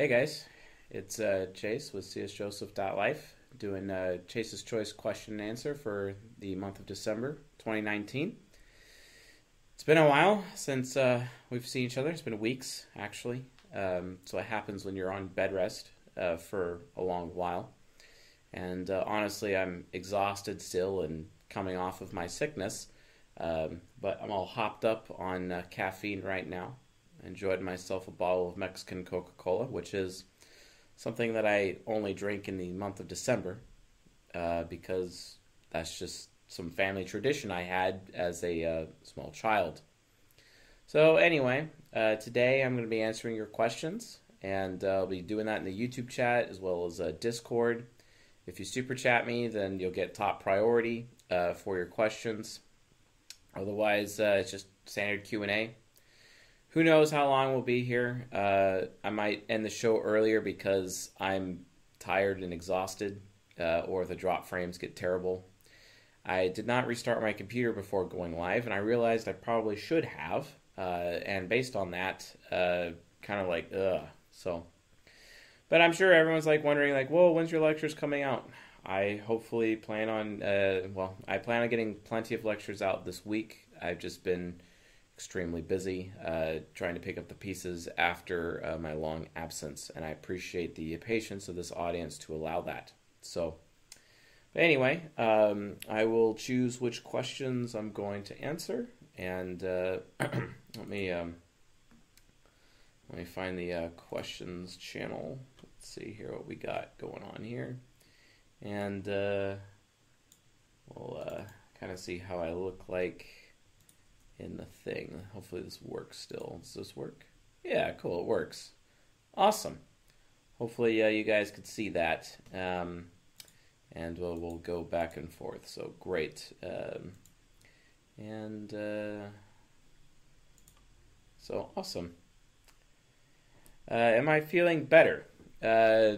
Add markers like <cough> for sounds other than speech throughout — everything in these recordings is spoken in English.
Hey guys, it's uh, Chase with csjoseph.life doing uh, Chase's Choice question and answer for the month of December 2019. It's been a while since uh, we've seen each other. It's been weeks, actually. Um, so it happens when you're on bed rest uh, for a long while. And uh, honestly, I'm exhausted still and coming off of my sickness. Um, but I'm all hopped up on uh, caffeine right now enjoyed myself a bottle of Mexican Coca Cola, which is something that I only drink in the month of December uh, because that's just some family tradition I had as a uh, small child. So, anyway, uh, today I'm going to be answering your questions, and uh, I'll be doing that in the YouTube chat as well as uh, Discord. If you super chat me, then you'll get top priority uh, for your questions. Otherwise, it's just standard Q and A who knows how long we'll be here. Uh, I might end the show earlier because I'm tired and exhausted, uh, or the drop frames get terrible. I did not restart my computer before going live, and I realized I probably should have. Uh, and based on that, uh, kind of like, ugh. So, but I'm sure everyone's like wondering, like, well, when's your lectures coming out? I hopefully plan on, uh, well, I plan on getting plenty of lectures out this week. I've just been extremely busy uh, trying to pick up the pieces after uh, my long absence, and I appreciate the patience of this audience to allow that. So, but anyway, um, I will choose which questions I'm going to answer, and uh, <clears throat> let me um, let me find the uh, questions channel. Let's see here what we got going on here, and uh, we'll uh, kind of see how I look like in the thing. Hopefully this works still. Does this work? Yeah, cool. It works. Awesome. Hopefully uh, you guys could see that. Um, and we'll, we'll go back and forth. So great. Um, and uh, so awesome. Uh, am I feeling better? Uh,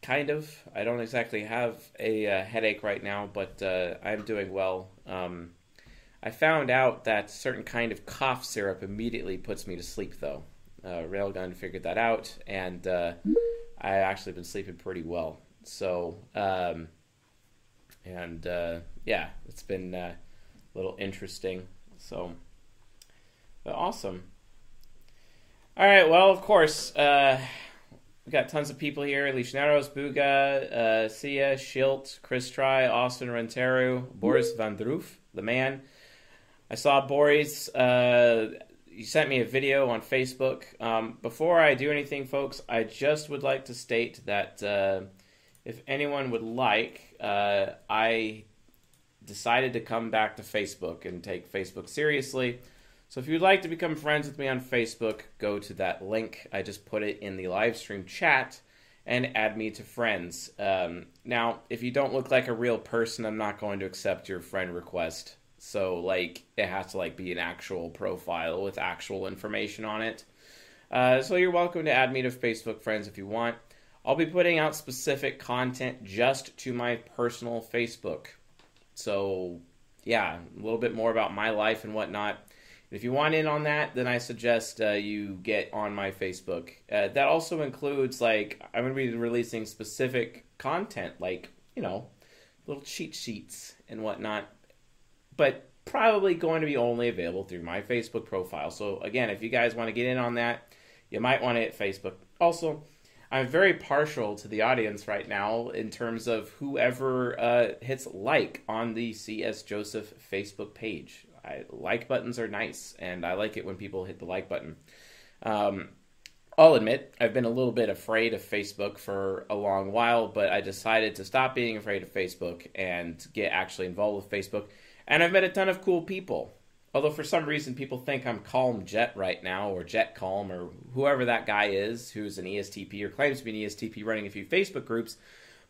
kind of. I don't exactly have a, uh, headache right now, but uh, I'm doing well. Um, I found out that certain kind of cough syrup immediately puts me to sleep, though. Uh, Railgun figured that out, and uh, I actually been sleeping pretty well. So, um, and uh, yeah, it's been uh, a little interesting. So, but awesome. All right, well, of course, uh, we got tons of people here: Lesionaros, Buga, uh, Sia, Schilt, Chris Try, Austin Renteru, Boris Van Droof, the man. I saw Boris. Uh, you sent me a video on Facebook. Um, before I do anything, folks, I just would like to state that uh, if anyone would like, uh, I decided to come back to Facebook and take Facebook seriously. So if you'd like to become friends with me on Facebook, go to that link. I just put it in the live stream chat and add me to friends. Um, now, if you don't look like a real person, I'm not going to accept your friend request. So like it has to like be an actual profile with actual information on it. Uh, so you're welcome to add me to Facebook friends if you want. I'll be putting out specific content just to my personal Facebook. So yeah, a little bit more about my life and whatnot. If you want in on that, then I suggest uh, you get on my Facebook. Uh, that also includes like I'm going to be releasing specific content, like you know, little cheat sheets and whatnot but probably going to be only available through my Facebook profile. So again, if you guys want to get in on that, you might want to hit Facebook. Also, I'm very partial to the audience right now in terms of whoever uh, hits like on the CS Joseph Facebook page. I, like buttons are nice, and I like it when people hit the like button. Um, I'll admit I've been a little bit afraid of Facebook for a long while, but I decided to stop being afraid of Facebook and get actually involved with Facebook and I've met a ton of cool people. Although for some reason people think I'm Calm Jet right now, or Jet Calm, or whoever that guy is who's an ESTP or claims to be an ESTP running a few Facebook groups.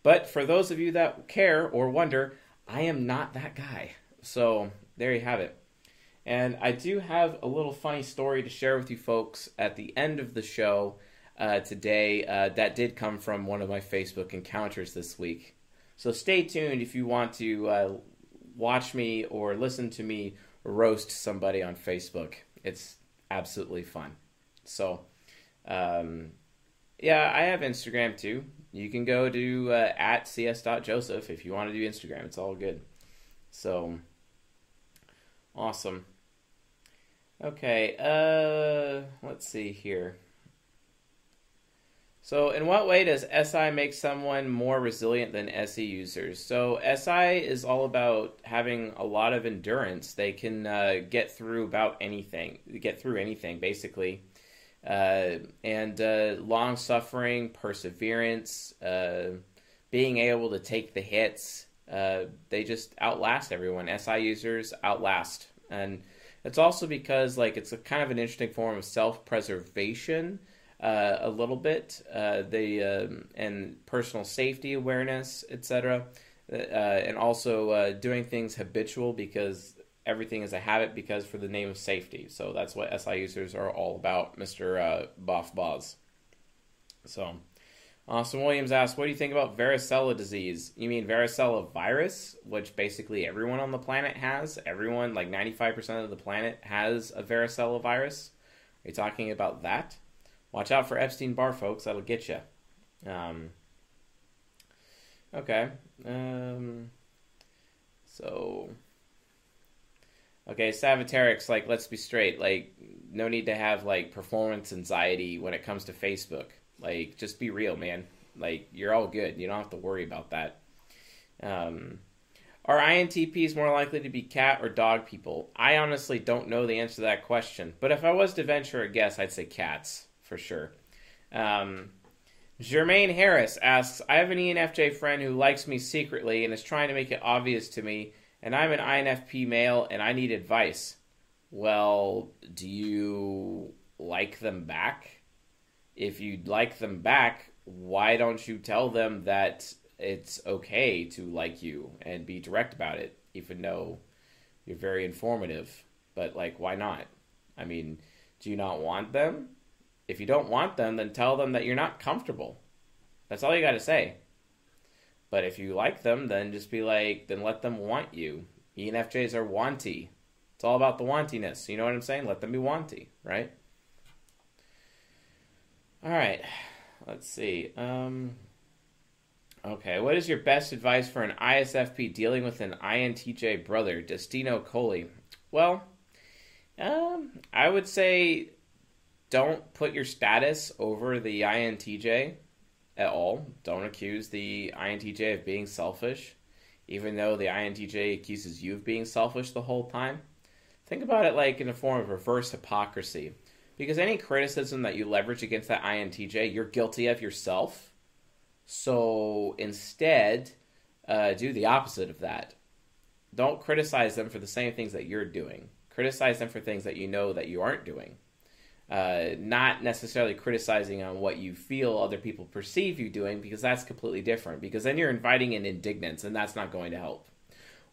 But for those of you that care or wonder, I am not that guy. So there you have it. And I do have a little funny story to share with you folks at the end of the show uh, today uh, that did come from one of my Facebook encounters this week. So stay tuned if you want to uh, watch me or listen to me roast somebody on Facebook. It's absolutely fun. So, um, Yeah, I have Instagram too. You can go to uh, at cs.joseph if you want to do Instagram. It's all good. So, awesome. Okay, uh, let's see here. So, in what way does SI make someone more resilient than SE users? So, SI is all about having a lot of endurance. They can uh, get through about anything, get through anything, basically. Uh, and uh, long suffering, perseverance, uh, being able to take the hits. Uh, they just outlast everyone. SI users outlast. And it's also because, like, it's a kind of an interesting form of self preservation uh, a little bit, uh, the um, and personal safety awareness, etc., uh, and also uh, doing things habitual because everything is a habit because for the name of safety. So that's what SI users are all about, Mister uh, Boff Boz. So. Austin Williams asks, "What do you think about varicella disease? You mean varicella virus, which basically everyone on the planet has? Everyone, like ninety-five percent of the planet, has a varicella virus. Are you talking about that?" Watch out for Epstein Barr, folks. That'll get you. Um, okay. Um, so. Okay, Savatarix, like, let's be straight. Like, no need to have, like, performance anxiety when it comes to Facebook. Like, just be real, man. Like, you're all good. You don't have to worry about that. Um, are INTPs more likely to be cat or dog people? I honestly don't know the answer to that question. But if I was to venture a guess, I'd say cats for sure. Um, Jermaine Harris asks, I have an ENFJ friend who likes me secretly and is trying to make it obvious to me, and I'm an INFP male and I need advice. Well, do you like them back? If you like them back, why don't you tell them that it's okay to like you and be direct about it, even though you're very informative? But, like, why not? I mean, do you not want them? If you don't want them, then tell them that you're not comfortable. That's all you got to say. But if you like them, then just be like, then let them want you. ENFJs are wanty. It's all about the wantiness. You know what I'm saying? Let them be wanty, right? All right. Let's see. Um, okay. What is your best advice for an ISFP dealing with an INTJ brother, Destino Coley? Well, um, I would say don't put your status over the INTJ at all. Don't accuse the INTJ of being selfish, even though the INTJ accuses you of being selfish the whole time. Think about it like in a form of reverse hypocrisy. Because any criticism that you leverage against that INTJ, you're guilty of yourself. So instead, uh, do the opposite of that. Don't criticize them for the same things that you're doing. Criticize them for things that you know that you aren't doing uh, not necessarily criticizing on what you feel other people perceive you doing because that's completely different because then you're inviting in indignance and that's not going to help.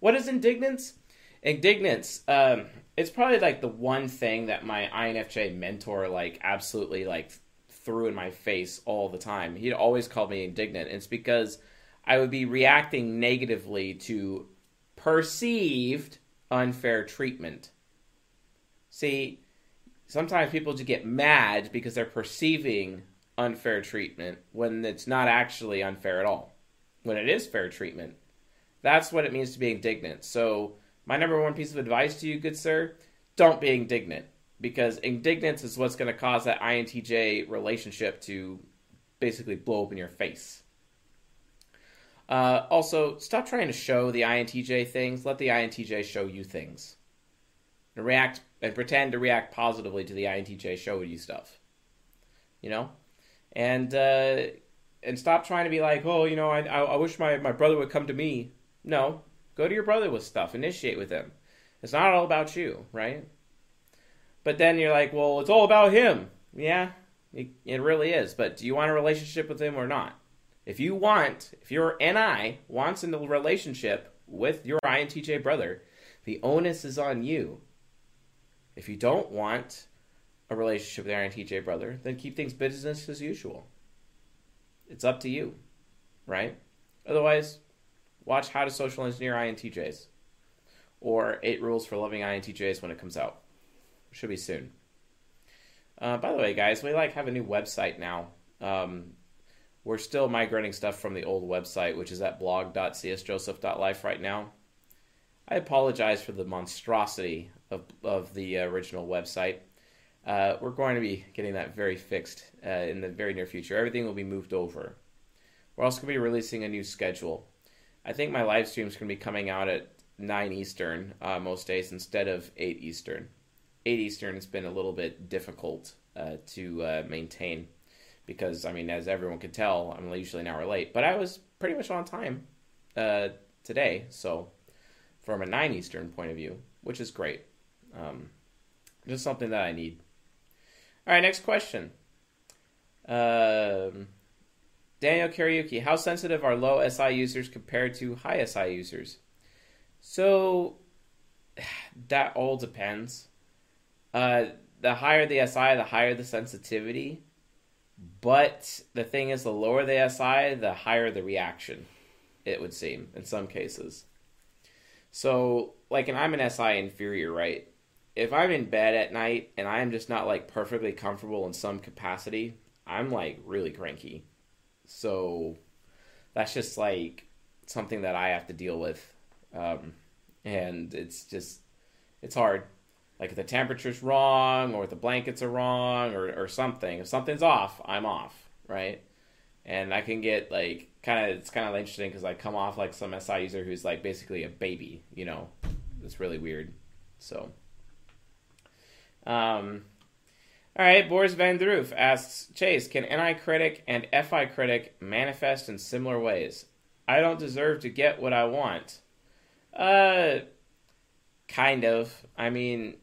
What is indignance? Indignance um, it's probably like the one thing that my infj mentor like absolutely like threw in my face all the time. He'd always call me indignant. And it's because i would be reacting negatively to perceived unfair treatment. See sometimes people just get mad because they're perceiving unfair treatment when it's not actually unfair at all. When it is fair treatment, that's what it means to be indignant. So, my number one piece of advice to you, good sir, don't be indignant because indignance is what's going to cause that INTJ relationship to basically blow up in your face. Uh, also, stop trying to show the INTJ things. Let the INTJ show you things. And react and pretend to react positively to the INTJ show you stuff. You know, and uh, and stop trying to be like, oh, you know, I I wish my my brother would come to me. No, go to your brother with stuff. Initiate with him. It's not all about you, right? But then you're like, well, it's all about him. Yeah, it, it really is. But do you want a relationship with him or not? If you want, if your NI wants a relationship with your INTJ brother, the onus is on you if you don't want a relationship with an INTJ brother, then keep things business as usual. It's up to you, right? Otherwise, watch How to Social Engineer INTJs or Eight Rules for Loving INTJs when it comes out. Should be soon. Uh, by the way, guys, we like have a new website now. Um, we're still migrating stuff from the old website, which is at blog.csjoseph.life right now. I apologize for the monstrosity of, of the original website. Uh, we're going to be getting that very fixed uh, in the very near future. Everything will be moved over. We're also going to be releasing a new schedule. I think my live stream is going to be coming out at 9 Eastern uh, most days instead of 8 Eastern. 8 Eastern has been a little bit difficult uh, to uh, maintain because, I mean, as everyone can tell, I'm usually an hour late. But I was pretty much on time uh, today, so from a 9 Eastern point of view, which is great. Um, just something that I need. All right, next question. Um, Daniel Karaoke, how sensitive are low SI users compared to high SI users? So <sighs> that all depends. Uh, the higher the SI, the higher the sensitivity. But the thing is, the lower the SI, the higher the reaction, it would seem, in some cases. So, like, and I'm an SI inferior, right? If I'm in bed at night and I'm just not, like, perfectly comfortable in some capacity, I'm, like, really cranky. So, that's just, like, something that I have to deal with. Um, and it's just, it's hard like if the temperature's wrong or the blankets are wrong or, or something if something's off i'm off right and i can get like kind of it's kind of interesting because i come off like some si user who's like basically a baby you know it's really weird so um all right boris van der roof asks chase can ni critic and fi critic manifest in similar ways? I don't deserve to get what i want. Uh kind of. I mean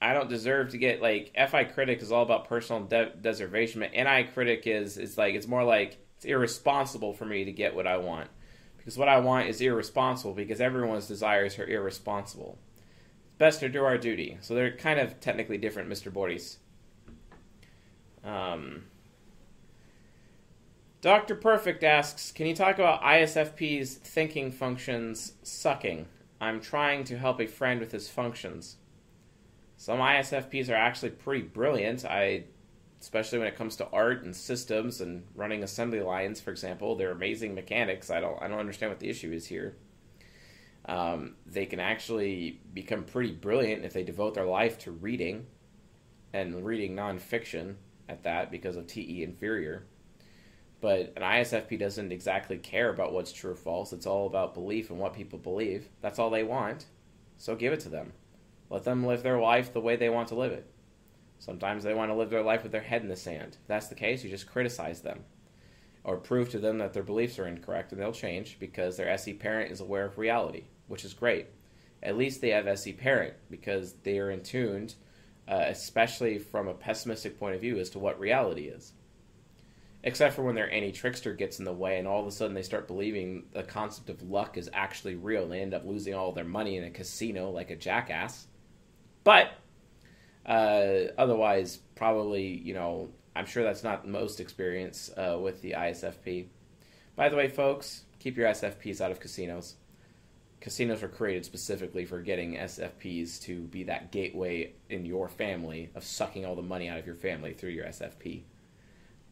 I don't deserve to get like FI critic is all about personal de- deservation, but NI critic is is like it's more like it's irresponsible for me to get what I want. Because what I want is irresponsible because everyone's desires are irresponsible. Best to do our duty. So they're kind of technically different, Mr. Boris. Um, Dr. Perfect asks, can you talk about ISFP's thinking functions sucking? I'm trying to help a friend with his functions. Some ISFPs are actually pretty brilliant. I, especially when it comes to art and systems and running assembly lines, for example, they're amazing mechanics. I don't, I don't understand what the issue is here. Um, they can actually become pretty brilliant if they devote their life to reading and reading nonfiction at that because of TE inferior. But an ISFP doesn't exactly care about what's true or false. It's all about belief and what people believe. That's all they want. So give it to them. Let them live their life the way they want to live it. Sometimes they want to live their life with their head in the sand. If that's the case, you just criticize them or prove to them that their beliefs are incorrect and they'll change because their SE parent is aware of reality, which is great. At least they have SE parent because they are in tuned, uh, especially from a pessimistic point of view, as to what reality is. Except for when their NE trickster gets in the way and all of a sudden they start believing the concept of luck is actually real and they end up losing all their money in a casino like a jackass but uh, otherwise, probably, you know, I'm sure that's not most experience uh, with the ISFP. By the way, folks, keep your SFPs out of casinos. Casinos were created specifically for getting SFPs to be that gateway in your family of sucking all the money out of your family through your SFP.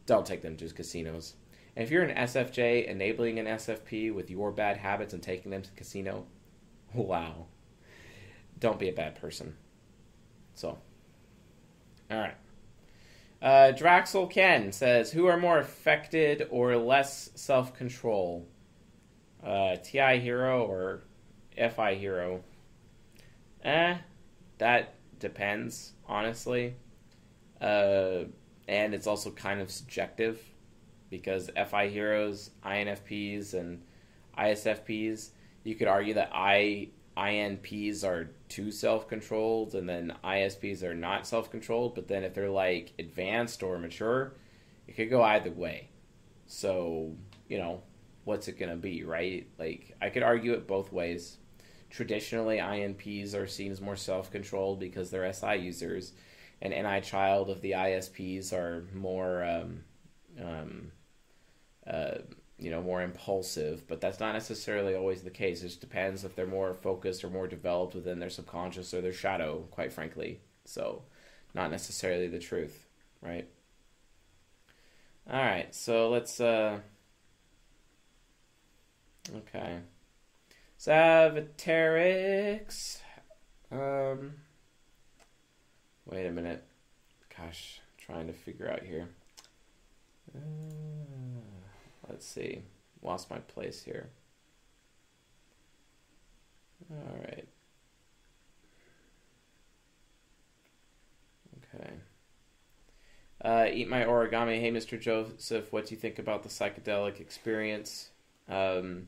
Don't take them to casinos. And if you're an SFJ enabling an SFP with your bad habits and taking them to the casino, wow. Don't be a bad person. So, all right. Uh, Draxel Ken says, "Who are more affected or less self control, uh, Ti Hero or Fi Hero?" Eh, that depends, honestly. Uh, and it's also kind of subjective because FI heroes, INFPs, and ISFPs. You could argue that I INPs are too self controlled and then ISPs are not self controlled, but then if they're like advanced or mature, it could go either way. So, you know, what's it going to be, right? Like, I could argue it both ways. Traditionally, INPs are seen as more self controlled because they're SI users, and NI child of the ISPs are more. Um, um, uh, you know more impulsive but that's not necessarily always the case it just depends if they're more focused or more developed within their subconscious or their shadow quite frankly so not necessarily the truth right All right, so let's. uh Okay. Sagittarius. Um. Wait a minute. Gosh, trying to figure out here. Uh, let's see. Lost my place here. All right. Okay. Uh, eat my origami. Hey, Mr. Joseph, what do you think about the psychedelic experience? Um,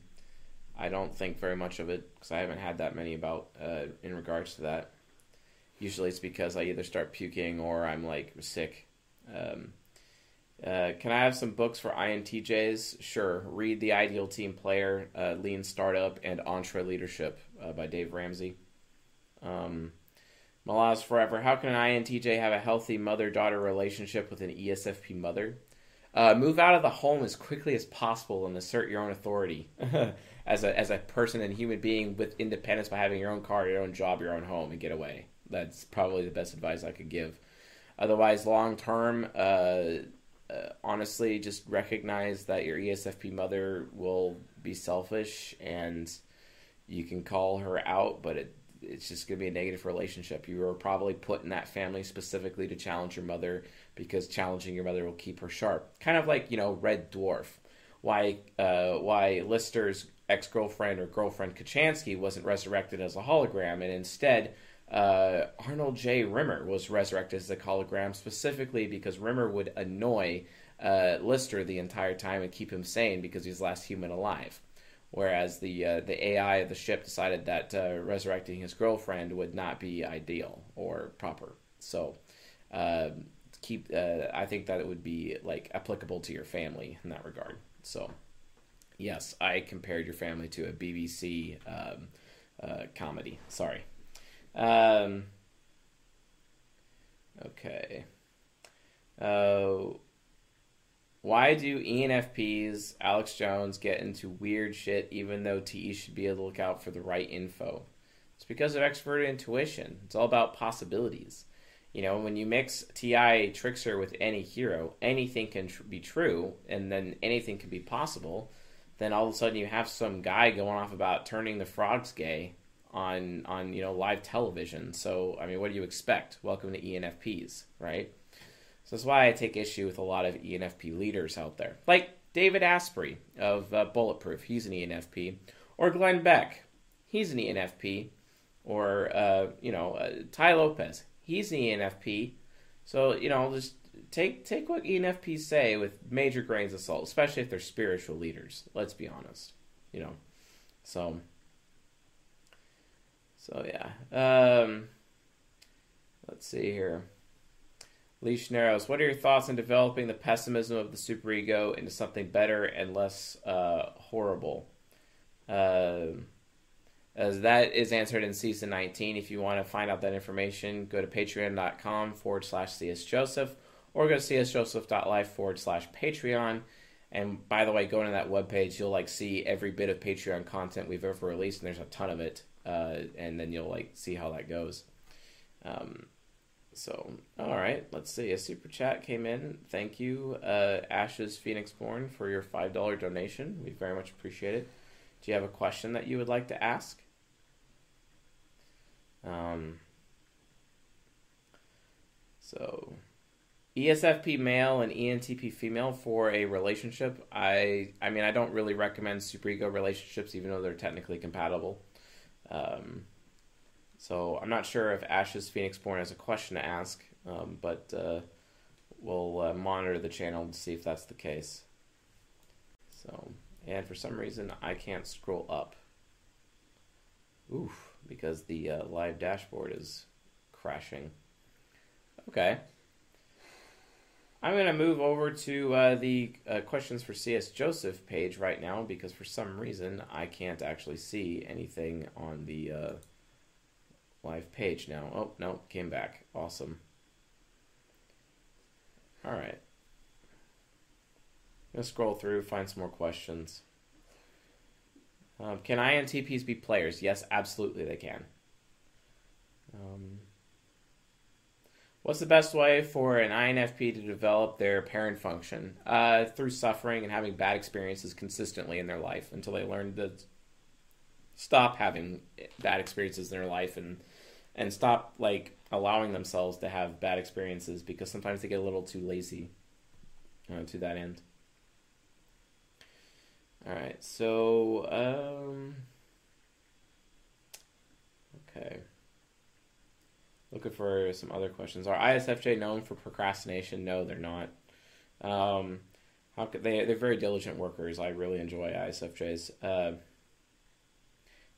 I don't think very much of it because I haven't had that many about uh, in regards to that. Usually, it's because I either start puking or I'm like sick. Um, uh, can I have some books for INTJs? Sure. Read The Ideal Team Player, uh, Lean Startup, and EntreLeadership uh, by Dave Ramsey. Um, Malaz Forever. How can an INTJ have a healthy mother daughter relationship with an ESFP mother? Uh, move out of the home as quickly as possible and assert your own authority <laughs> as a as a person and human being with independence by having your own car, your own job, your own home, and get away. That's probably the best advice I could give. Otherwise, long term, uh, uh, honestly, just recognize that your ESFP mother will be selfish, and you can call her out, but it it's just going to be a negative relationship. You were probably put in that family specifically to challenge your mother because challenging your mother will keep her sharp. Kind of like you know Red Dwarf. Why uh, why Lister's ex girlfriend or girlfriend Kochanski wasn't resurrected as a hologram and instead uh, Arnold J. Rimmer was resurrected as a hologram specifically because Rimmer would annoy uh, Lister the entire time and keep him sane because he's the last human alive whereas the uh, the AI of the ship decided that uh, resurrecting his girlfriend would not be ideal or proper. So uh, keep uh, I think that it would be like applicable to your family in that regard. So yes, I compared your family to a BBC um, uh, comedy. Sorry. Um, okay. Uh, why do ENFPs, Alex Jones, get into weird shit even though TE should be able to look out for the right info? It's because of expert intuition. It's all about possibilities. You know, when you mix TI Trickster with NE hero, anything can tr- be true, and then anything can be possible. Then all of a sudden you have some guy going off about turning the frogs gay on on you know live television. So I mean, what do you expect? Welcome to ENFPs, right? So that's why I take issue with a lot of ENFP leaders out there, like David Asprey of uh, Bulletproof. He's an ENFP, or Glenn Beck. He's an ENFP, or uh, you know uh, Tai Lopez. He's an ENFP. So you know, just take take what ENFPs say with major grains of salt, especially if they're spiritual leaders. Let's be honest. You know, so so yeah. Um, let's see here. Leash Narrows, what are your thoughts on developing the pessimism of the superego into something better and less uh, horrible? Uh, as that is answered in season 19. If you want to find out that information, go to patreon.com forward slash csjoseph or go to csjoseph.life forward slash patreon. And by the way, going to that webpage, you'll like see every bit of Patreon content we've ever released, and there's a ton of it. Uh, and then you'll like see how that goes. Um, so, all right, let's see. A super chat came in. Thank you, uh, Ashes Phoenix Born, for your $5 donation. We very much appreciate it. Do you have a question that you would like to ask? Um, so, ESFP male and ENTP female for a relationship. I I mean, I don't really recommend superego relationships, even though they're technically compatible. Um, so I'm not sure if Ashes Phoenix Born has a question to ask, um, but uh, we'll uh, monitor the channel to see if that's the case. So, and for some reason I can't scroll up. Oof, because the uh, live dashboard is crashing. Okay. I'm going to move over to uh, the uh, questions for CS Joseph page right now because for some reason I can't actually see anything on the uh, live page now. Oh, no, came back. Awesome. All right. I'm going to scroll through, find some more questions. Um, can INTPs be players? Yes, absolutely they can. Um, What's the best way for an INFP to develop their parent function? Uh, through suffering and having bad experiences consistently in their life until they learn to stop having bad experiences in their life and and stop like allowing themselves to have bad experiences because sometimes they get a little too lazy uh, to that end. All right, so um, okay. Looking for some other questions. Are ISFJ known for procrastination? No, they're not. Um, how could they? They're very diligent workers. I really enjoy ISFJs. Uh,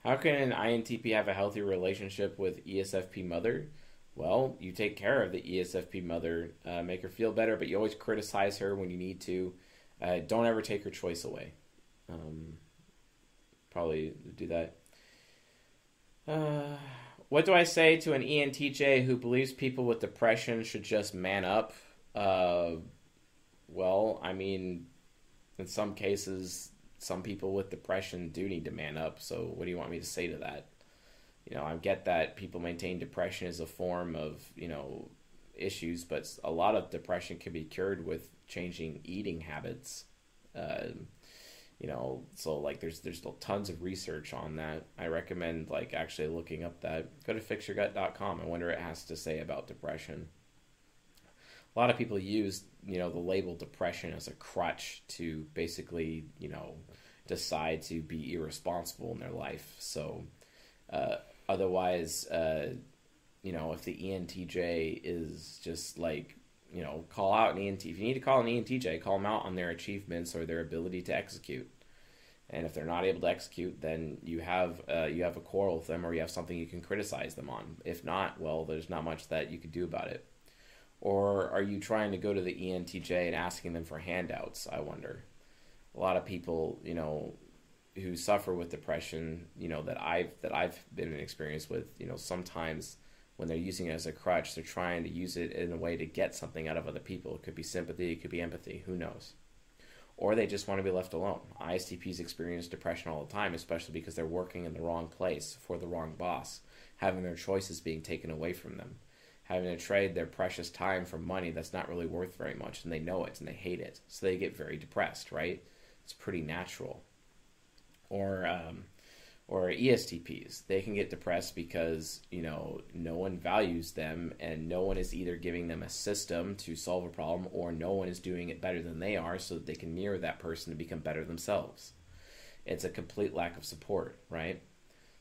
how can an INTP have a healthy relationship with ESFP mother? Well, you take care of the ESFP mother, uh, make her feel better, but you always criticize her when you need to. Uh, don't ever take her choice away. Um, probably do that. Uh, what do I say to an ENTJ who believes people with depression should just man up? Uh, well, I mean, in some cases, some people with depression do need to man up. So, what do you want me to say to that? You know, I get that people maintain depression as a form of, you know, issues, but a lot of depression can be cured with changing eating habits. Uh, you know so like there's there's still tons of research on that. I recommend like actually looking up that. Go to fixyourgut.com i wonder what it has to say about depression. A lot of people use you know the label depression as a crutch to basically you know decide to be irresponsible in their life. So uh, otherwise uh, you know if the entj is just like you know, call out an ENT. If you need to call an ENTJ, call them out on their achievements or their ability to execute. And if they're not able to execute, then you have uh, you have a quarrel with them, or you have something you can criticize them on. If not, well, there's not much that you could do about it. Or are you trying to go to the ENTJ and asking them for handouts? I wonder. A lot of people, you know, who suffer with depression, you know, that I've that I've been in experience with, you know, sometimes when they're using it as a crutch, they're trying to use it in a way to get something out of other people. It could be sympathy, it could be empathy, who knows? Or they just want to be left alone. ISTPs experience depression all the time, especially because they're working in the wrong place for the wrong boss, having their choices being taken away from them, having to trade their precious time for money that's not really worth very much, and they know it and they hate it. So they get very depressed, right? It's pretty natural. Or, um, or ESTPs. They can get depressed because, you know, no one values them and no one is either giving them a system to solve a problem or no one is doing it better than they are so that they can mirror that person to become better themselves. It's a complete lack of support, right?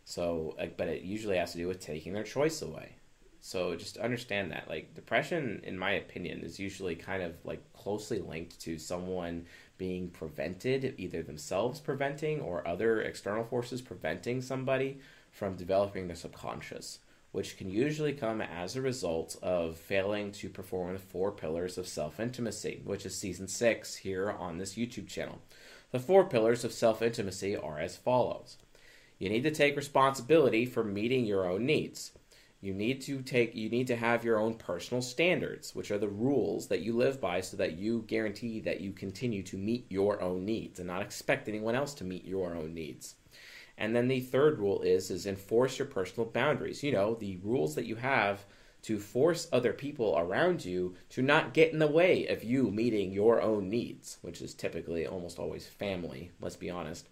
So, uh, but it usually has to do with taking their choice away. So just understand that like depression in my opinion is usually kind of like closely linked to someone being prevented, either themselves preventing or other external forces preventing somebody from developing their subconscious, which can usually come as a result of failing to perform the four pillars of self intimacy, which is season six here on this YouTube channel. The four pillars of self intimacy are as follows You need to take responsibility for meeting your own needs. You need to take you need to have your own personal standards, which are the rules that you live by so that you guarantee that you continue to meet your own needs and not expect anyone else to meet your own needs. And then the third rule is is enforce your personal boundaries. You know, the rules that you have to force other people around you to not get in the way of you meeting your own needs, which is typically almost always family, let's be honest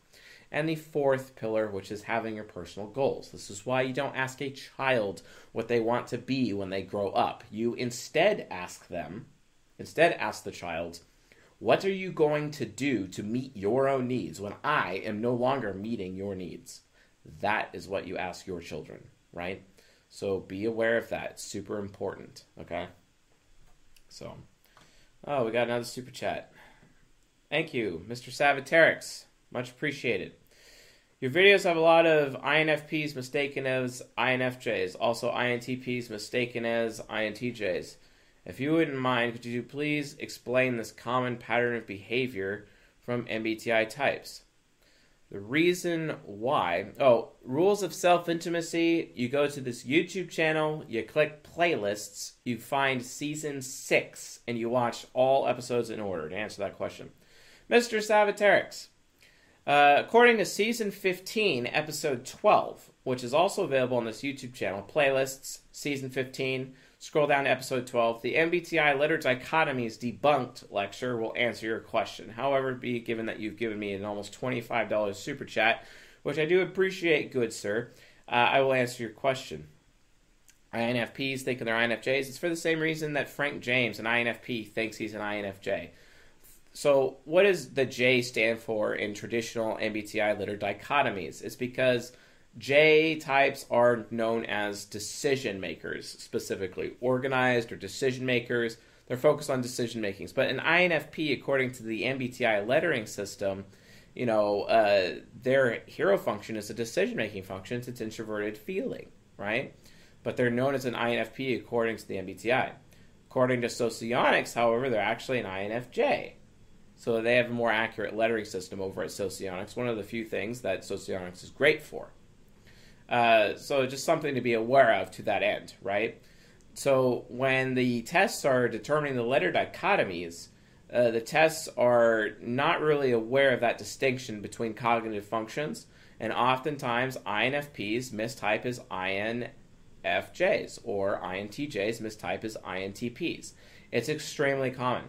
and the fourth pillar, which is having your personal goals. This is why you don't ask a child what they want to be when they grow up. You instead ask them, instead ask the child, what are you going to do to meet your own needs when I am no longer meeting your needs? That is what you ask your children, right? So be aware of that. It's super important, okay? So, oh, we got another super chat. Thank you, Mr. Savaterix. Much appreciated. Your videos have a lot of INFPs mistaken as INFJs, also INTPs mistaken as INTJs. If you wouldn't mind, could you please explain this common pattern of behavior from MBTI types? The reason why, oh, rules of self intimacy. You go to this YouTube channel, you click playlists, you find season six, and you watch all episodes in order to answer that question. Mr. Savaterix, uh, according to season 15, episode 12, which is also available on this YouTube channel, playlists, season 15, Scroll down to episode 12. The MBTI letter dichotomies debunked lecture will answer your question. However, be given that you've given me an almost $25 super chat, which I do appreciate, good sir, uh, I will answer your question. INFPs think they're INFJs. It's for the same reason that Frank James, an INFP, thinks he's an INFJ. So, what does the J stand for in traditional MBTI letter dichotomies? It's because J types are known as decision makers, specifically organized or decision makers. They're focused on decision makings. But an INFP, according to the MBTI lettering system, you know, uh, their hero function is a decision making function. It's introverted feeling, right? But they're known as an INFP according to the MBTI. According to Socionics, however, they're actually an INFJ. So they have a more accurate lettering system over at Socionics. One of the few things that Socionics is great for. Uh, so just something to be aware of to that end, right? So when the tests are determining the letter dichotomies, uh, the tests are not really aware of that distinction between cognitive functions, and oftentimes INFPs mistype as INFJs or INTJs mistype as INTPs. It's extremely common.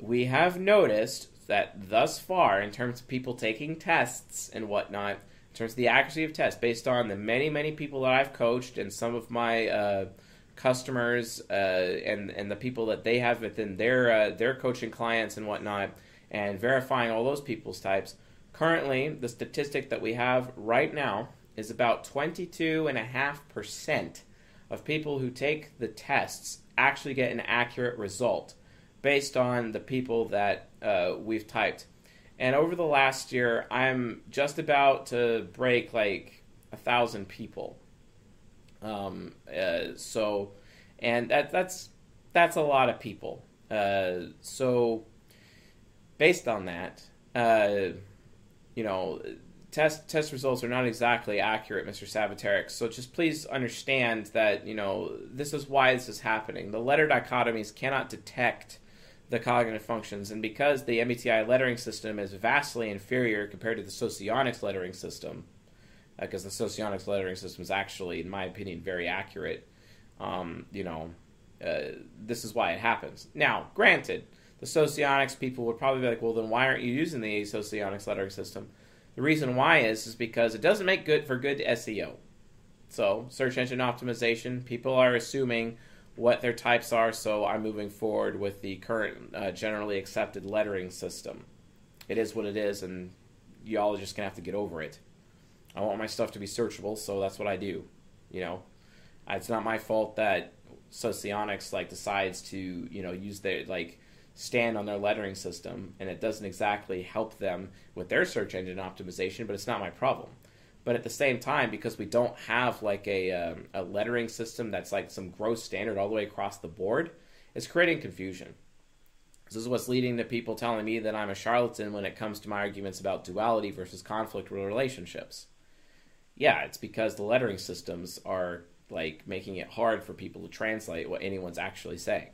We have noticed that thus far, in terms of people taking tests and whatnot, in terms of the accuracy of tests, based on the many, many people that I've coached and some of my uh, customers uh, and and the people that they have within their uh, their coaching clients and whatnot, and verifying all those people's types. Currently, the statistic that we have right now is about 22.5% of people who take the tests actually get an accurate result based on the people that uh, we've typed. And over the last year, I'm just about to break like a thousand people um, uh, so, and that that's that's a lot of people. Uh, so, based on that, uh, you know, test test results are not exactly accurate, Mr. Savatarix. So just please understand that you know this is why this is happening. The letter dichotomies cannot detect the cognitive functions, and because the MBTI lettering system is vastly inferior compared to the Socionics lettering system, because uh, the Socionics lettering system is actually, in my opinion, very accurate. Um, you know, uh, this is why it happens. Now, granted, the Socionics people would probably be like, well, then why aren't you using the Socionics lettering system? The reason why is is because it doesn't make good for good SEO. So, search engine optimization, people are assuming what their types are, so I'm moving forward with the current uh, generally accepted lettering system. It is what it is, and y'all are just gonna have to get over it. I want my stuff to be searchable, so that's what I do. You know, it's not my fault that Socionics like decides to you know use their like stand on their lettering system, and it doesn't exactly help them with their search engine optimization. But it's not my problem. But at the same time, because we don't have like a um, a lettering system that's like some gross standard all the way across the board, it's creating confusion. This is what's leading to people telling me that I'm a charlatan when it comes to my arguments about duality versus conflict relationships yeah, it's because the lettering systems are like making it hard for people to translate what anyone's actually saying.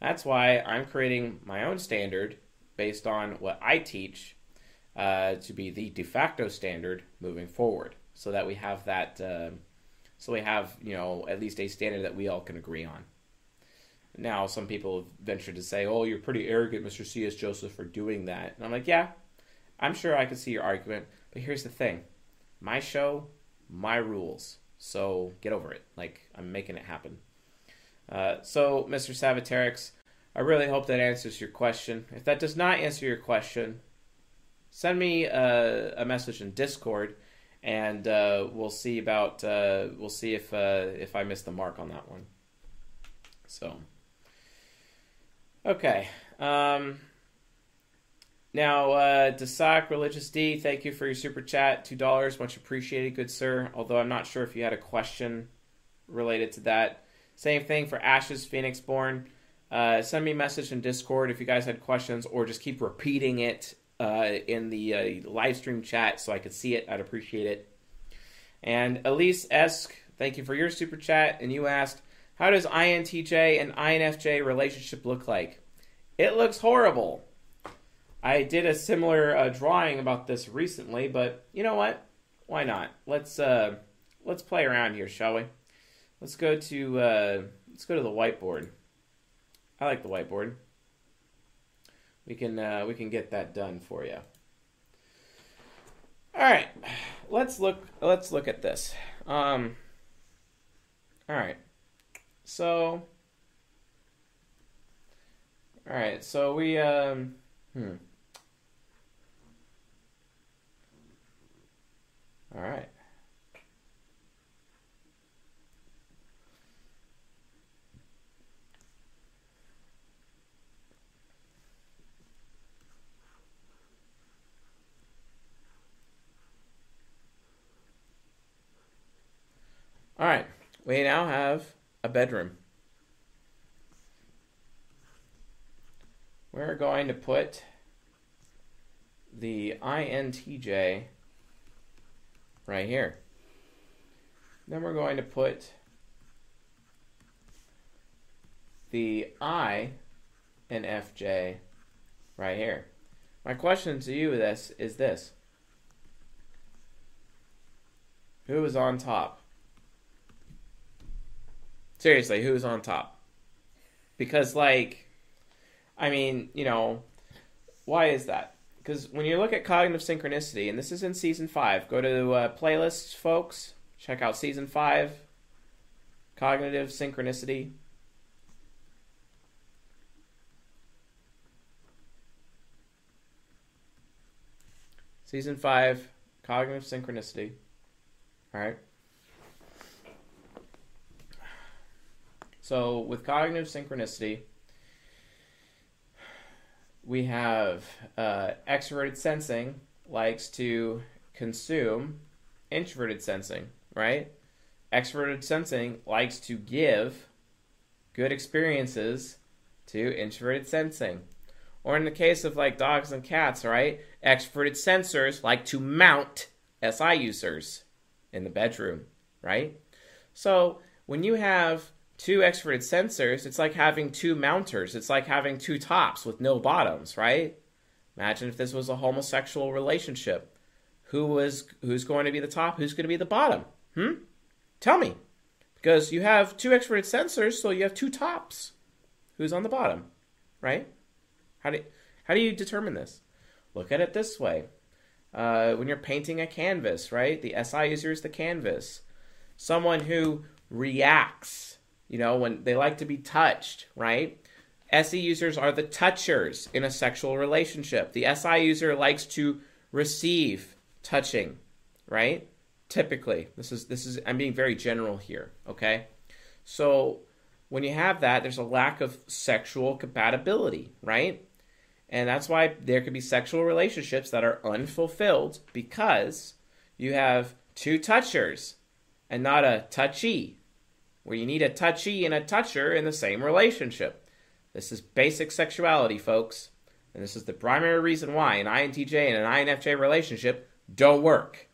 That's why I'm creating my own standard based on what I teach uh, to be the de facto standard moving forward, so that we have that, uh, so we have you know at least a standard that we all can agree on. Now, some people have ventured to say, "Oh, you're pretty arrogant, Mr. C.S. Joseph, for doing that," and I'm like, "Yeah, I'm sure I can see your argument, but here's the thing: my show, my rules. So get over it. Like I'm making it happen. Uh, so, Mr. Savatarix, I really hope that answers your question. If that does not answer your question, send me a, a message in Discord, and uh, we'll see about uh, we'll see if uh, if I missed the mark on that one. So, okay. Um, now, uh, Desak Religious D, thank you for your super chat. $2, much appreciated, good sir. Although I'm not sure if you had a question related to that. Same thing for Ashes Phoenix Born. Uh, send me a message in Discord if you guys had questions, or just keep repeating it uh, in the uh, live stream chat so I could see it. I'd appreciate it. And Elise Esk, thank you for your super chat. And you asked, how does INTJ and INFJ relationship look like? It looks horrible. I did a similar uh, drawing about this recently, but you know what? Why not? Let's uh, let's play around here, shall we? Let's go to uh, let's go to the whiteboard. I like the whiteboard. We can uh, we can get that done for you. All right, let's look. Let's look at this. Um, all right, so. All right, so we um, hmm. All right. All right, we now have a bedroom. We're going to put the INTJ right here. Then we're going to put the I and FJ right here. My question to you this is this. Who is on top? Seriously, who's on top? Because, like, I mean, you know, why is that? Because when you look at cognitive synchronicity, and this is in season five, go to uh, playlists, folks. Check out season five, cognitive synchronicity. Season five, cognitive synchronicity. All right. So with cognitive synchronicity, we have uh, extroverted sensing likes to consume introverted sensing, right? Extroverted sensing likes to give good experiences to introverted sensing. Or in the case of like dogs and cats, right? Extroverted sensors like to mount SI users in the bedroom, right? So when you have two extroverted sensors, it's like having two mounters. It's like having two tops with no bottoms, right? Imagine if this was a homosexual relationship. Who was who's going to be the top? Who's going to be the bottom? Hmm? Tell me. Because you have two extroverted sensors, so you have two tops. Who's on the bottom? Right? How do how do you determine this? Look at it this way. Uh, when you're painting a canvas, right? The SI user is the canvas. Someone who reacts you know, when they like to be touched, right? SE users are the touchers in a sexual relationship. The SI user likes to receive touching, right? Typically, this is this is I'm being very general here, okay? So when you have that, there's a lack of sexual compatibility, right? And that's why there could be sexual relationships that are unfulfilled because you have two touchers and not a touchy, where you need a touchy and a toucher in the same relationship. This is basic sexuality, folks. And this is the primary reason why an INTJ and an INFJ relationship don't work.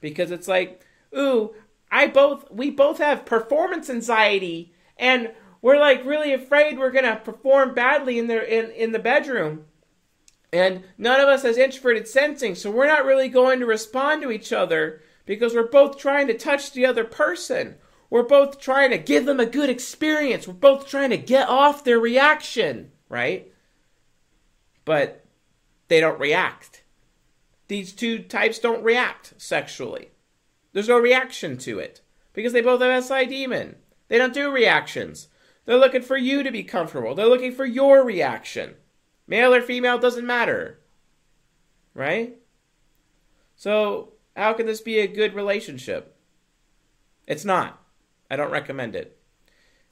Because it's like, ooh, I both we both have performance anxiety and we're like really afraid we're gonna perform badly in the in, in the bedroom. And none of us has introverted sensing, so we're not really going to respond to each other because we're both trying to touch the other person. We're both trying to give them a good experience. We're both trying to get off their reaction, right? But they don't react. These two types don't react sexually. There's no reaction to it because they both have SI demon. They don't do reactions. They're looking for you to be comfortable. They're looking for your reaction. Male or female doesn't matter. Right? So, how can this be a good relationship? It's not. I don't recommend it.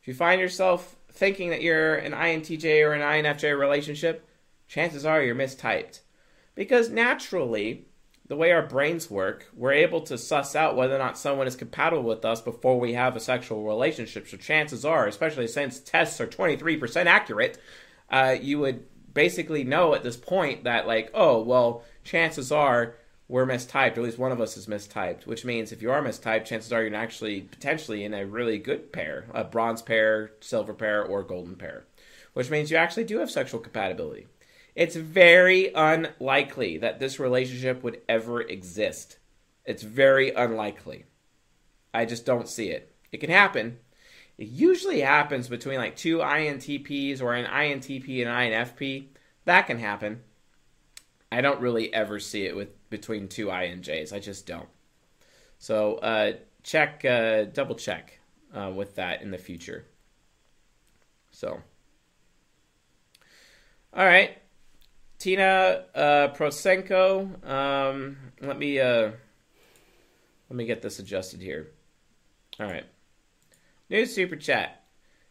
If you find yourself thinking that you're an INTJ or an INFJ relationship, chances are you're mistyped. Because naturally, the way our brains work, we're able to suss out whether or not someone is compatible with us before we have a sexual relationship. So chances are, especially since tests are 23% accurate, uh, you would basically know at this point that, like, oh, well, chances are we're mistyped, or at least one of us is mistyped, which means if you are mistyped, chances are you're actually potentially in a really good pair a bronze pair, silver pair, or golden pair, which means you actually do have sexual compatibility. It's very unlikely that this relationship would ever exist. It's very unlikely. I just don't see it. It can happen. It usually happens between like two INTPs or an INTP and INFP. That can happen. I don't really ever see it with between two INJs. I just don't. So uh, check, uh, double check uh, with that in the future. So, all right, Tina uh, Prosenko. Um, let me uh, let me get this adjusted here. All right, new super chat.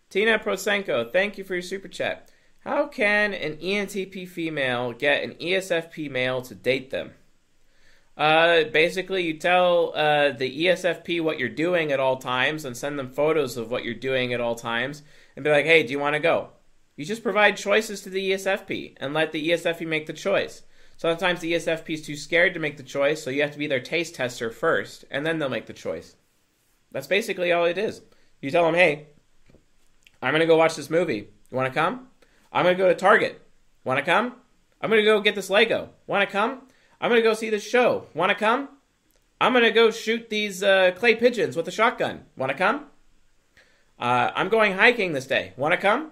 Tina Prosenko, thank you for your super chat. How can an ENTP female get an ESFP male to date them? Uh, basically, you tell uh, the ESFP what you're doing at all times and send them photos of what you're doing at all times and be like, hey, do you want to go? You just provide choices to the ESFP and let the ESFP make the choice. Sometimes the ESFP is too scared to make the choice, so you have to be their taste tester first, and then they'll make the choice. That's basically all it is. You tell them, hey, I'm going to go watch this movie. You want to come? I'm going to go to Target. Want to come? I'm going to go get this Lego. Want to come? I'm to go see this show. Want to come? I'm to go shoot these uh, clay pigeons with a shotgun. Want to come? Uh, I'm going hiking this day. Want to come?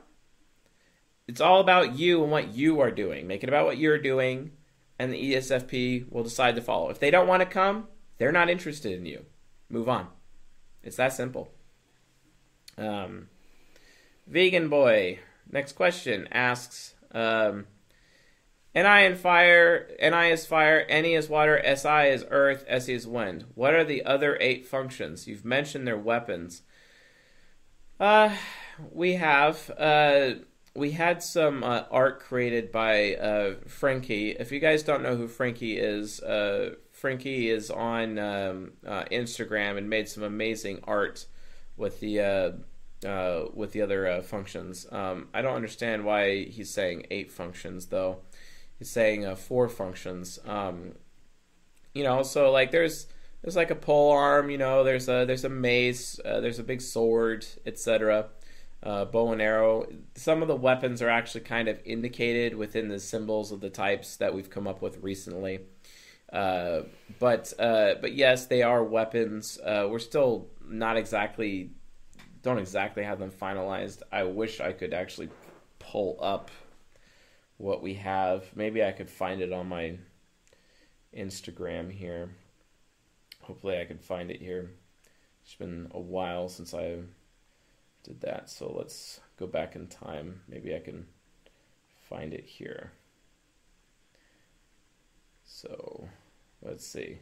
It's all about you and what you are doing. Make it about what you're doing, and the ESFP will decide to follow. If they don't want to come, they're not interested in you. Move on. It's that simple. Um, Vegan Boy, next question asks um, NI and fire, NI is fire, NE is water, SI is earth, SE is wind. What are the other eight functions? You've mentioned their weapons. Uh, we have. Uh, we had some uh, art created by uh, Frankie. If you guys don't know who Frankie is, uh, Frankie is on um, uh, Instagram and made some amazing art with the uh, uh, with the other functions. Um, I don't understand why he's saying eight functions though. Saying four functions. Um, you know, so like there's there's like a pole arm. You know, there's a there's a mace. there's a big sword, etc uh, bow and arrow. Some of the weapons are actually kind of indicated within the symbols of the types that we've come up with recently. Uh, but uh, but yes, they are weapons. Uh, we're still not exactly don't exactly have them finalized. I wish I could actually pull up what we have. Maybe I could find it on my Instagram here. Hopefully, I can find it here. It's been a while since I did that. So let's go back in time. Maybe I can find it here. So let's see.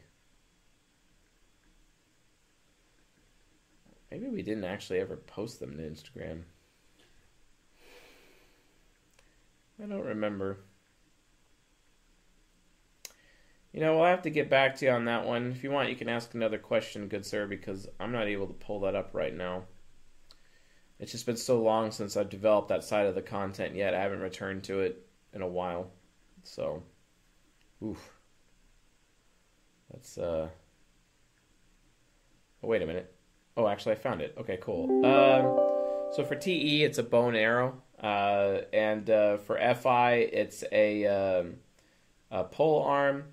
Maybe we didn't actually ever post them to Instagram. I don't remember. You know, we'll have to get back to you on that one. If you want, you can ask another question, good sir, because I'm not able to pull that up right now. It's just been so long since I've developed that side of the content yet. I haven't returned to it in a while. So, oof. That's, uh. Oh, wait a minute. Oh, actually, I found it. Okay, cool. Uh, so for TE, it's a bone arrow. Uh, and uh, for FI, it's a, um, a pole arm.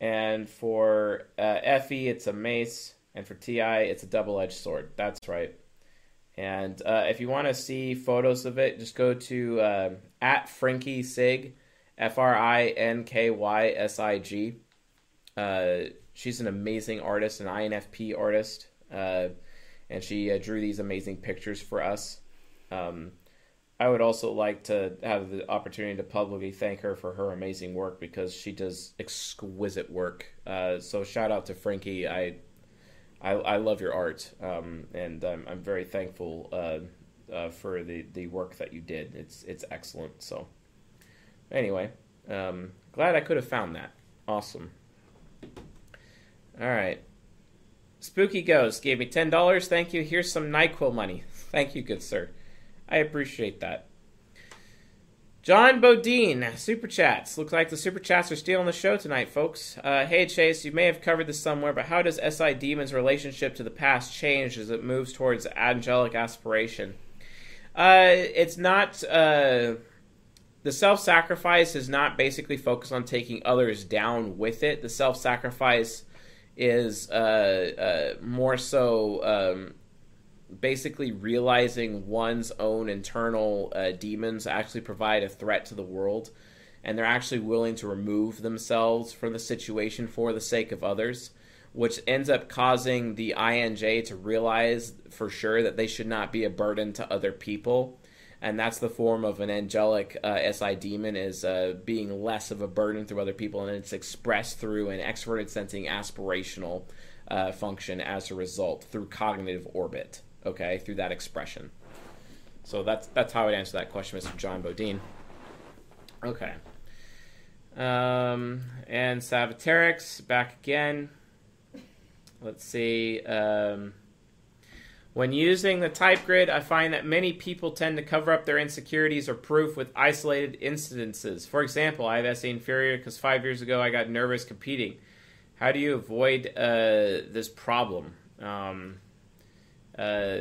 And for uh, FE, it's a mace. And for TI, it's a double edged sword. That's right. And uh, if you want to see photos of it, just go to uh, at Frankie Sig, F R I N K Y S I G. Uh, she's an amazing artist, an INFP artist, uh, and she drew these amazing pictures for us. Um, I would also like to have the opportunity to publicly thank her for her amazing work because she does exquisite work. Uh, so shout out to Frankie. I I, I love your art, um, and I'm, I'm very thankful uh, uh, for the, the work that you did. It's it's excellent. So, anyway, um, glad I could have found that. Awesome. All right. Spooky Ghost gave me ten dollars. Thank you. Here's some Nyquil money. <laughs> Thank you, good sir. I appreciate that. John Bodine, super chats. Looks like the super chats are stealing the show tonight, folks. Uh, hey, Chase, you may have covered this somewhere, but how does SI Demon's relationship to the past change as it moves towards angelic aspiration? Uh, it's not. Uh, the self sacrifice is not basically focused on taking others down with it. The self sacrifice is uh, uh, more so um, basically realizing one's own internal uh, demons actually provide a threat to the world, and they're actually willing to remove themselves from the situation for the sake of others, which ends up causing the INJ to realize for sure that they should not be a burden to other people. And that's the form of an angelic uh, SI demon is uh, being less of a burden through other people, and it's expressed through an extroverted sensing aspirational uh, function as a result through cognitive orbit okay, through that expression. So that's that's how I'd answer that question, Mr. John Bodine. Okay. Um, and Savaterix back again. Let's see. Um, when using the type grid, I find that many people tend to cover up their insecurities or proof with isolated incidences. For example, I have SE inferior because five years ago I got nervous competing. How do you avoid uh, this problem? Um, uh,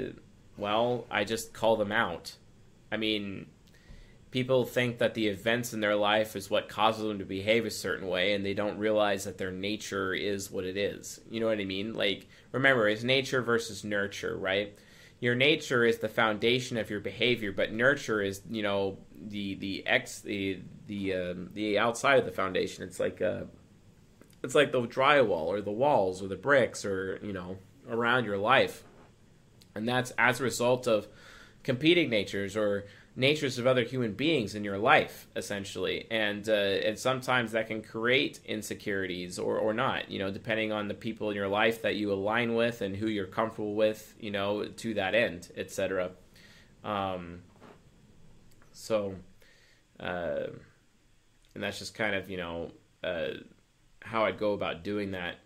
well, I just call them out. I mean, people think that the events in their life is what causes them to behave a certain way, and they don't realize that their nature is what it is. You know what I mean? Like, remember, it's nature versus nurture, right? Your nature is the foundation of your behavior, but nurture is, you know, the the ex the the um, the outside of the foundation. It's like uh, it's like the drywall or the walls or the bricks or you know around your life and that's as a result of competing natures or natures of other human beings in your life essentially. And uh, and sometimes that can create insecurities or, or not you know depending on the people in your life that you align with and who you're comfortable with you know to that end etc um, so uh, and that's just kind of you know uh, how I'd go about doing that.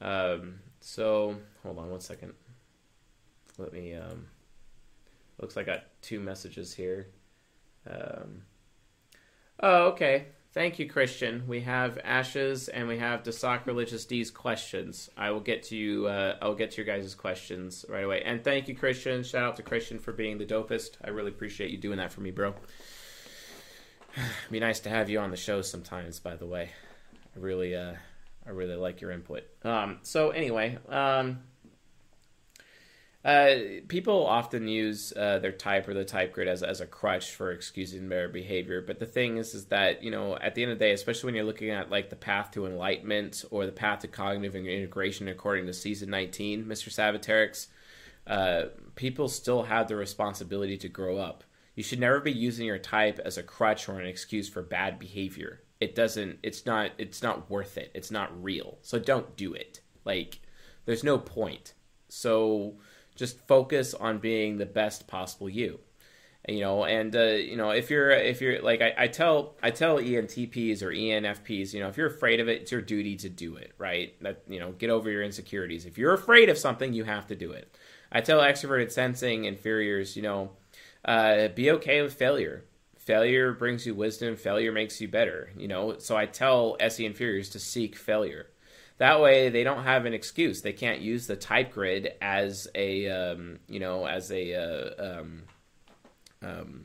Um, so hold on one second let me. Um, looks like I got two messages here. Um, oh, okay. Thank you, Christian. We have Ashes and we have Desac Religious D's questions. I will get to you. Uh, I will get to your guys' questions right away. And thank you, Christian. Shout out to Christian for being the dopest. I really appreciate you doing that for me, bro. It'd <sighs> be nice to have you on the show sometimes. By the way, I really, uh, I really like your input. Um, so anyway, um, uh, people often use uh, their type or the type grid as, as a crutch for excusing their behavior. But the thing is, is that you know, at the end of the day, especially when you're looking at like the path to enlightenment or the path to cognitive integration, according to season 19, Mr. Savaterix, uh, people still have the responsibility to grow up. You should never be using your type as a crutch or an excuse for bad behavior. It doesn't. It's not. It's not worth it. It's not real. So don't do it. Like, there's no point. So just focus on being the best possible you. You know and uh, you know if you're if you're like I, I, tell i tell entps or enfps you know if you're afraid of it it's your duty to do it right? That you know get over your insecurities. If you're afraid of something you have to do it. I tell extroverted sensing inferiors you know uh, be okay with failure. Failure brings you wisdom. Failure makes you better you know? So i tell se inferiors to seek failure that way, they don't have an excuse. They can't use the type grid as a um, you know as a uh, um, um,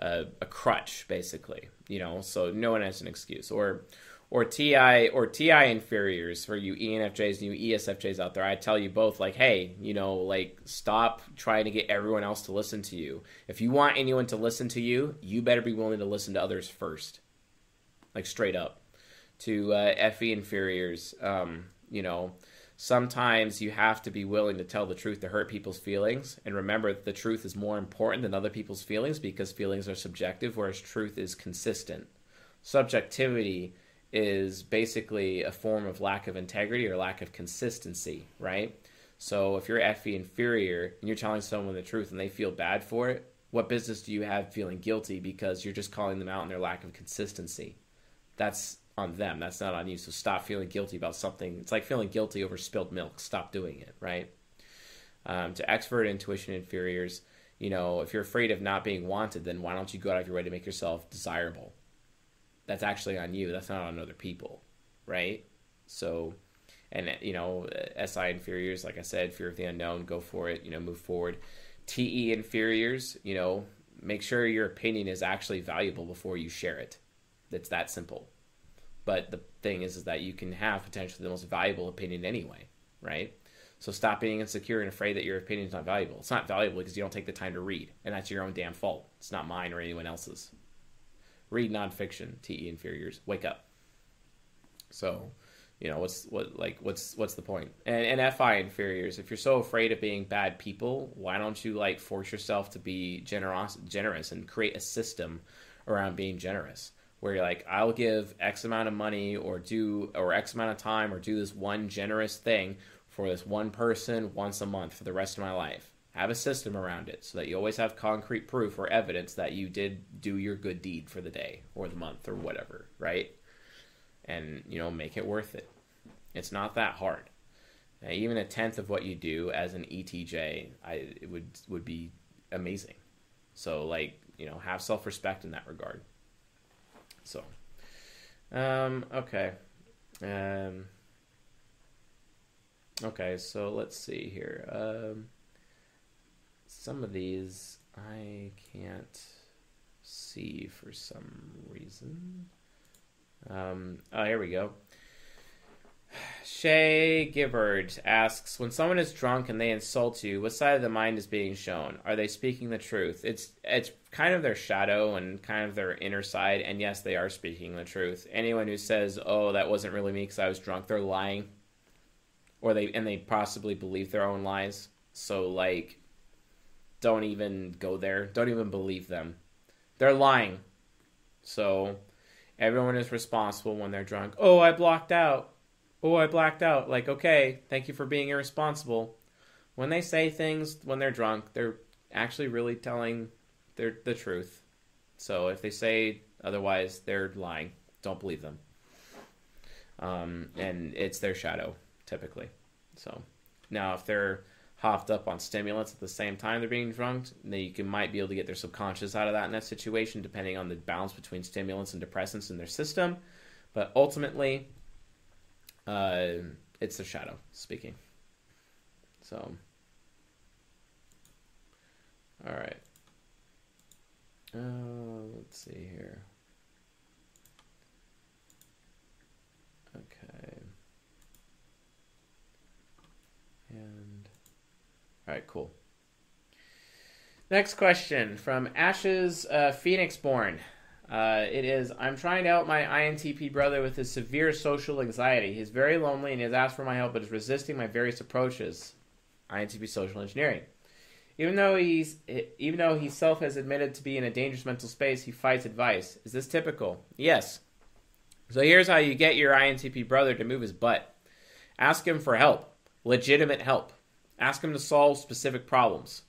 uh, a crutch, basically. You know, so no one has an excuse. Or or TI or TI inferiors for you ENFJs and you ESFJs out there. I tell you both, like, hey, you know, like, stop trying to get everyone else to listen to you. If you want anyone to listen to you, you better be willing to listen to others first, like straight up to uh, FE inferiors. Um, you know, sometimes you have to be willing to tell the truth to hurt people's feelings. And remember, the truth is more important than other people's feelings because feelings are subjective, whereas truth is consistent. Subjectivity is basically a form of lack of integrity or lack of consistency, right? So if you're FE inferior and you're telling someone the truth and they feel bad for it, what business do you have feeling guilty because you're just calling them out on their lack of consistency? That's on them. That's not on you. So stop feeling guilty about something. It's like feeling guilty over spilled milk. Stop doing it, right? Um, to expert intuition inferiors, you know, if you're afraid of not being wanted, then why don't you go out of your way to make yourself desirable? That's actually on you. That's not on other people, right? So, and you know, SI inferiors, like I said, fear of the unknown, go for it. You know, move forward. TE inferiors, you know, make sure your opinion is actually valuable before you share it. It's that simple. But the thing is, is that you can have potentially the most valuable opinion anyway, right? So stop being insecure and afraid that your opinion is not valuable. It's not valuable because you don't take the time to read, and that's your own damn fault. It's not mine or anyone else's. Read nonfiction, TE inferiors. Wake up. So, you know what's what like what's what's the point? And, and FI inferiors. If you're so afraid of being bad people, why don't you like force yourself to be generous, generous, and create a system around being generous? Where you're like, I'll give X amount of money or do or X amount of time or do this one generous thing for this one person once a month for the rest of my life. Have a system around it so that you always have concrete proof or evidence that you did do your good deed for the day or the month or whatever, right? And you know, make it worth it. It's not that hard. Now, even a tenth of what you do as an ETJ, I it would would be amazing. So like, you know, have self-respect in that regard. So, um, okay. Um, okay, so let's see here. Um, some of these I can't see for some reason. Um, oh, here we go. Shay Gibbard asks, when someone is drunk and they insult you, what side of the mind is being shown? Are they speaking the truth? It's it's kind of their shadow and kind of their inner side, and yes, they are speaking the truth. Anyone who says, "Oh, that wasn't really me because I was drunk," they're lying, or they and they possibly believe their own lies. So like, don't even go there. Don't even believe them. They're lying. So everyone is responsible when they're drunk. Oh, I blocked out oh, I blacked out. Like, okay, thank you for being irresponsible. When they say things when they're drunk, they're actually really telling their the truth. So if they say otherwise, they're lying. Don't believe them. Um, and it's their shadow typically. So now if they're hopped up on stimulants at the same time they're being drunk, then you can, might be able to get their subconscious out of that in that situation, depending on the balance between stimulants and depressants in their system. But ultimately, uh, it's the shadow speaking. So, all right. Uh, let's see here. Okay. And all right, cool. Next question from Ashes uh, Phoenix Born. Uh, it is I'm trying to help my INTP brother with his severe social anxiety. He's very lonely and he has asked for my help, but is resisting my various approaches. INTP social engineering. Even though he's even though he self has admitted to be in a dangerous mental space, he fights advice. Is this typical? Yes. So here's how you get your INTP brother to move his butt. Ask him for help, legitimate help. Ask him to solve specific problems.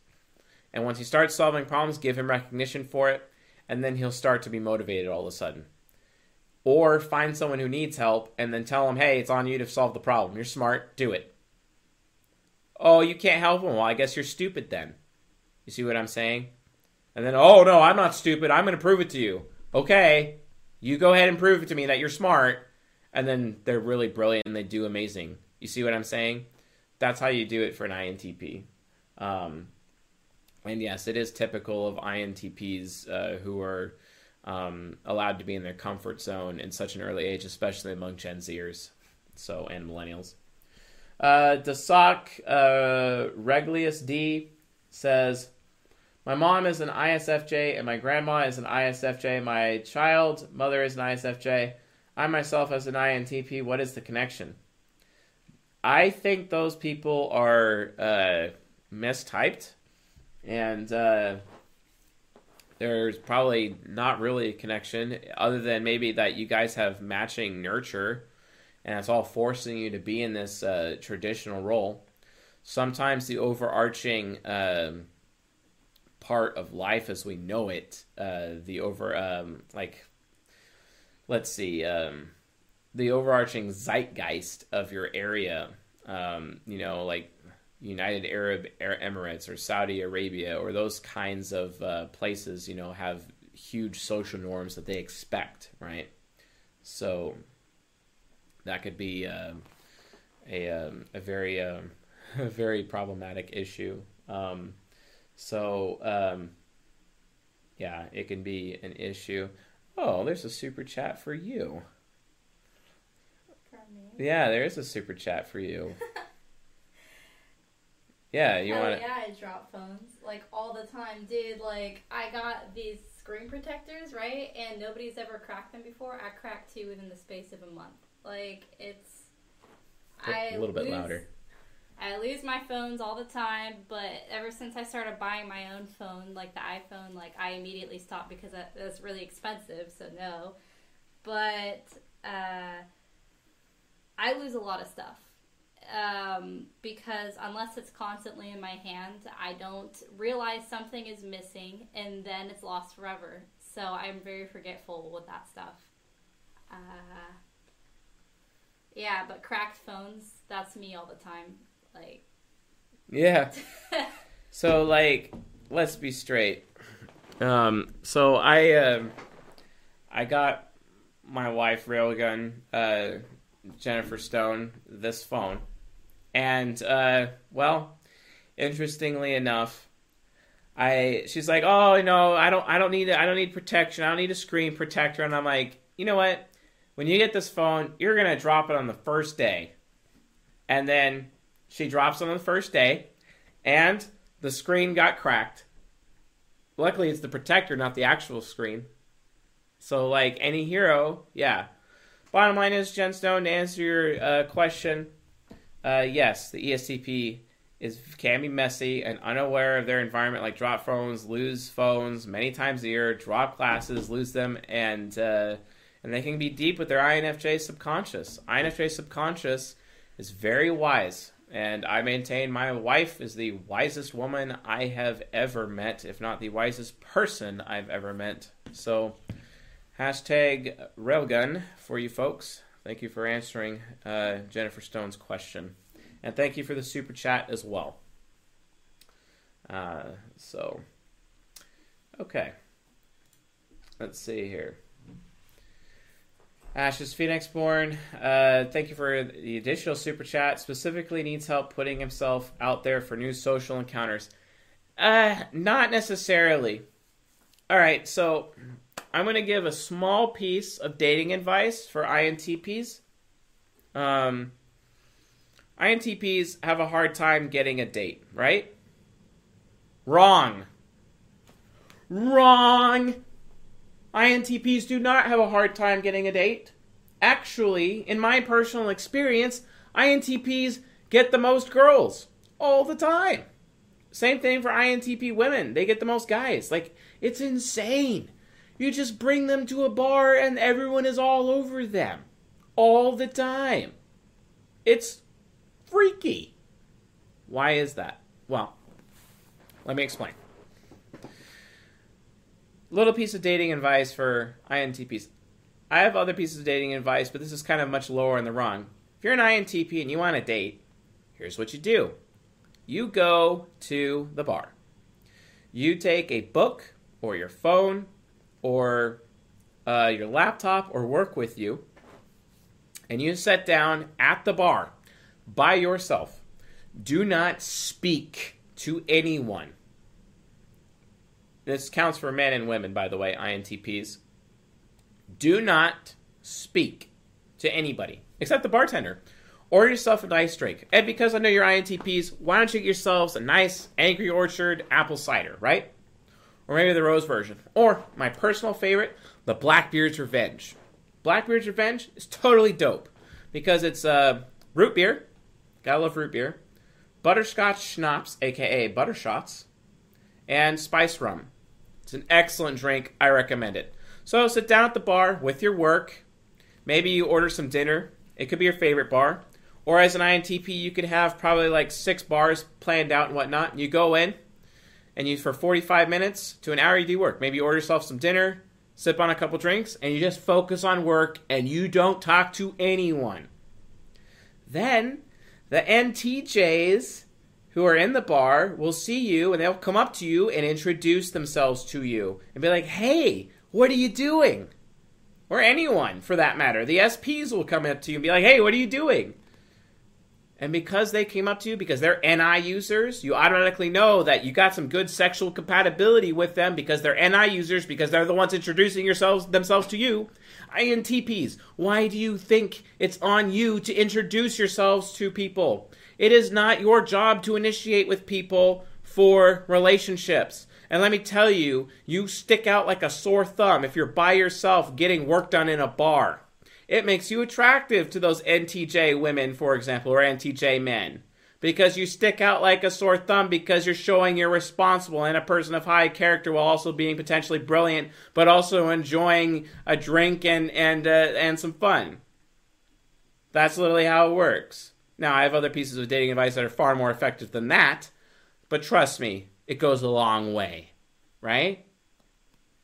And once he starts solving problems, give him recognition for it and then he'll start to be motivated all of a sudden. Or find someone who needs help and then tell them, hey, it's on you to solve the problem. You're smart, do it. Oh, you can't help him? Well, I guess you're stupid then. You see what I'm saying? And then, oh, no, I'm not stupid. I'm going to prove it to you. Okay, you go ahead and prove it to me that you're smart. And then they're really brilliant and they do amazing. You see what I'm saying? That's how you do it for an INTP. Um, and yes, it is typical of INTPs uh, who are um, allowed to be in their comfort zone in such an early age, especially among Gen Zers, so and millennials. Uh, Desoc uh, Reglius D says, "My mom is an ISFJ and my grandma is an ISFJ. My child mother is an ISFJ. I myself as an INTP. What is the connection?" I think those people are uh, mistyped and uh, there's probably not really a connection other than maybe that you guys have matching nurture and it's all forcing you to be in this uh, traditional role. Sometimes the overarching um, part of life as we know it uh, the over um, like let's see um, the overarching zeitgeist of your area um, you know like United Arab Emirates or Saudi Arabia or those kinds of uh, places, you know, have huge social norms that they expect, right? So that could be uh, a um, a very um, <laughs> a very problematic issue. Um, so um, yeah, it can be an issue. Oh, there's a super chat for you. Yeah, there is a super chat for you. <laughs> Yeah, you want yeah, I drop phones like all the time, dude. Like I got these screen protectors, right? And nobody's ever cracked them before. I cracked two within the space of a month. Like it's. I A little bit lose- louder. I lose my phones all the time, but ever since I started buying my own phone, like the iPhone, like I immediately stopped because that's really expensive. So no, but uh, I lose a lot of stuff um, because unless it's constantly in my hand, I don't realize something is missing, and then it's lost forever. So I'm very forgetful with that stuff. Uh, yeah, but cracked phones—that's me all the time. Like. Yeah. <laughs> So like, let's be straight. Um, so I um I got my wife Railgun, uh, Jennifer Stone, this phone, and uh, well, interestingly enough, I she's like, oh no, I don't I don't need I don't need protection. I don't need a screen protector, and I'm like, you know what? When you get this phone, you're gonna drop it on the first day, and then she drops it on the first day, and the screen got cracked. Luckily, it's the protector, not the actual screen. So, like any hero, yeah. Bottom line is, Jen Stone, to answer your uh, question, uh, yes, the ESTP is can be messy and unaware of their environment. Like drop phones, lose phones many times a year, drop classes, lose them, and uh, and they can be deep with their INFJ subconscious. INFJ subconscious is very wise, and I maintain my wife is the wisest woman I have ever met, if not the wisest person I've ever met. So, hashtag railgun for you folks. Thank you for answering uh, Jennifer Stone's question, and thank you for the super chat as well. Uh, so, okay, let's see here. Ashes Phoenix Born, uh, thank you for the additional super chat. Specifically, needs help putting himself out there for new social encounters. Uh, not necessarily. All right, so I'm going to give a small piece of dating advice for INTPs. Um, INTPs have a hard time getting a date, right? Wrong. Wrong. INTPs do not have a hard time getting a date. Actually, in my personal experience, INTPs get the most girls all the time. Same thing for INTP women. They get the most guys. Like, it's insane. You just bring them to a bar and everyone is all over them all the time. It's freaky. Why is that? Well, let me explain. Little piece of dating advice for INTPs. I have other pieces of dating advice, but this is kind of much lower in the rung. If you're an INTP and you want a date, here's what you do you go to the bar. You take a book or your phone or uh, your laptop or work with you, and you sit down at the bar by yourself. Do not speak to anyone. This counts for men and women, by the way, INTPs. Do not speak to anybody except the bartender. Order yourself a nice drink. And because I know you're INTPs, why don't you get yourselves a nice Angry Orchard apple cider, right? Or maybe the rose version. Or my personal favorite, the Blackbeard's Revenge. Blackbeard's Revenge is totally dope because it's uh, root beer. Gotta love root beer. Butterscotch schnapps, aka buttershots, and spice rum. It's an excellent drink. I recommend it. So sit down at the bar with your work. Maybe you order some dinner. It could be your favorite bar. Or as an INTP, you could have probably like six bars planned out and whatnot. You go in, and you for 45 minutes to an hour you do work. Maybe you order yourself some dinner, sip on a couple drinks, and you just focus on work and you don't talk to anyone. Then the NTJs who are in the bar will see you and they'll come up to you and introduce themselves to you and be like, hey, what are you doing? Or anyone for that matter. The SPs will come up to you and be like, hey, what are you doing? And because they came up to you, because they're NI users, you automatically know that you got some good sexual compatibility with them because they're NI users, because they're the ones introducing yourselves themselves to you. INTPs, why do you think it's on you to introduce yourselves to people? It is not your job to initiate with people for relationships. And let me tell you, you stick out like a sore thumb if you're by yourself getting work done in a bar. It makes you attractive to those NTJ women, for example, or NTJ men. Because you stick out like a sore thumb because you're showing you're responsible and a person of high character while also being potentially brilliant, but also enjoying a drink and and uh, and some fun. That's literally how it works. Now I have other pieces of dating advice that are far more effective than that, but trust me, it goes a long way, right?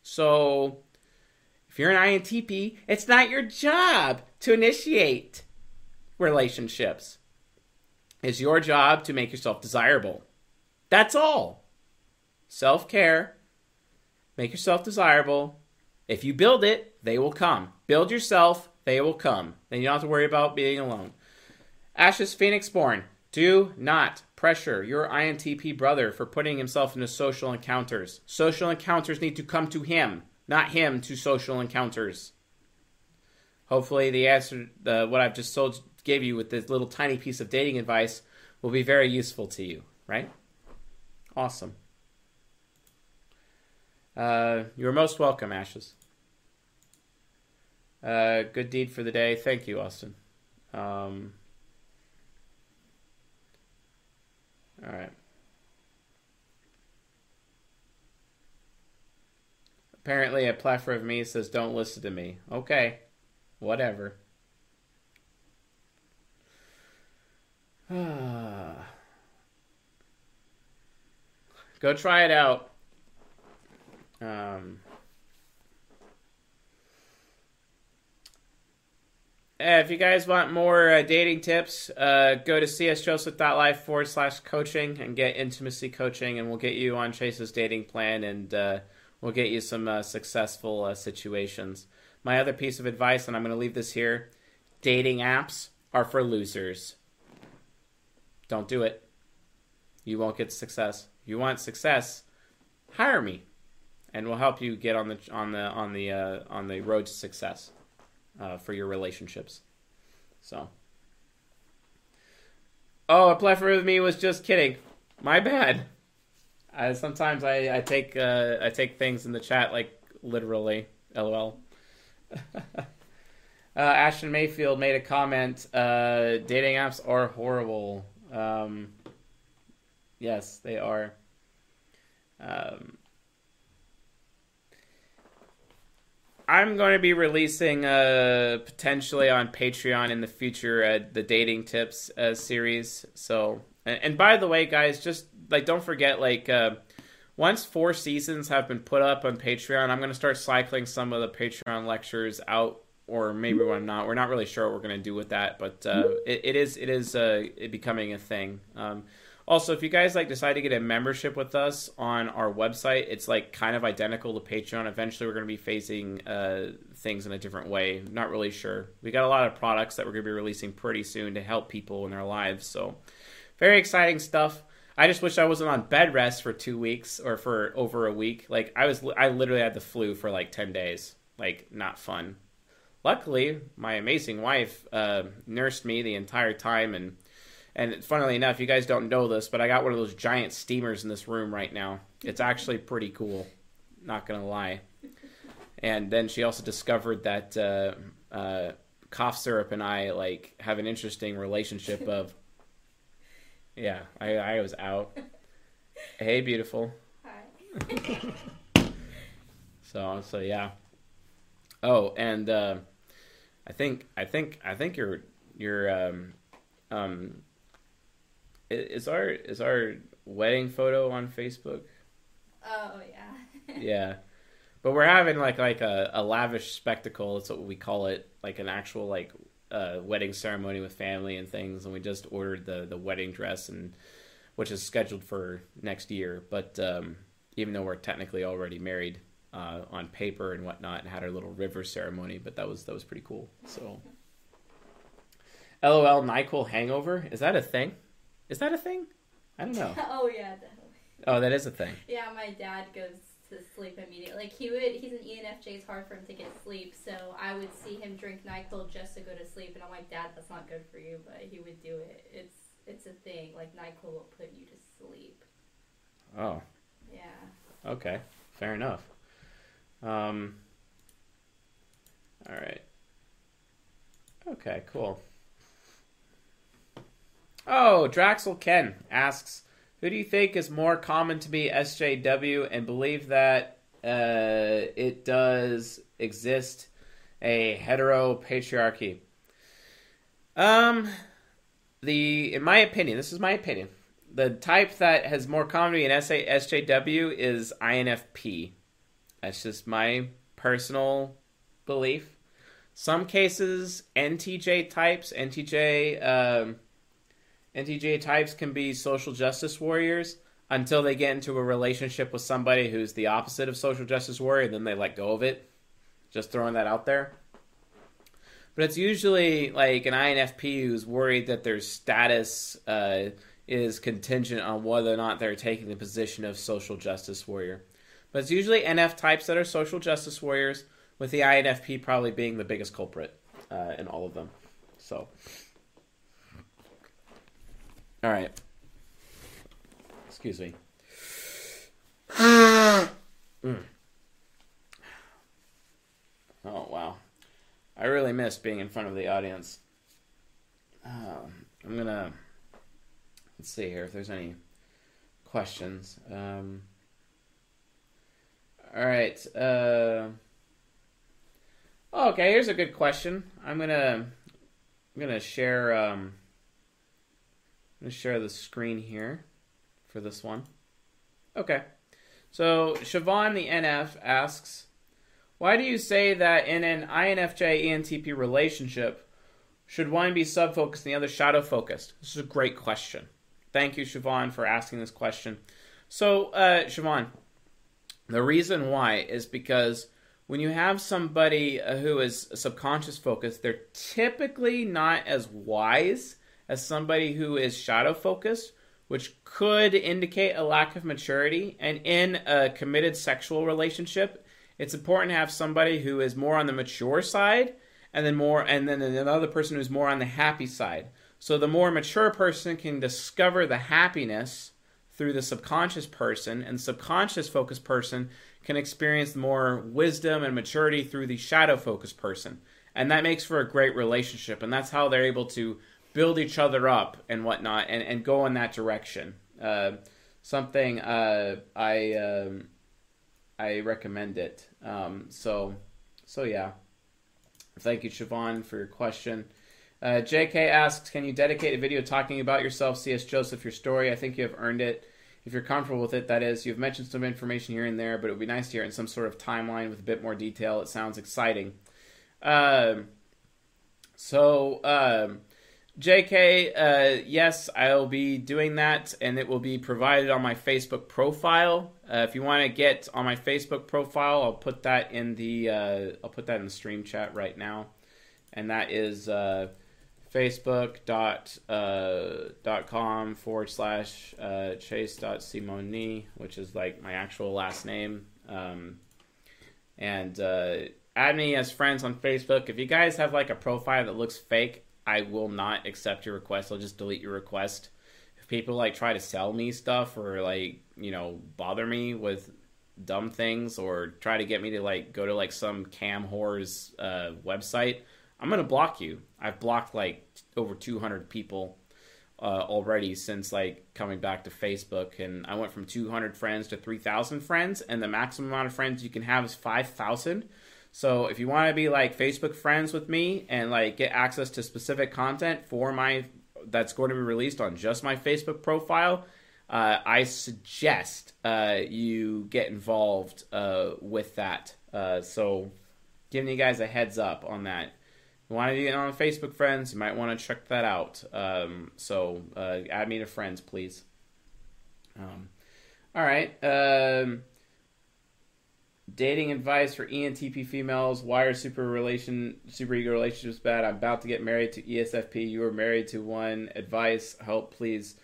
So if you're an INTP, it's not your job to initiate relationships. It's your job to make yourself desirable. That's all. Self care, make yourself desirable. If you build it, they will come. Build yourself, they will come. Then you don't have to worry about being alone. Ashes Phoenix Born, do not pressure your INTP brother for putting himself into social encounters. Social encounters need to come to him not him, to social encounters. Hopefully, the answer, the, what I've just told, gave you with this little tiny piece of dating advice, will be very useful to you, right? Awesome. Uh, you're most welcome, Ashes. Uh, good deed for the day. Thank you, Austin. Um, all right. Apparently, a plethora of me says, Don't listen to me. Okay. Whatever. <sighs> Go try it out. Um, if you guys want more uh, dating tips, uh, go to csjoseph.life forward slash coaching and get intimacy coaching, and we'll get you on Chase's dating plan and uh, will get you some uh, successful uh, situations. My other piece of advice, and I'm going to leave this here dating apps are for losers. Don't do it. You won't get success. If you want success, hire me, and we'll help you get on the on the on the uh, on the road to success uh, for your relationships. So, oh, a plethora of me was just kidding. My bad. I, sometimes I, I take uh, I take things in the chat like literally. LOL. <laughs> uh, Ashton Mayfield made a comment. Uh, dating apps are horrible. Um, yes, they are. Um, I'm going to be releasing uh, potentially on Patreon in the future uh, the dating tips uh, series. So, and, and, by the way, guys, just like don't forget like uh, once four seasons have been put up on Patreon, I'm going to start cycling some of the Patreon lectures out, or maybe we're not. We're not really sure what we're going to do with that, but uh, it, it is it is uh, it becoming a thing. Um, also, if you guys like decide to get a membership with us on our website, it's like kind of identical to Patreon. Eventually, we're going to be phasing uh, things in a different way. Not really sure. We got a lot of products that we're going to be releasing pretty soon to help people in their lives. So, very exciting stuff. I just wish I wasn't on bed rest for two weeks or for over a week. Like I was, I literally had the flu for like ten days. Like not fun. Luckily, my amazing wife uh, nursed me the entire time, and and funnily enough, you guys don't know this, but I got one of those giant steamers in this room right now. It's actually pretty cool. Not gonna lie. And then she also discovered that uh, uh, cough syrup and I like have an interesting relationship of yeah, I I was out. <laughs> hey, beautiful. Hi. so so yeah. Oh, and uh, I think I think I think your your um um is our is our wedding photo on Facebook? Oh yeah. <laughs> yeah. But we're having like like a, a lavish spectacle. That's what we call it. Like an actual like uh, wedding ceremony with family and things, and we just ordered the the wedding dress and which is scheduled for next year. But um, even though we're technically already married uh, on paper and whatnot, and had our little river ceremony, but that was that was pretty cool. So. LOL Nyquil hangover. Is that a thing? Is that a thing? I don't know. <laughs> oh yeah, definitely. Oh, that is a thing. Yeah, my dad goes to sleep immediately. Like he would, he's an ENFJ. It's hard for him to get sleep, so I would see him drink Nyquil just to go to sleep, and I'm like, Dad, that's not good for you, but he would do it. It's it's a thing. Like Nyquil will put you to sleep. Oh, Yeah. okay. Fair enough. Um. All right. Okay, cool. Oh, Draxel Ken asks, "Who do you think is more common to be SJW and believe that uh, it does exist a hetero patriarchy?" Um, the in my opinion, this is my opinion. The type that has more common to be an SA, SJW is INFP. That's just my personal belief. Some cases, NTJ types, NTJ, um, NTJ types can be social justice warriors until they get into a relationship with somebody who's the opposite of social justice warrior, then they let go of it. Just throwing that out there. But it's usually like an INFP who's worried that their status uh, is contingent on whether or not they're taking the position of social justice warrior. But it's usually NF types that are social justice warriors, with the INFP probably being the biggest culprit uh, in all of them. So, all right. Excuse me. Mm. Oh wow, I really miss being in front of the audience. Um, I'm gonna let's see here if there's any questions. Um, all right. Uh, okay, here's a good question. I'm gonna I'm gonna share um, I'm gonna share the screen here for this one. Okay. So Siobhan the NF asks, why do you say that in an INFJ ENTP relationship should one be sub focused and the other shadow focused? This is a great question. Thank you, Siobhan, for asking this question. So, uh, Siobhan, the reason why is because when you have somebody uh, who is subconscious focused, they're typically not as wise as somebody who is shadow focused, which could indicate a lack of maturity. And in a committed sexual relationship, it's important to have somebody who is more on the mature side and then more and then another person who's more on the happy side. So the more mature person can discover the happiness through the subconscious person and subconscious focused person can experience more wisdom and maturity through the shadow focused person. And that makes for a great relationship. And that's how they're able to build each other up and whatnot and, and go in that direction. Uh, something uh, I um, I recommend it. Um, so so yeah. Thank you, Siobhan, for your question. Uh, JK asks, can you dedicate a video talking about yourself, C.S. Joseph, your story? I think you have earned it. If you're comfortable with it, that is. You've mentioned some information here and there, but it would be nice to hear it in some sort of timeline with a bit more detail. It sounds exciting. Um, so, um, JK, uh, yes, I'll be doing that, and it will be provided on my Facebook profile. Uh, if you want to get on my Facebook profile, I'll put that in the uh, I'll put that in the stream chat right now, and that is uh, facebook dot uh, dot com forward slash uh, chase dot simoni, which is like my actual last name, um, and uh, add me as friends on Facebook. If you guys have like a profile that looks fake, I will not accept your request. I'll just delete your request. If people like try to sell me stuff or like, you know, bother me with dumb things or try to get me to like go to like some cam whores uh, website, I'm gonna block you. I've blocked like over 200 people uh, already since like coming back to Facebook, and I went from 200 friends to 3,000 friends, and the maximum amount of friends you can have is 5,000. So if you want to be like Facebook friends with me and like get access to specific content for my that's going to be released on just my Facebook profile, uh, I suggest uh, you get involved uh, with that. Uh, so giving you guys a heads up on that. If you want to get on Facebook friends, you might want to check that out. Um, so uh, add me to friends, please. Um, all right. Um, dating advice for ENTP females. Why are super relation super ego relationships bad? I'm about to get married to ESFP. You are married to one. Advice, help, please.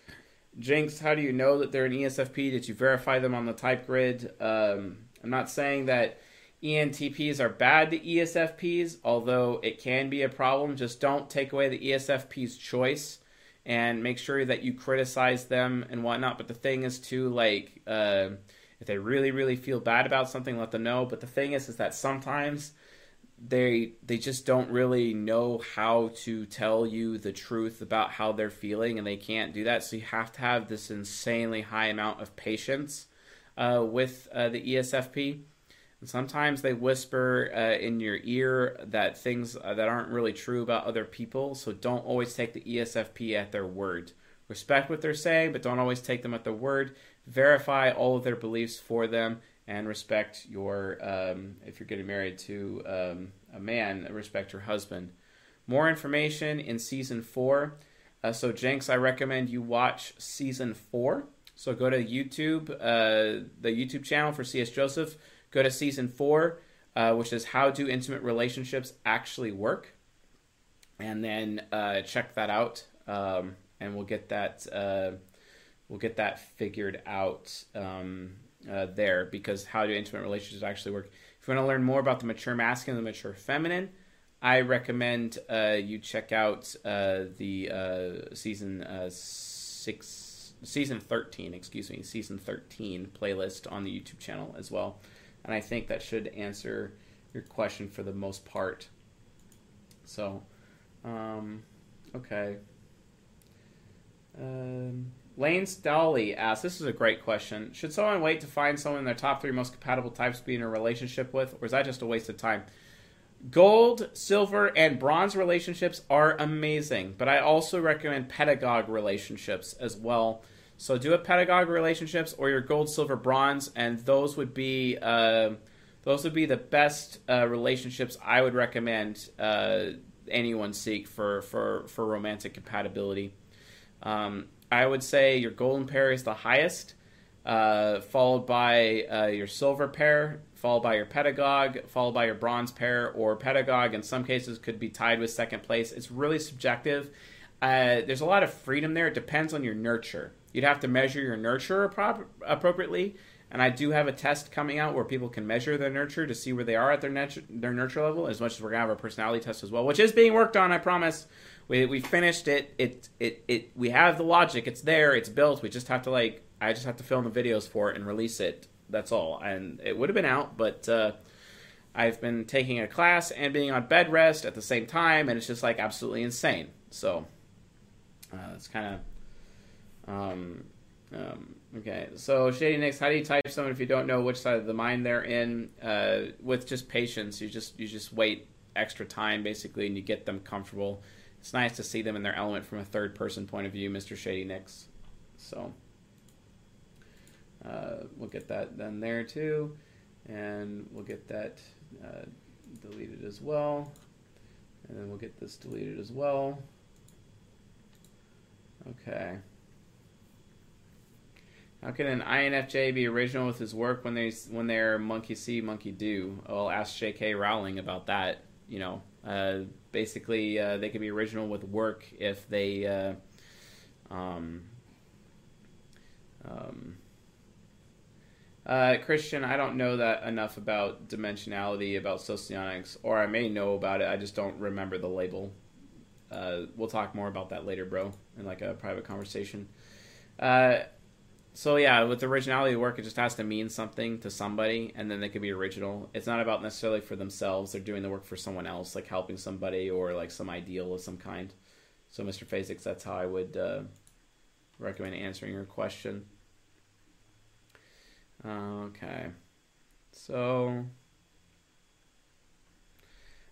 Jinx, how do you know that they're an ESFP? Did you verify them on the type grid? Um, I'm not saying that ENTPs are bad to ESFPs, although it can be a problem. Just don't take away the ESFP's choice and make sure that you criticize them and whatnot. But the thing is, too, like, uh, if they really, really feel bad about something, let them know. But the thing is, is that sometimes they they just don't really know how to tell you the truth about how they're feeling, and they can't do that. So you have to have this insanely high amount of patience uh, with uh, the ESFP. And sometimes they whisper uh, in your ear that things uh, that aren't really true about other people. So don't always take the ESFP at their word. Respect what they're saying, but don't always take them at their word. Verify all of their beliefs for them, and respect your. Um, if you're getting married to um, a man, respect your husband. More information in season four. Uh, so Jenks, I recommend you watch season four. So go to YouTube, uh, the YouTube channel for CS Joseph. Go to season four, uh, which is how do intimate relationships actually work, and then uh, check that out, um, and we'll get that uh, we'll get that figured out um, uh, there because how do intimate relationships actually work. If you want to learn more about the mature masculine and the mature feminine, I recommend uh, you check out uh, the uh, season uh, six, season thirteen, excuse me, season thirteen playlist on the YouTube channel as well, and I think that should answer your question for the most part. So, um, okay. Um, Lane Stolly asks, this is a great question. Should someone wait to find someone in their top three most compatible types to be in a relationship with, or is that just a waste of time? Gold, silver, and bronze relationships are amazing, but I also recommend pedagogue relationships as well. So do a pedagogue relationships or your gold, silver, bronze, and those would be uh, those would be the best uh, relationships I would recommend uh, anyone seek for for for romantic compatibility. Um, I would say your golden pair is the highest, uh, followed by uh, your silver pair, followed by your pedagogue, followed by your bronze pair, or pedagogue in some cases could be tied with second place. It's really subjective. Uh, there's a lot of freedom there. It depends on your nurture. You'd have to measure your nurture appro- appropriately. And I do have a test coming out where people can measure their nurture to see where they are at their nurture, their nurture level, as much as we're gonna have our personality test as well, which is being worked on. I promise. We we finished it. It it it. We have the logic. It's there. It's built. We just have to like. I just have to film the videos for it and release it. That's all. And it would have been out, but uh, I've been taking a class and being on bed rest at the same time, and it's just like absolutely insane. So uh, it's kind of. Um, um, okay, so Shady Nix, how do you type someone if you don't know which side of the mind they're in? Uh, with just patience, you just you just wait extra time basically, and you get them comfortable. It's nice to see them in their element from a third person point of view, Mister Shady Nix. So uh, we'll get that done there too, and we'll get that uh, deleted as well, and then we'll get this deleted as well. Okay. How can an INFJ be original with his work when they when they're monkey see, monkey do? I'll ask J.K. Rowling about that. You know, uh, basically uh, they can be original with work if they, uh, um, um, uh, Christian. I don't know that enough about dimensionality about socionics, or I may know about it. I just don't remember the label. Uh, we'll talk more about that later, bro, in like a private conversation. So yeah, with originality of work, it just has to mean something to somebody, and then they can be original. It's not about necessarily for themselves; they're doing the work for someone else, like helping somebody or like some ideal of some kind. So, Mr. Phasix, that's how I would uh, recommend answering your question. Okay, so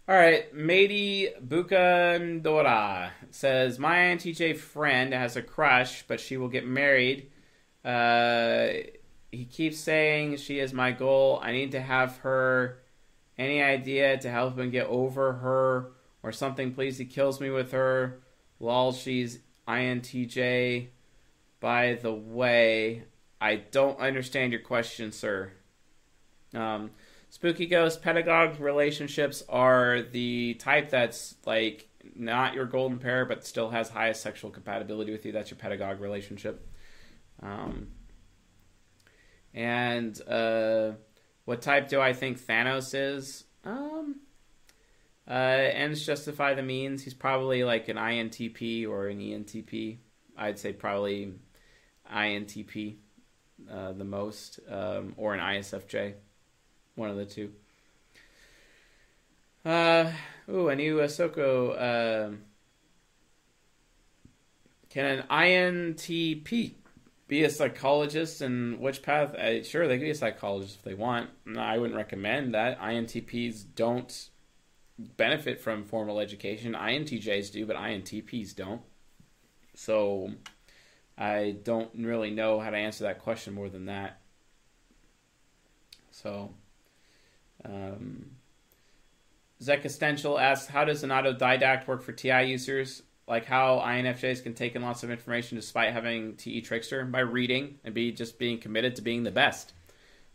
all right, Mady Bukandora says my INTJ friend has a crush, but she will get married. Uh, he keeps saying she is my goal. I need to have her. Any idea to help him get over her or something? Please, he kills me with her. Lol, she's INTJ. By the way, I don't understand your question, sir. Um, spooky ghost pedagogue relationships are the type that's like not your golden pair, but still has highest sexual compatibility with you. That's your pedagogue relationship. Um, and uh, what type do I think Thanos is? Um, uh, ends justify the means. He's probably like an INTP or an ENTP. I'd say probably INTP uh, the most, um, or an ISFJ, one of the two. Uh, ooh, a new Ahsoka. Uh, can an INTP be a psychologist and which path? Uh, sure, they can be a psychologist if they want. No, I wouldn't recommend that. INTPs don't benefit from formal education. INTJs do, but INTPs don't. So I don't really know how to answer that question more than that. So, um, Zekastential asks, how does an autodidact work for TI users? Like how INFJs can take in lots of information despite having TE Trickster by reading and be just being committed to being the best.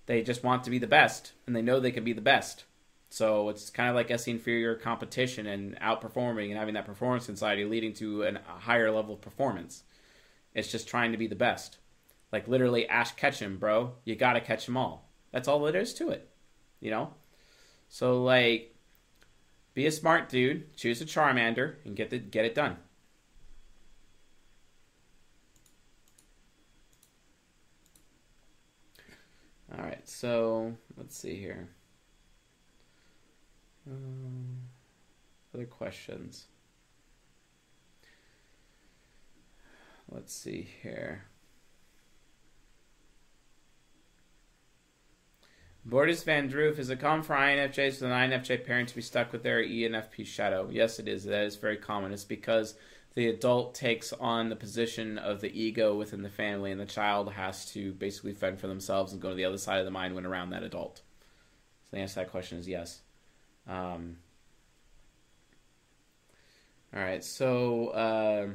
They just want to be the best, and they know they can be the best. So it's kind of like SE inferior competition and outperforming and having that performance anxiety leading to an, a higher level of performance. It's just trying to be the best. Like literally Ash Ketchum, bro. You gotta catch them all. That's all it is to it. You know? So like be a smart dude, choose a Charmander, and get the get it done. All right, so let's see here. Um, other questions. Let's see here. Borders Van Droof, is it common for INFJs with an INFJ parent to be stuck with their ENFP shadow? Yes, it is. That is very common. It's because the adult takes on the position of the ego within the family, and the child has to basically fend for themselves and go to the other side of the mind when around that adult. So the answer to that question is yes. Um, all right, so. Uh,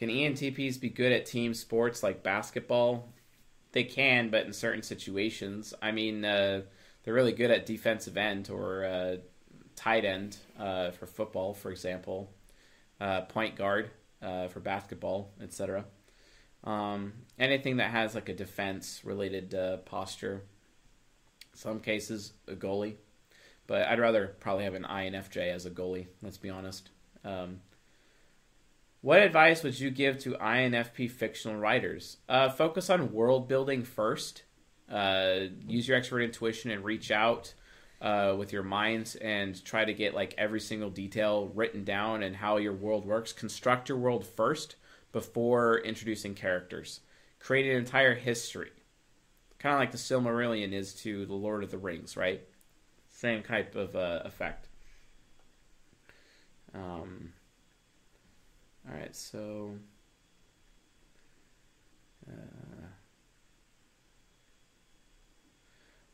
can ENTPs be good at team sports like basketball? They can, but in certain situations. I mean, uh, they're really good at defensive end or uh, tight end uh, for football, for example, uh, point guard uh, for basketball, etc. Um, anything that has like a defense related uh, posture. Some cases, a goalie, but I'd rather probably have an INFJ as a goalie. Let's be honest. Um, what advice would you give to INFP fictional writers? Uh, focus on world building first. Uh, use your expert intuition and reach out uh, with your minds and try to get like every single detail written down and how your world works. Construct your world first before introducing characters. Create an entire history, kind of like the Silmarillion is to the Lord of the Rings, right? Same type of uh, effect. Um, all right, so. Uh,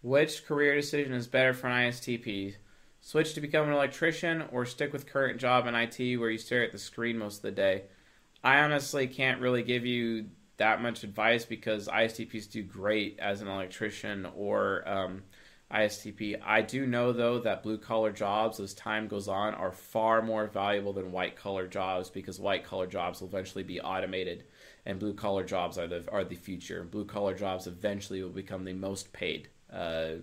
which career decision is better for an ISTP? Switch to become an electrician or stick with current job in IT where you stare at the screen most of the day? I honestly can't really give you that much advice because ISTPs do great as an electrician or um, ISTP. I do know though that blue collar jobs, as time goes on, are far more valuable than white collar jobs because white collar jobs will eventually be automated, and blue collar jobs are the are the future. Blue collar jobs eventually will become the most paid uh,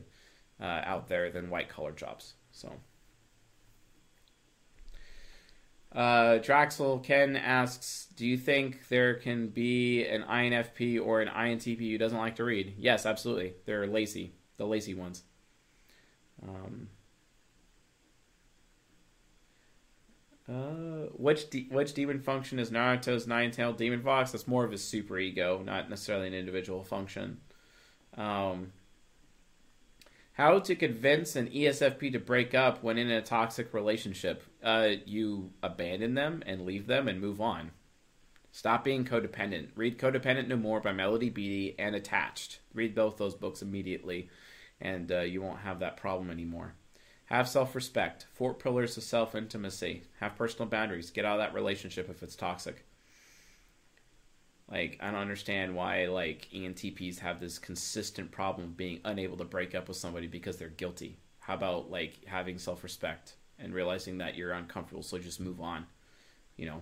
uh, out there than white collar jobs. So. Uh, Draxel Ken asks, "Do you think there can be an INFP or an INTP who doesn't like to read?" Yes, absolutely. They're lazy, the lazy ones. Um, uh, which de- which demon function is Naruto's nine-tailed demon fox? That's more of his super ego, not necessarily an individual function. Um, how to convince an ESFP to break up when in a toxic relationship? Uh, you abandon them and leave them and move on. Stop being codependent. Read Codependent No More by Melody Beattie and Attached. Read both those books immediately and uh, you won't have that problem anymore. Have self respect. Four pillars of self intimacy. Have personal boundaries. Get out of that relationship if it's toxic. Like I don't understand why like ENTPs have this consistent problem being unable to break up with somebody because they're guilty. How about like having self-respect and realizing that you're uncomfortable, so just move on. You know.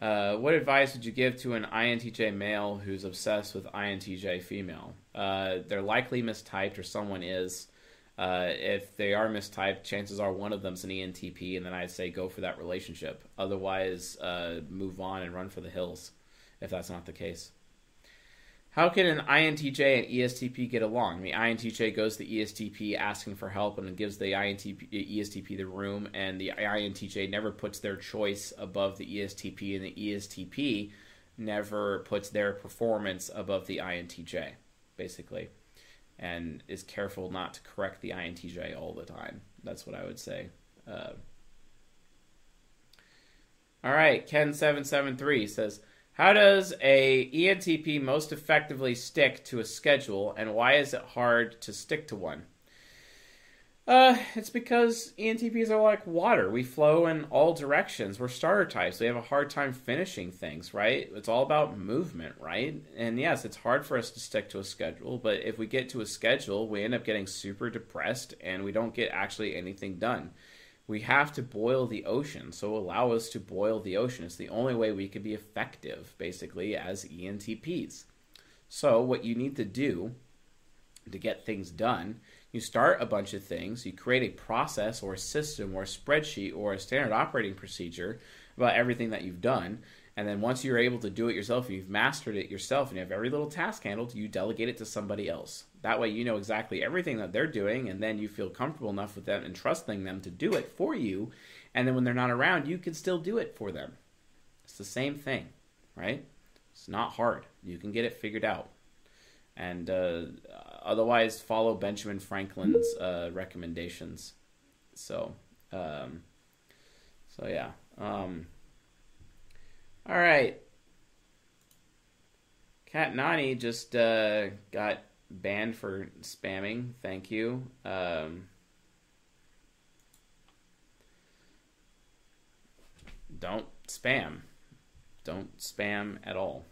Uh, what advice would you give to an INTJ male who's obsessed with INTJ female? Uh, they're likely mistyped, or someone is. Uh, if they are mistyped, chances are one of them's an ENTP, and then I'd say go for that relationship. Otherwise, uh, move on and run for the hills if that's not the case. How can an INTJ and ESTP get along? The INTJ goes to the ESTP asking for help and gives the INTP, ESTP the room, and the INTJ never puts their choice above the ESTP, and the ESTP never puts their performance above the INTJ, basically and is careful not to correct the INTJ all the time. That's what I would say. Uh, all right, Ken773 says, How does a ENTP most effectively stick to a schedule, and why is it hard to stick to one? Uh, it's because ENTPs are like water. We flow in all directions. We're starter types. We have a hard time finishing things, right? It's all about movement, right? And yes, it's hard for us to stick to a schedule, but if we get to a schedule, we end up getting super depressed and we don't get actually anything done. We have to boil the ocean, so allow us to boil the ocean. It's the only way we can be effective, basically, as ENTPs. So, what you need to do to get things done you start a bunch of things, you create a process or a system or a spreadsheet or a standard operating procedure about everything that you've done. And then once you're able to do it yourself, you've mastered it yourself, and you have every little task handled, you delegate it to somebody else. That way, you know exactly everything that they're doing, and then you feel comfortable enough with them and trusting them to do it for you. And then when they're not around, you can still do it for them. It's the same thing, right? It's not hard. You can get it figured out and uh, otherwise follow Benjamin Franklin's uh, recommendations. So, um, so yeah. Um, all right. Cat Nani just uh, got banned for spamming. Thank you. Um, don't spam. Don't spam at all.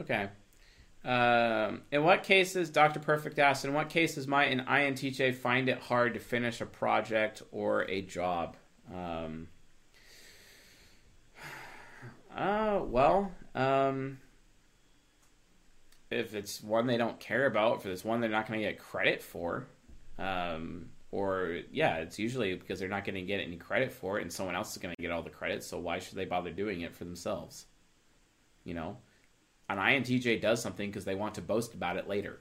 Okay. Um, in what cases, Dr. Perfect asks, in what cases might an INTJ find it hard to finish a project or a job? Um, <sighs> uh, well, um, if it's one they don't care about, if it's one they're not going to get credit for, um, or yeah, it's usually because they're not going to get any credit for it, and someone else is going to get all the credit. So why should they bother doing it for themselves? You know, an INTJ does something because they want to boast about it later.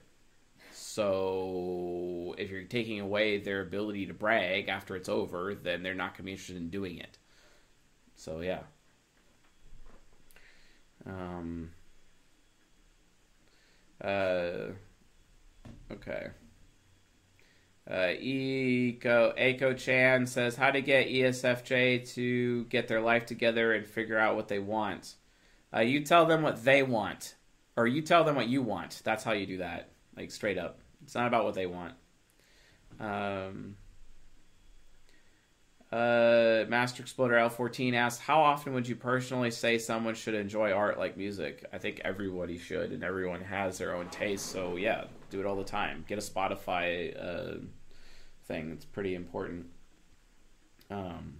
So if you're taking away their ability to brag after it's over, then they're not going to be interested in doing it. So yeah. Um. Uh. Okay. Uh, Eco Eco Chan says how to get ESFJ to get their life together and figure out what they want. Uh, you tell them what they want, or you tell them what you want. That's how you do that, like straight up. It's not about what they want. Um, uh, Master Exploder L14 asks, How often would you personally say someone should enjoy art like music? I think everybody should, and everyone has their own taste. So, yeah, do it all the time. Get a Spotify uh, thing, it's pretty important. Um,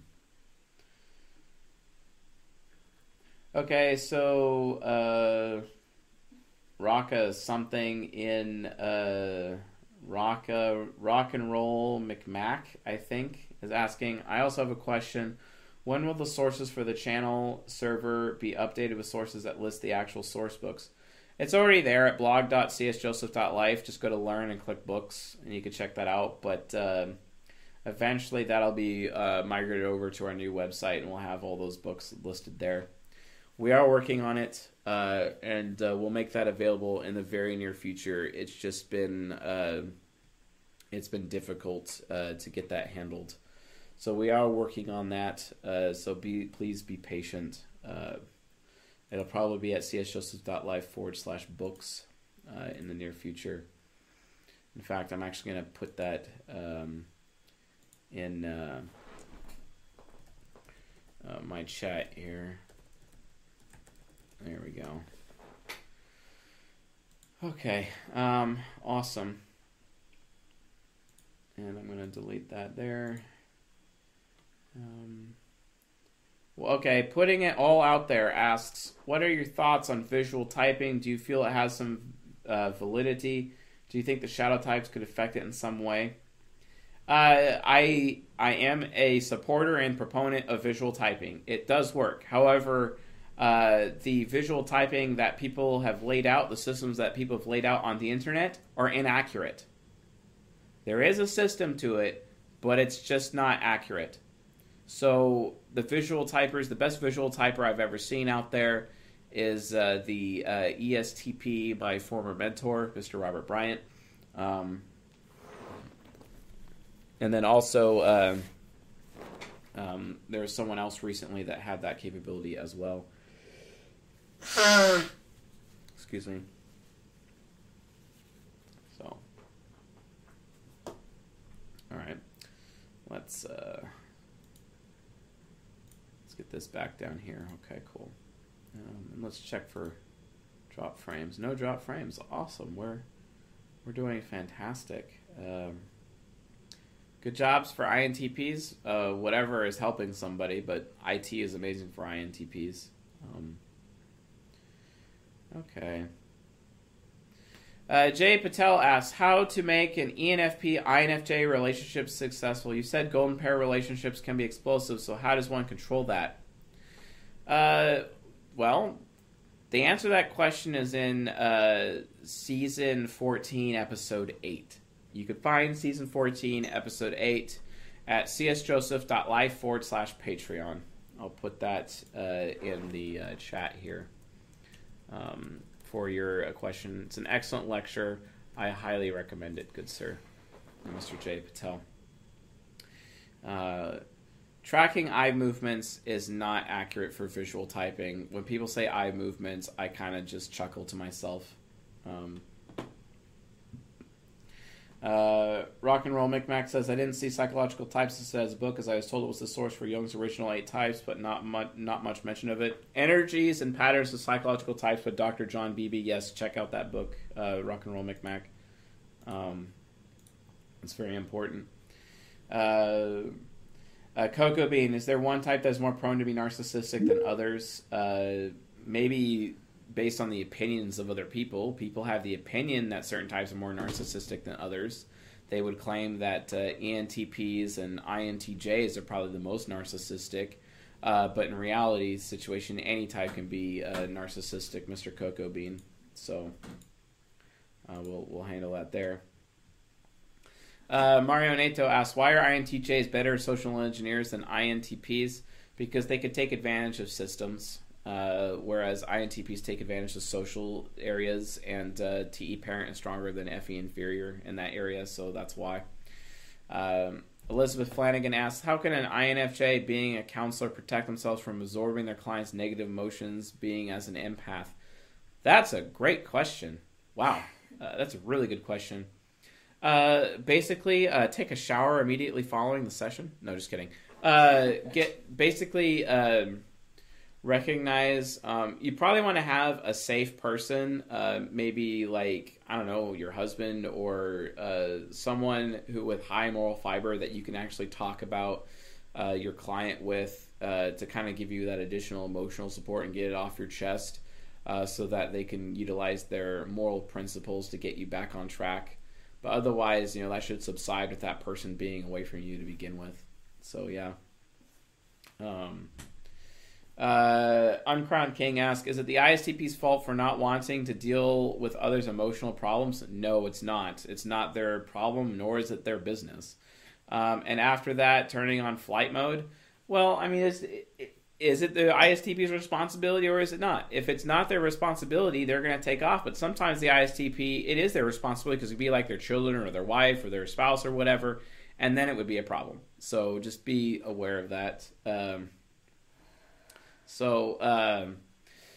Okay, so uh, Rocka something in uh, Rocka Rock and Roll McMac, I think, is asking. I also have a question. When will the sources for the channel server be updated with sources that list the actual source books? It's already there at blog.csjoseph.life. Just go to learn and click books, and you can check that out. But uh, eventually, that'll be uh, migrated over to our new website, and we'll have all those books listed there we are working on it, uh, and uh, we'll make that available in the very near future. It's just been uh, it's been difficult uh, to get that handled, so we are working on that. Uh, so be please be patient. Uh, it'll probably be at csjoseph.life forward slash books in the near future. In fact, I'm actually going to put that um, in uh, my chat here. There we go. Okay, um, awesome. And I'm going to delete that there. Um, well, okay, putting it all out there asks, what are your thoughts on visual typing? Do you feel it has some uh, validity? Do you think the shadow types could affect it in some way? Uh, I I am a supporter and proponent of visual typing. It does work. However, uh, the visual typing that people have laid out, the systems that people have laid out on the internet, are inaccurate. There is a system to it, but it's just not accurate. So the visual typers, the best visual typer I've ever seen out there is uh, the uh, ESTP by former mentor, Mr. Robert Bryant. Um, and then also, uh, um, there was someone else recently that had that capability as well. Excuse me. So, all right, let's uh, get this back down here. Okay, cool. Um, and let's check for drop frames. No drop frames. Awesome. We're we're doing fantastic. Um, good jobs for INTPs. Uh, whatever is helping somebody, but IT is amazing for INTPs. Um, okay. Uh, Jay Patel asks how to make an ENFP INFJ relationship successful. You said golden pair relationships can be explosive, so how does one control that? Uh, well, the answer to that question is in uh, season 14, episode 8. You could find season 14, episode 8 at csjoseph.life forward slash Patreon. I'll put that uh, in the uh, chat here um, for your uh, question. It's an excellent lecture. I highly recommend it, good sir, Mr. J. Patel. Uh, tracking eye movements is not accurate for visual typing. When people say eye movements, I kind of just chuckle to myself. Um, uh, Rock and Roll Micmac says, I didn't see Psychological Types listed as a book as I was told it was the source for Jung's original eight types, but not, mu- not much mention of it. Energies and Patterns of Psychological Types by Dr. John Beebe. Yes, check out that book, uh, Rock and Roll Micmac. Um, it's very important. Uh, uh, Cocoa Bean, is there one type that's more prone to be narcissistic than others? Uh, maybe based on the opinions of other people. People have the opinion that certain types are more narcissistic than others. They would claim that uh, ENTPs and INTJs are probably the most narcissistic. Uh, but in reality, situation any type can be uh, narcissistic, Mr. Cocoa Bean. So uh, we'll we'll handle that there. Uh, Mario Nato asks, why are INTJs better social engineers than INTPs? Because they could take advantage of systems, uh, whereas INTPs take advantage of social areas, and uh, TE parent is stronger than FE inferior in that area, so that's why. Um, Elizabeth Flanagan asks, how can an INFJ being a counselor protect themselves from absorbing their clients' negative emotions being as an empath? That's a great question. Wow, uh, that's a really good question. Uh, basically, uh, take a shower immediately following the session. No, just kidding. Uh, get basically um, recognize. Um, you probably want to have a safe person, uh, maybe like I don't know, your husband or uh, someone who with high moral fiber that you can actually talk about uh, your client with uh, to kind of give you that additional emotional support and get it off your chest, uh, so that they can utilize their moral principles to get you back on track. But otherwise, you know, that should subside with that person being away from you to begin with. So yeah. Um, uh, Uncrowned King asks, is it the ISTP's fault for not wanting to deal with others' emotional problems? No, it's not. It's not their problem, nor is it their business. Um, and after that, turning on flight mode. Well, I mean, is, is it the ISTP's responsibility or is it not? If it's not their responsibility, they're going to take off. But sometimes the ISTP, it is their responsibility because it could be like their children or their wife or their spouse or whatever, and then it would be a problem. So just be aware of that. Um, so, um,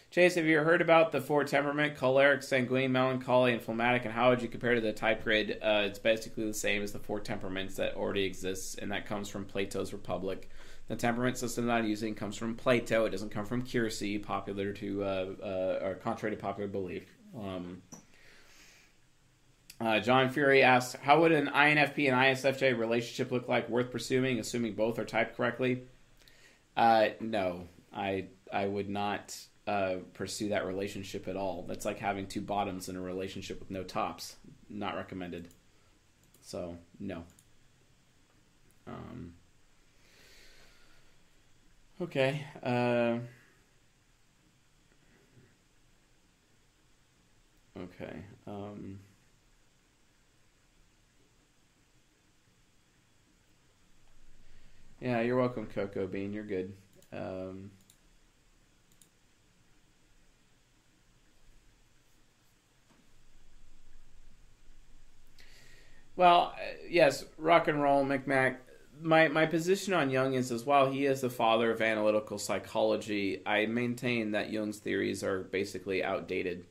Chase, have you heard about the four temperament choleric, sanguine, melancholy, and phlegmatic, and how would you compare to the type grid? Uh, it's basically the same as the four temperaments that already exists, and that comes from Plato's Republic. The temperament system that I'm using comes from Plato. It doesn't come from Keirsey, popular to uh, uh, or contrary to popular belief. Um, uh, John Fury asks, "How would an INFP and ISFJ relationship look like? Worth pursuing, assuming both are typed correctly?" Uh, no, I I would not uh, pursue that relationship at all. That's like having two bottoms in a relationship with no tops. Not recommended. So no. Um, okay. Uh, okay. Um, yeah, you're welcome, Coco Bean. You're good. Um, Well, yes, rock and roll, McMac. My my position on Jung is as well. he is the father of analytical psychology, I maintain that Jung's theories are basically outdated.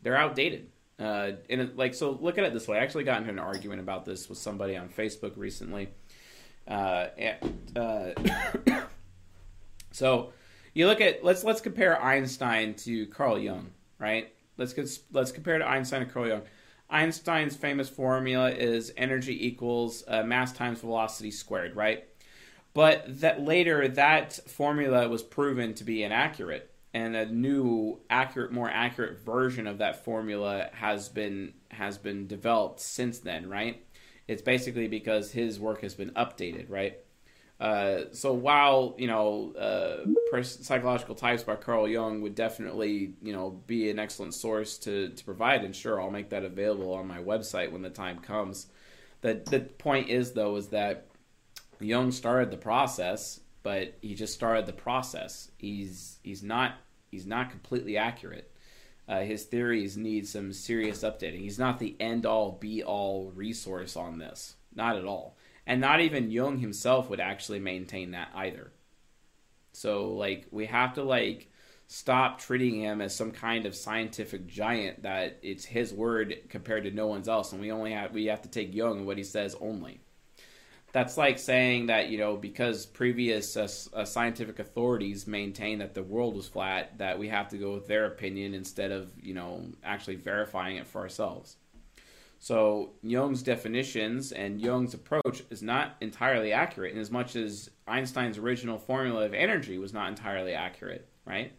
They're outdated. Uh, and like so, look at it this way. I actually got into an argument about this with somebody on Facebook recently. Uh, and, uh, <coughs> so you look at let's let's compare Einstein to Carl Jung, right? Let's let's compare to Einstein and Carl Jung. Einstein's famous formula is energy equals uh, mass times velocity squared, right? But that later that formula was proven to be inaccurate, and a new, accurate, more accurate version of that formula has been has been developed since then, right? It's basically because his work has been updated, right? Uh, so while you know uh, psychological types by Carl Jung would definitely you know be an excellent source to, to provide, and sure I'll make that available on my website when the time comes. The the point is though is that Jung started the process, but he just started the process. He's he's not he's not completely accurate. Uh, his theories need some serious updating. He's not the end all be all resource on this, not at all and not even Jung himself would actually maintain that either. So like we have to like stop treating him as some kind of scientific giant that it's his word compared to no one's else and we only have we have to take Jung and what he says only. That's like saying that you know because previous uh, uh, scientific authorities maintain that the world was flat that we have to go with their opinion instead of you know actually verifying it for ourselves. So Jung's definitions and Jung's approach is not entirely accurate in as much as Einstein's original formula of energy was not entirely accurate, right?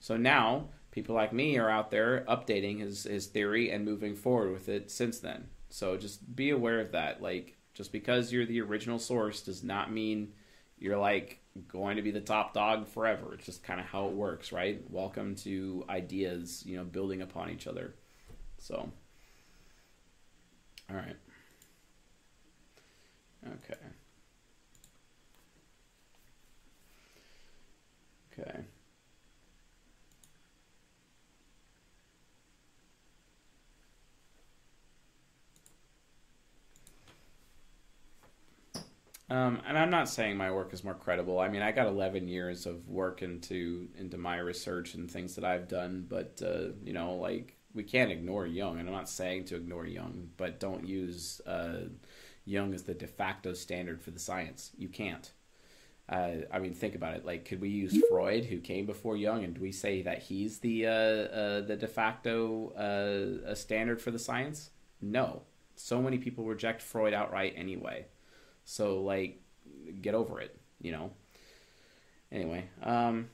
So now people like me are out there updating his, his theory and moving forward with it since then. So just be aware of that. Like just because you're the original source does not mean you're like going to be the top dog forever. It's just kind of how it works, right? Welcome to ideas, you know, building upon each other. So all right. Okay. Okay. Um, and I'm not saying my work is more credible. I mean, I got 11 years of work into into my research and things that I've done, but uh, you know, like we can't ignore Jung, and I'm not saying to ignore Jung, but don't use uh, Jung as the de facto standard for the science. You can't. Uh, I mean, think about it. Like, could we use Freud, who came before Jung, and do we say that he's the uh, uh the de facto uh, standard for the science? No. So many people reject Freud outright anyway. So, like, get over it. You know. Anyway, um,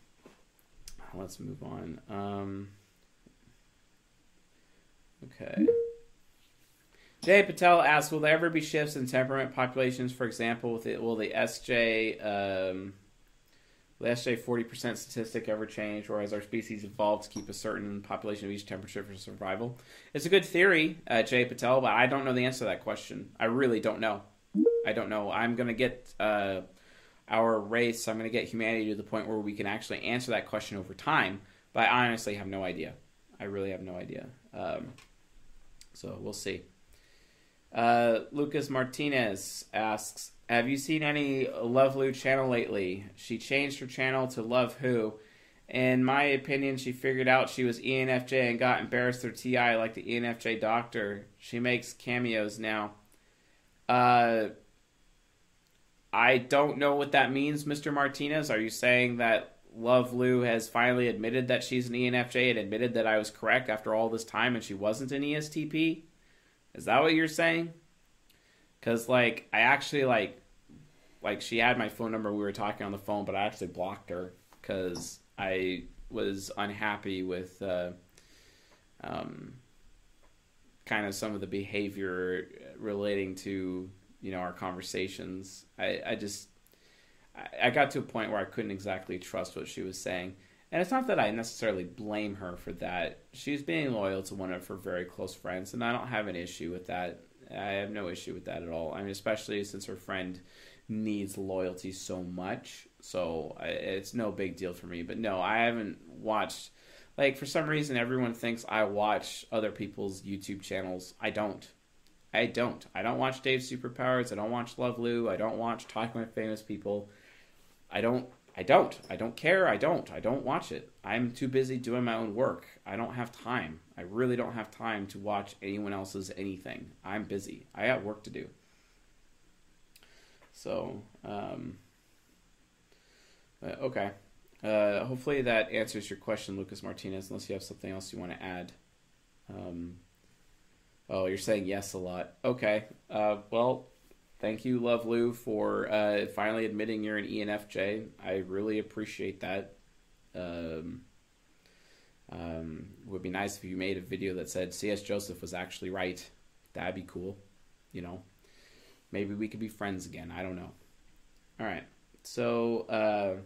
let's move on. Um, Okay. Jay Patel asks, will there ever be shifts in temperament populations? For example, with it, will the SJ um, the SJ forty percent statistic ever change, or has our species evolved to keep a certain population of each temperature for survival? It's a good theory, uh, Jay Patel, but I don't know the answer to that question. I really don't know. I don't know. I'm gonna get uh, our race. I'm gonna get humanity to the point where we can actually answer that question over time. But I honestly have no idea. I really have no idea. Um, so we'll see. Uh, Lucas Martinez asks, "Have you seen any Love Lou channel lately? She changed her channel to Love Who. In my opinion, she figured out she was ENFJ and got embarrassed through TI like the ENFJ doctor. She makes cameos now. Uh, I don't know what that means, Mr. Martinez. Are you saying that Love Lou has finally admitted that she's an ENFJ and admitted that I was correct after all this time and she wasn't an ESTP? Is that what you're saying? Because like I actually like like she had my phone number. We were talking on the phone, but I actually blocked her because I was unhappy with uh, um, kind of some of the behavior relating to you know our conversations. I, I just I, got to a point where I couldn't exactly trust what she was saying. And it's not that I necessarily blame her for that. She's being loyal to one of her very close friends, and I don't have an issue with that. I have no issue with that at all. I mean, especially since her friend needs loyalty so much. So it's no big deal for me. But no, I haven't watched. Like for some reason, everyone thinks I watch other people's YouTube channels. I don't. I don't. I don't watch Dave's Superpowers. I don't watch Love Lou. I don't watch Talking with Famous People. I don't. I don't. I don't care. I don't. I don't watch it. I'm too busy doing my own work. I don't have time. I really don't have time to watch anyone else's anything. I'm busy. I got work to do. So, um, okay. Uh, hopefully that answers your question, Lucas Martinez, unless you have something else you want to add. Um, oh, you're saying yes a lot. Okay. Uh, well, thank you, Love Lou, for uh, finally admitting you're an ENFJ. I really appreciate that. Um, um, would be nice if you made a video that said C.S. Joseph was actually right. That'd be cool, you know. Maybe we could be friends again. I don't know. All right. So, uh,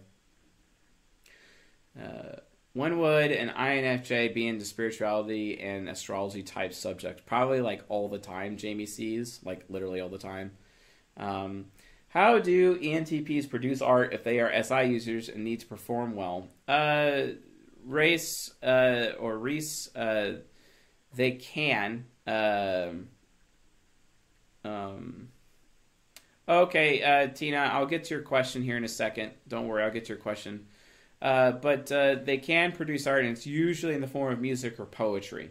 uh, when would an INFJ be into spirituality and astrology type subjects? Probably like all the time, Jamie sees, like literally all the time. Um, how do ENTPs produce art if they are SI users and need to perform well? Uh, race uh, or Reese, uh, they can. Um, um, Okay, uh, Tina, I'll get to your question here in a second. Don't worry, I'll get to your question. Uh, but uh, they can produce art, and it's usually in the form of music or poetry,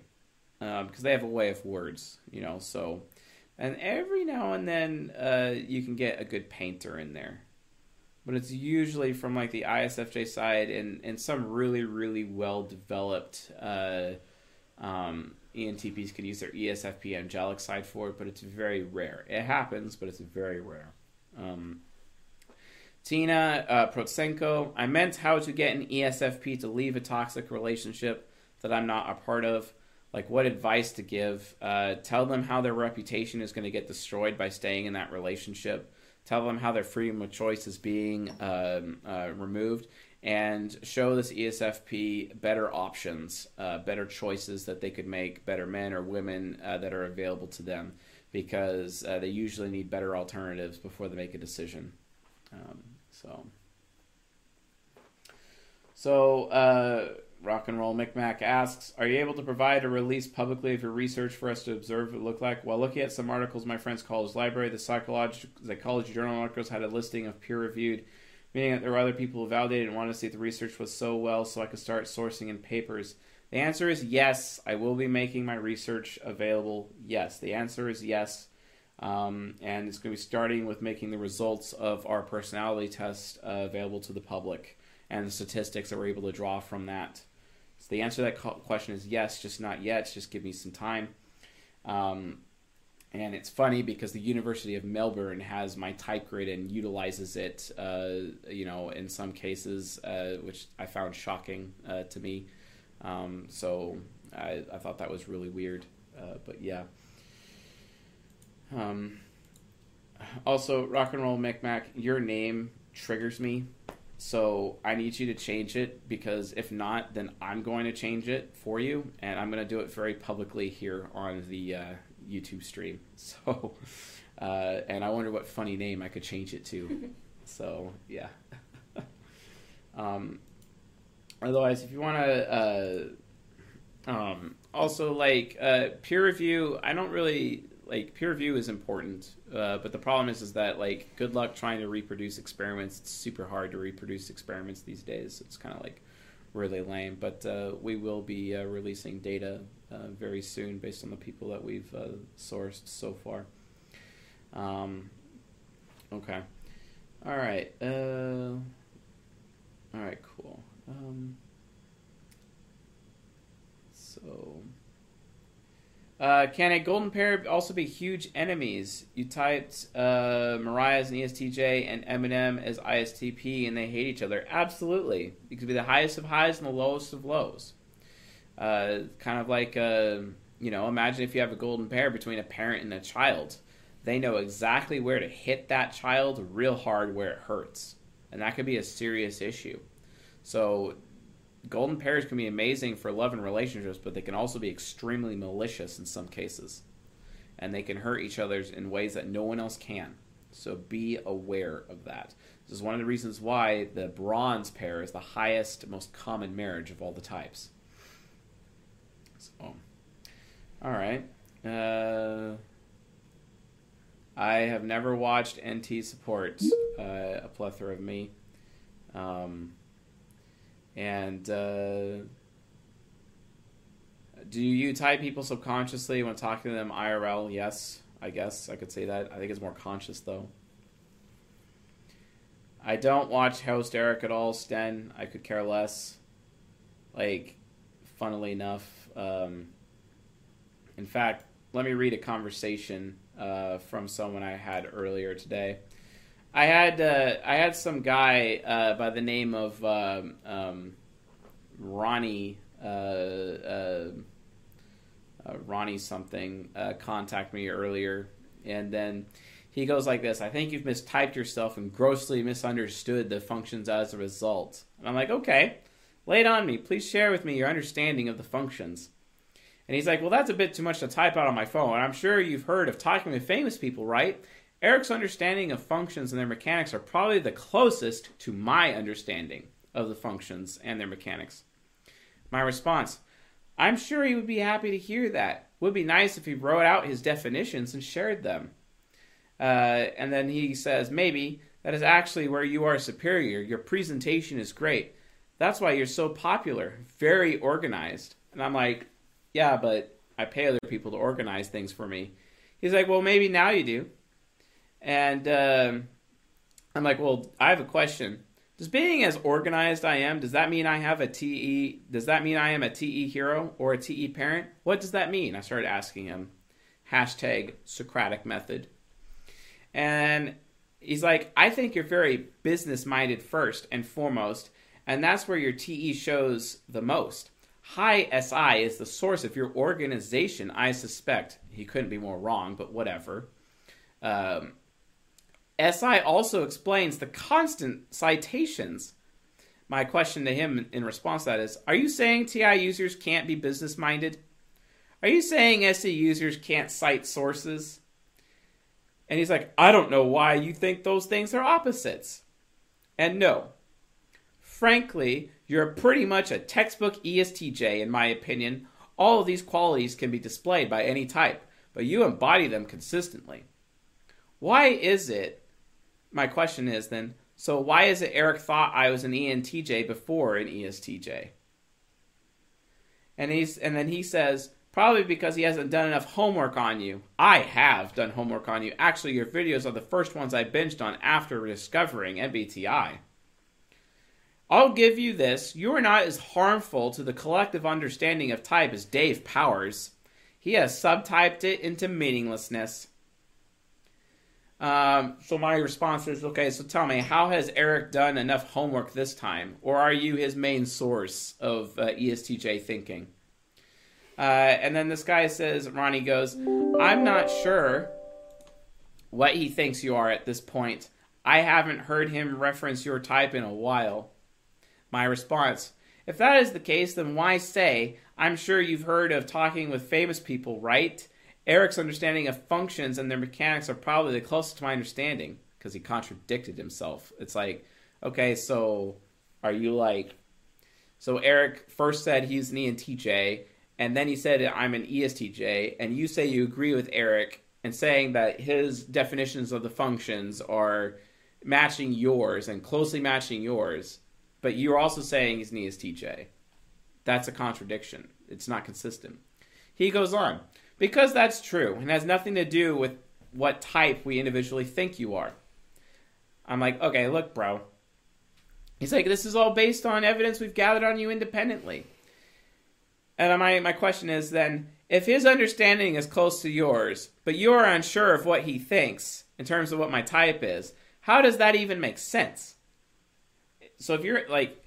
because um, they have a way of words, you know. So, and every now and then uh, you can get a good painter in there, but it's usually from like the ISFJ side and and some really really well developed uh, um, ENTPs can use their ESFP angelic side for it, but it's very rare. It happens, but it's very rare. Um, Tina uh, Protsenko, I meant how to get an ESFP to leave a toxic relationship that I'm not a part of. Like what advice to give? Uh, tell them how their reputation is going to get destroyed by staying in that relationship. Tell them how their freedom of choice is being um, uh, removed and show this ESFP better options, uh, better choices that they could make, better men or women uh, that are available to them, because uh, they usually need better alternatives before they make a decision. Um, so, so uh, rock and roll Micmac asks, "Are you able to provide a release publicly of your research for us to observe what it looked like?" While looking at some articles, my friend's college library, the psychology psychology journal articles had a listing of peer-reviewed meaning that there were other people who validated and wanted to see if the research was so well so I could start sourcing in papers? The answer is yes. I will be making my research available. Yes. The answer is yes. Um, and it's going to be starting with making the results of our personality test uh, available to the public and the statistics that we're able to draw from that. So the answer to that question is yes, just not yet. Just give me some time. Um, and it's funny because the University of Melbourne has my type grid and utilizes it, uh, you know, in some cases, uh, which I found shocking uh, to me. Um, so I, I, thought that was really weird. Uh, but yeah. Um, also, rock and roll Micmac, your name triggers me. So I need you to change it because if not, then I'm going to change it for you, and I'm going to do it very publicly here on the uh, YouTube stream. <laughs> So, uh, and I wonder what funny name I could change it to. <laughs> so yeah. <laughs> um, otherwise, if you want to, uh, um, also like uh, peer review, I don't really like peer review is important, uh, but the problem is is that like good luck trying to reproduce experiments. It's super hard to reproduce experiments these days. It's kind of like really lame. But uh, we will be uh, releasing data uh, very soon based on the people that we've uh, sourced so far. Um, okay. All right. Uh, all right. Cool. Um, so, uh, can a golden pair also be huge enemies? You typed uh, Mariah as an ESTJ and Eminem as ISTP, and they hate each other. Absolutely, it could be the highest of highs and the lowest of lows. Uh, kind of like uh, you know, imagine if you have a golden pair between a parent and a child. They know exactly where to hit that child real hard where it hurts, and that could be a serious issue. So golden pairs can be amazing for love and relationships, but they can also be extremely malicious in some cases. And they can hurt each other in ways that no one else can. So be aware of that. This is one of the reasons why the bronze pair is the highest, most common marriage of all the types. So, all right. Uh, I have never watched NT support uh, a plethora of me. Um, and uh, do you type people subconsciously when talking to them IRL? Yes, I guess I could say that. I think it's more conscious though. I don't watch Host Eric at all, Sten. I could care less. Like, funnily enough, um, in fact, let me read a conversation uh, from someone I had earlier today. I had uh, I had some guy uh, by the name of um, um, Ronnie uh, uh, uh, Ronnie something contact me earlier, and then he goes like this: "I think you've mistyped yourself and grossly misunderstood the functions as a result." And I'm like, "Okay, lay it on me. Please share with me your understanding of the functions." And he's like, Well, that's a bit too much to type out on my phone. I'm sure you've heard of talking with famous people, right? Eric's understanding of functions and their mechanics are probably the closest to my understanding of the functions and their mechanics. My response I'm sure he would be happy to hear that. Would be nice if he wrote out his definitions and shared them. Uh, and then he says, Maybe that is actually where you are superior. Your presentation is great. That's why you're so popular, very organized. And I'm like, yeah, but I pay other people to organize things for me. He's like, well, maybe now you do. And um, I'm like, well, I have a question. Does being as organized I am, does that mean I have a TE? Does that mean I am a TE hero or a TE parent? What does that mean? I started asking him. Hashtag Socratic method. And he's like, I think you're very business minded first and foremost, and that's where your TE shows the most. High SI is the source of your organization, I suspect. He couldn't be more wrong, but whatever. Um, SI also explains the constant citations. My question to him in response to that is Are you saying TI users can't be business minded? Are you saying SE users can't cite sources? And he's like, I don't know why you think those things are opposites. And no, frankly, you're pretty much a textbook ESTJ, in my opinion. All of these qualities can be displayed by any type, but you embody them consistently. Why is it? My question is then, so why is it Eric thought I was an ENTJ before an ESTJ? And he's and then he says, probably because he hasn't done enough homework on you. I have done homework on you. Actually, your videos are the first ones I binged on after discovering MBTI. I'll give you this. You are not as harmful to the collective understanding of type as Dave Powers. He has subtyped it into meaninglessness. Um, so my response is okay, so tell me, how has Eric done enough homework this time? Or are you his main source of uh, ESTJ thinking? Uh, and then this guy says, Ronnie goes, I'm not sure what he thinks you are at this point. I haven't heard him reference your type in a while. My response If that is the case, then why say, I'm sure you've heard of talking with famous people, right? Eric's understanding of functions and their mechanics are probably the closest to my understanding because he contradicted himself. It's like, okay, so are you like. So Eric first said he's an ENTJ, and then he said I'm an ESTJ, and you say you agree with Eric and saying that his definitions of the functions are matching yours and closely matching yours but you're also saying he's an ESTJ. That's a contradiction. It's not consistent. He goes on, because that's true and has nothing to do with what type we individually think you are. I'm like, okay, look, bro. He's like, this is all based on evidence we've gathered on you independently. And my, my question is then, if his understanding is close to yours, but you're unsure of what he thinks in terms of what my type is, how does that even make sense? So if you're like,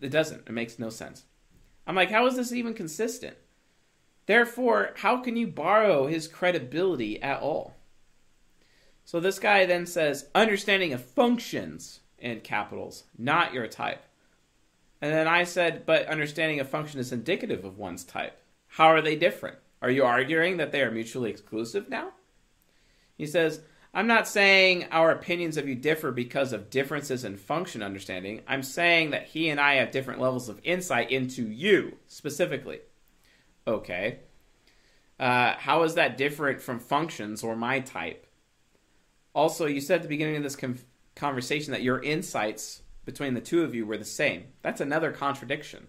it doesn't, it makes no sense. I'm like, how is this even consistent? Therefore, how can you borrow his credibility at all? So this guy then says, understanding of functions in capitals, not your type. And then I said, but understanding a function is indicative of one's type. How are they different? Are you arguing that they are mutually exclusive now? He says, I'm not saying our opinions of you differ because of differences in function understanding. I'm saying that he and I have different levels of insight into you specifically. Okay. Uh, how is that different from functions or my type? Also, you said at the beginning of this com- conversation that your insights between the two of you were the same. That's another contradiction.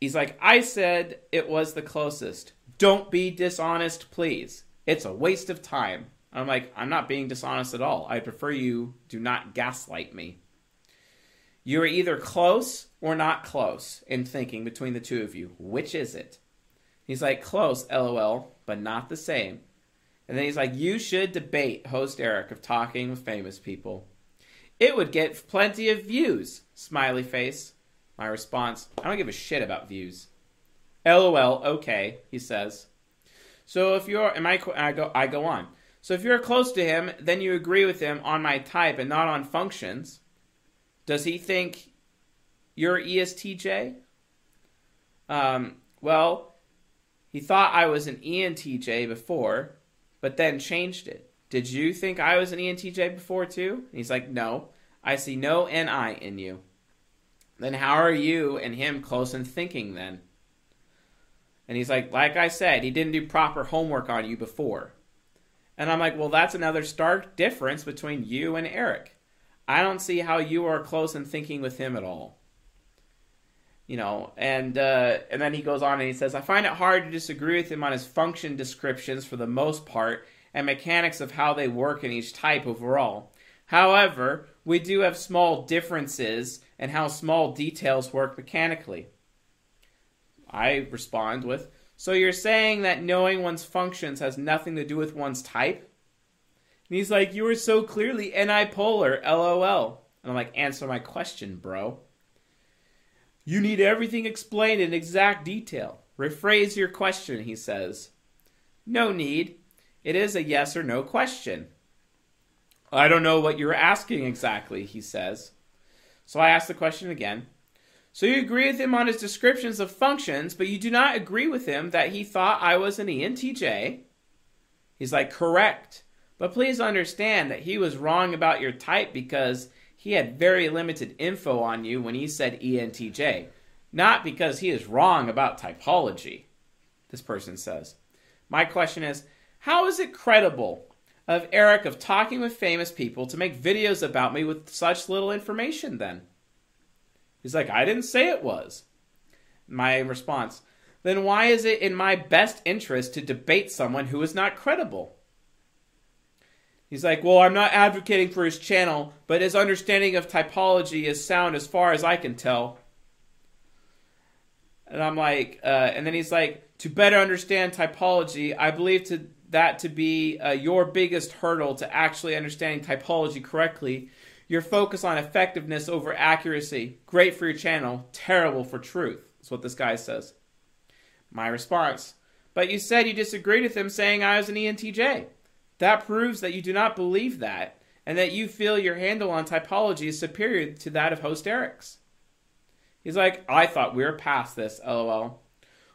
He's like, I said it was the closest. Don't be dishonest, please. It's a waste of time. I'm like, I'm not being dishonest at all. I prefer you do not gaslight me. You're either close or not close in thinking between the two of you. Which is it? He's like, close, lol, but not the same. And then he's like, you should debate host Eric of talking with famous people. It would get plenty of views. Smiley face. My response, I don't give a shit about views. LOL, okay, he says. So if you're, am I, I go, I go on. So if you're close to him, then you agree with him on my type and not on functions. Does he think you're ESTJ? Um, well, he thought I was an ENTJ before, but then changed it. Did you think I was an ENTJ before too? And he's like, no. I see no NI in you. Then how are you and him close in thinking then? And he's like, like I said, he didn't do proper homework on you before. And I'm like, well, that's another stark difference between you and Eric. I don't see how you are close in thinking with him at all. You know, and uh, and then he goes on and he says, I find it hard to disagree with him on his function descriptions for the most part and mechanics of how they work in each type overall. However, we do have small differences in how small details work mechanically. I respond with, So you're saying that knowing one's functions has nothing to do with one's type? And he's like, You were so clearly polar, lol. And I'm like, Answer my question, bro. You need everything explained in exact detail. Rephrase your question, he says. No need. It is a yes or no question. I don't know what you're asking exactly, he says. So I ask the question again. So you agree with him on his descriptions of functions, but you do not agree with him that he thought I was an ENTJ? He's like, correct. But please understand that he was wrong about your type because he had very limited info on you when he said ENTJ, not because he is wrong about typology, this person says. My question is, how is it credible of Eric of talking with famous people to make videos about me with such little information then? He's like, I didn't say it was. My response, then why is it in my best interest to debate someone who is not credible? He's like, well, I'm not advocating for his channel, but his understanding of typology is sound as far as I can tell. And I'm like, uh, and then he's like, to better understand typology, I believe to that to be uh, your biggest hurdle to actually understanding typology correctly. Your focus on effectiveness over accuracy. Great for your channel, terrible for truth. That's what this guy says. My response. But you said you disagreed with him saying I was an ENTJ. That proves that you do not believe that, and that you feel your handle on typology is superior to that of host Eric's. He's like, I thought we were past this, lol.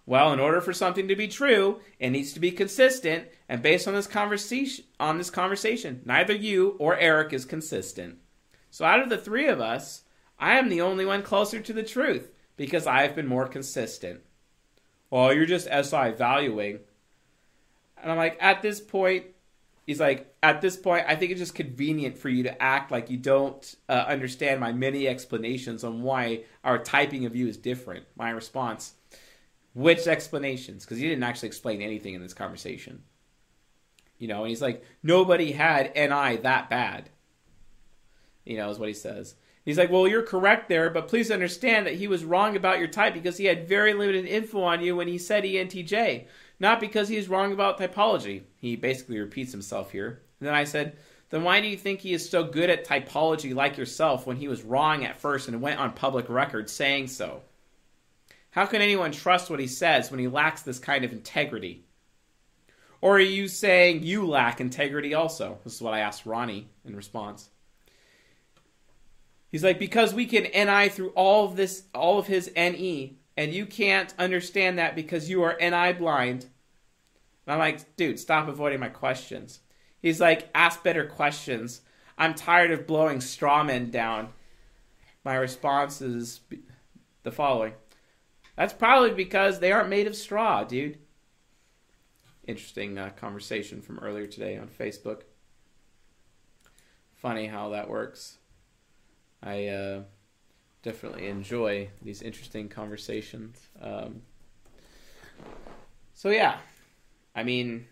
Well, in order for something to be true, it needs to be consistent, and based on this conversation, on this conversation, neither you or Eric is consistent. So out of the three of us, I am the only one closer to the truth because I have been more consistent. Well, you're just SI valuing. And I'm like, at this point, he's like, at this point, I think it's just convenient for you to act like you don't uh, understand my many explanations on why our typing of you is different. My response, which explanations? Because he didn't actually explain anything in this conversation. You know, and he's like, nobody had NI that bad. You know, is what he says. He's like, well, you're correct there, but please understand that he was wrong about your type because he had very limited info on you when he said ENTJ, not because he was wrong about typology. He basically repeats himself here. And then I said, then why do you think he is so good at typology like yourself when he was wrong at first and went on public record saying so? How can anyone trust what he says when he lacks this kind of integrity? Or are you saying you lack integrity also? This is what I asked Ronnie in response. He's like, because we can NI through all of this, all of his NE, and you can't understand that because you are NI blind. And I'm like, dude, stop avoiding my questions. He's like, ask better questions. I'm tired of blowing straw men down. My response is the following. That's probably because they aren't made of straw, dude. Interesting uh, conversation from earlier today on Facebook. Funny how that works. I uh, definitely enjoy these interesting conversations. Um, so yeah, I mean,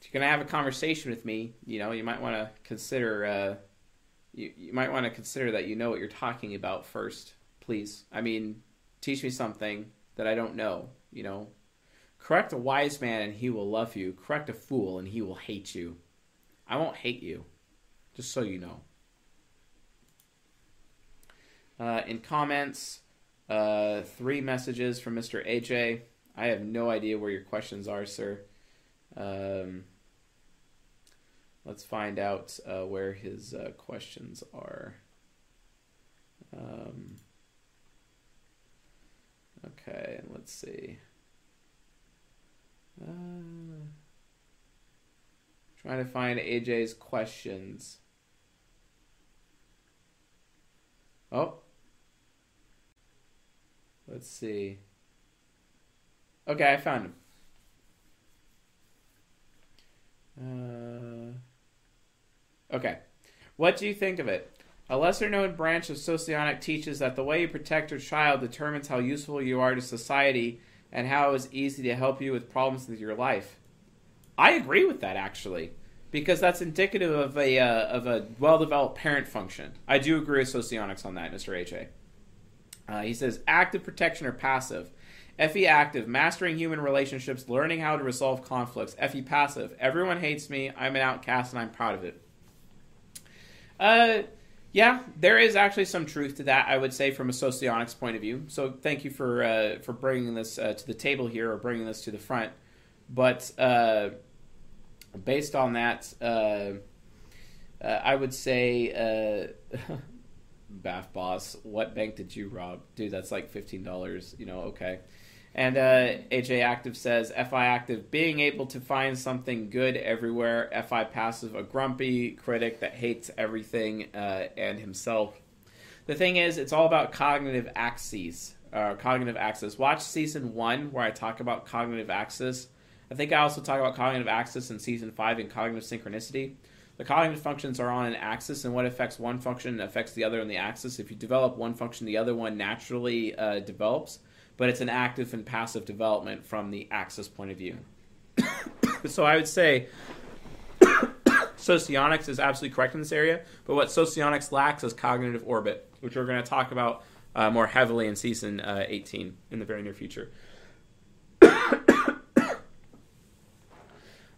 if you're gonna have a conversation with me, you know, you might want to consider. Uh, you you might want to consider that you know what you're talking about first, please. I mean, teach me something that I don't know. You know, correct a wise man and he will love you. Correct a fool and he will hate you. I won't hate you, just so you know. Uh, in comments, uh, three messages from Mr. AJ. I have no idea where your questions are, sir. Um, let's find out uh, where his uh, questions are. Um, okay, let's see. Uh, trying to find AJ's questions. Oh, Let's see. Okay, I found him. Uh, okay. What do you think of it? A lesser known branch of socionic teaches that the way you protect your child determines how useful you are to society and how it is easy to help you with problems with your life. I agree with that actually, because that's indicative of a uh, of a well developed parent function. I do agree with socionics on that, Mr. HA. Uh, he says active protection or passive. FE active, mastering human relationships, learning how to resolve conflicts. FE passive, everyone hates me, I'm an outcast, and I'm proud of it. Uh, yeah, there is actually some truth to that. I would say from a socionics point of view. So thank you for uh, for bringing this uh, to the table here or bringing this to the front. But uh, based on that, uh, uh, I would say. <laughs> Bath boss, what bank did you rob? Dude, that's like fifteen dollars. You know, okay. And uh, AJ Active says FI Active being able to find something good everywhere. FI Passive a grumpy critic that hates everything uh, and himself. The thing is, it's all about cognitive axes. Uh, cognitive axis. Watch season one where I talk about cognitive axis. I think I also talk about cognitive axis in season five in cognitive synchronicity the cognitive functions are on an axis, and what affects one function affects the other on the axis. If you develop one function, the other one naturally uh, develops, but it's an active and passive development from the axis point of view. <coughs> so I would say <coughs> socionics is absolutely correct in this area, but what socionics lacks is cognitive orbit, which we're going to talk about uh, more heavily in season uh, 18 in the very near future.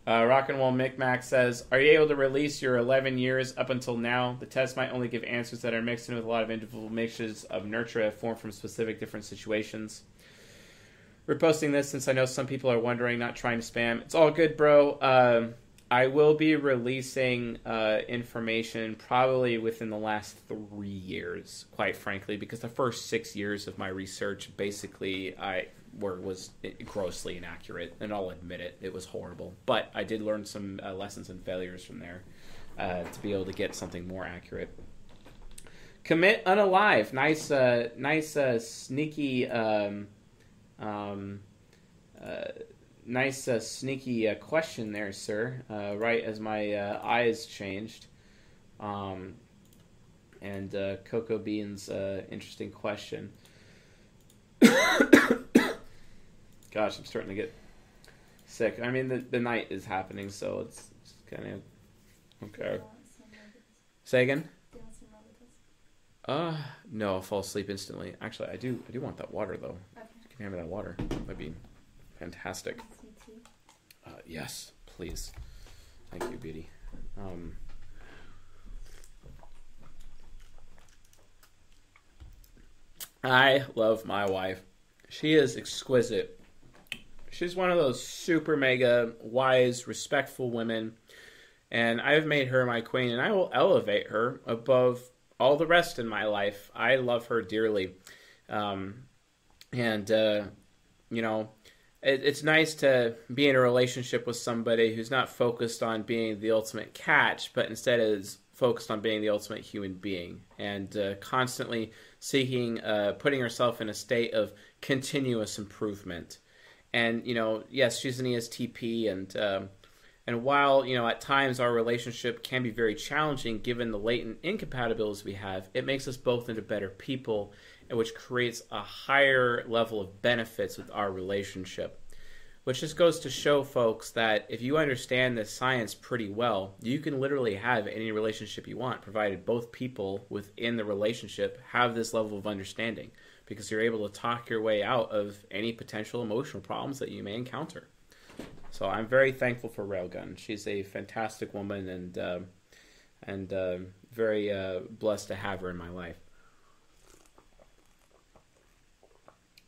Uh, Rock and Roll Micmac says, "Are you able to release your 11 years up until now? The test might only give answers that are mixed in with a lot of individual mixtures of nurture formed from specific different situations." We're posting this since I know some people are wondering, not trying to spam. It's all good, bro. Um, I will be releasing uh, information probably within the last three years, quite frankly, because the first six years of my research, basically, I were was grossly inaccurate, and I'll admit it. It was horrible, but I did learn some uh, lessons and failures from there uh, to be able to get something more accurate. Commit unalive, nice, uh, nice, uh, sneaky, um, um, uh, nice, uh, sneaky question there, sir. right as my eyes changed. Um, and Cocoa Bean's interesting question. <coughs> <coughs> Gosh, I'm starting to get sick. I mean, the the night is happening, so it's, it's kind of okay. Say again. Uh, no, I'll fall asleep instantly. Actually, I do. I do want that water though. Okay. You can hand me that water. That'd be fantastic. Uh, yes, please. Thank you, Beauty. Um, I love my wife. She is exquisite. She's one of those super mega wise, respectful women, and I've made her my queen, and I will elevate her above all the rest in my life. I love her dearly, um, and uh, you know, it, it's nice to be in a relationship with somebody who's not focused on being the ultimate catch, but instead is focused on being the ultimate human being and uh, constantly seeking, uh, putting herself in a state of continuous improvement. And you know, yes, she's an ESTP, and um, and while you know at times our relationship can be very challenging given the latent incompatibilities we have, it makes us both into better people and which creates a higher level of benefits with our relationship. Which just goes to show folks that if you understand this science pretty well, you can literally have any relationship you want, provided both people within the relationship have this level of understanding, because you're able to talk your way out of any potential emotional problems that you may encounter. So I'm very thankful for Railgun. She's a fantastic woman, and uh, and uh, very uh, blessed to have her in my life.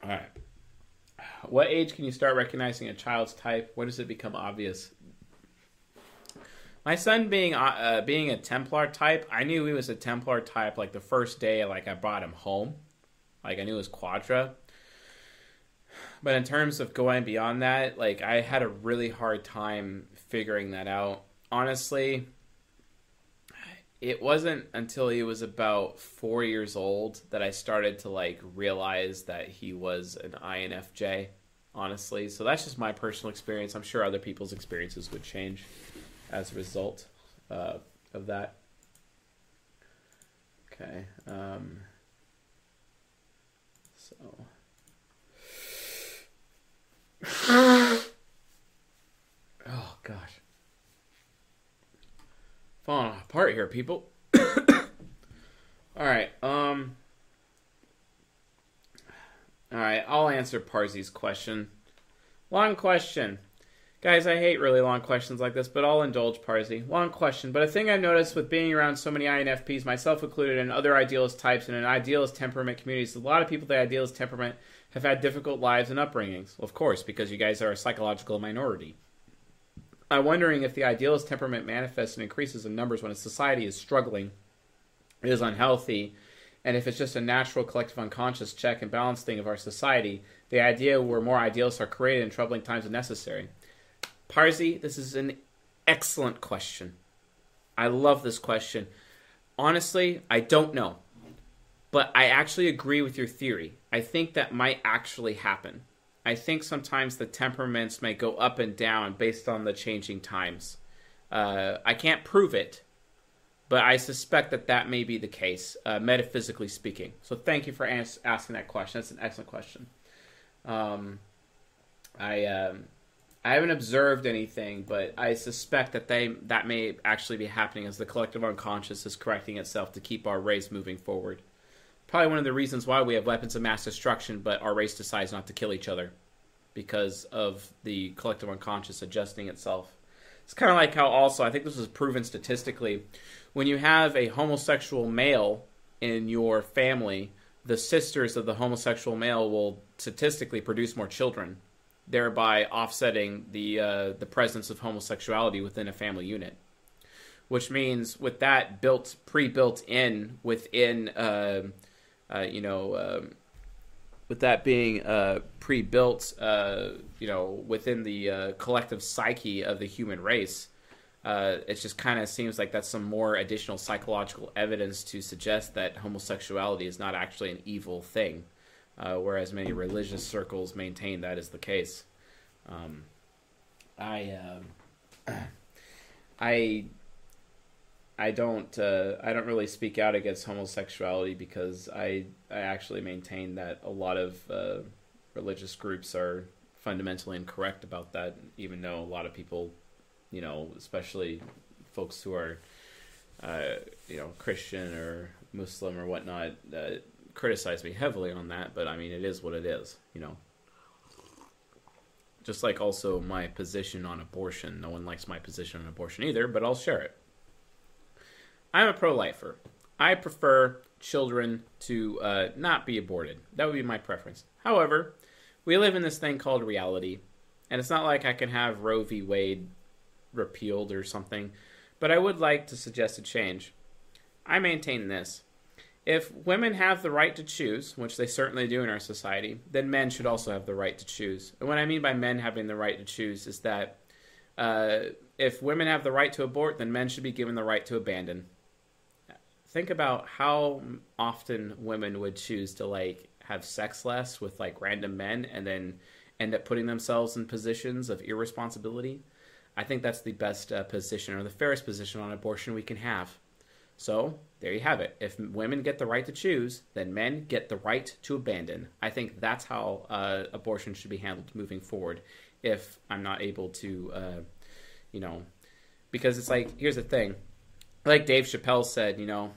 All right. What age can you start recognizing a child's type? When does it become obvious? My son being uh, uh, being a Templar type, I knew he was a Templar type like the first day like I brought him home. Like I knew it was Quadra. But in terms of going beyond that, like I had a really hard time figuring that out. Honestly, it wasn't until he was about four years old that I started to like realize that he was an INFJ. Honestly, so that's just my personal experience. I'm sure other people's experiences would change as a result uh, of that. Okay. Um, so. oh gosh falling apart here, people. all right. Um. All right. I'll answer Parsi's question. Long question. Guys, I hate really long questions like this, but I'll indulge Parsi. Long question, but a thing I've noticed with being around so many INFPs, myself included, and other idealist types in an idealist temperament communities, a lot of people with idealist temperament have had difficult lives and upbringings. Well, of course, because you guys are a psychological minority. I'm wondering if the idealist temperament manifests and increases in numbers when a society is struggling, is unhealthy, and if it's just a natural collective unconscious check and balance thing of our society, the idea where more idealists are created in troubling times is necessary. Parsi, this is an excellent question. I love this question. Honestly, I don't know. But I actually agree with your theory. I think that might actually happen. I think sometimes the temperaments may go up and down based on the changing times. Uh, I can't prove it, but I suspect that that may be the case, uh, metaphysically speaking. So thank you for ans- asking that question. That's an excellent question. Um, I um, I haven't observed anything, but I suspect that they that may actually be happening as the collective unconscious is correcting itself to keep our race moving forward probably one of the reasons why we have weapons of mass destruction, but our race decides not to kill each other because of the collective unconscious adjusting itself. It's kind of like how also I think this was proven statistically when you have a homosexual male in your family, the sisters of the homosexual male will statistically produce more children, thereby offsetting the uh, the presence of homosexuality within a family unit. Which means with that built pre-built in within. Uh, uh, you know, um, with that being uh, pre-built, uh, you know, within the uh, collective psyche of the human race, it just kind of seems like that's some more additional psychological evidence to suggest that homosexuality is not actually an evil thing, uh, whereas many religious circles maintain that is the case. Um, I, um, <clears throat> I I don't uh, I don't really speak out against homosexuality because I I actually maintain that a lot of uh, religious groups are fundamentally incorrect about that. Even though a lot of people, you know, especially folks who are uh, you know Christian or Muslim or whatnot uh, criticize me heavily on that, but I mean, it is what it is, you know. Just like also my position on abortion. No one likes my position on abortion either, but I'll share it. I'm a pro lifer. I prefer children to uh, not be aborted. That would be my preference. However, we live in this thing called reality, and it's not like I can have Roe v. Wade repealed or something, but I would like to suggest a change. I maintain this. If women have the right to choose, which they certainly do in our society, then men should also have the right to choose. And what I mean by men having the right to choose is that uh, if women have the right to abort, then men should be given the right to abandon. Think about how often women would choose to like have sex less with like random men and then end up putting themselves in positions of irresponsibility. I think that's the best uh, position or the fairest position on abortion we can have. So there you have it. If women get the right to choose, then men get the right to abandon. I think that's how uh, abortion should be handled moving forward. If I'm not able to, uh, you know, because it's like here's the thing, like Dave Chappelle said, you know,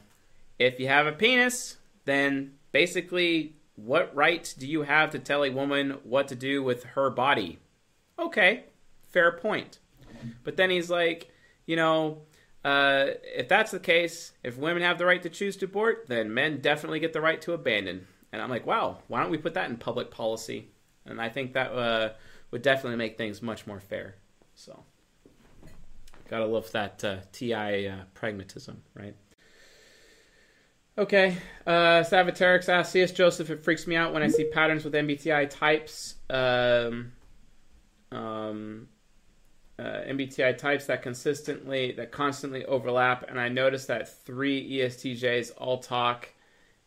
if you have a penis, then basically, what right do you have to tell a woman what to do with her body? Okay, fair point. But then he's like, you know uh, if that's the case, if women have the right to choose to abort, then men definitely get the right to abandon. And I'm like, wow, why don't we put that in public policy? And I think that uh, would definitely make things much more fair. So, gotta love that uh, TI uh, pragmatism, right? Okay, uh, Savaterix asks, C.S. Joseph, it freaks me out when I see patterns with MBTI types. Um, um, uh, MBTI types that consistently that constantly overlap, and I noticed that three ESTJs all talk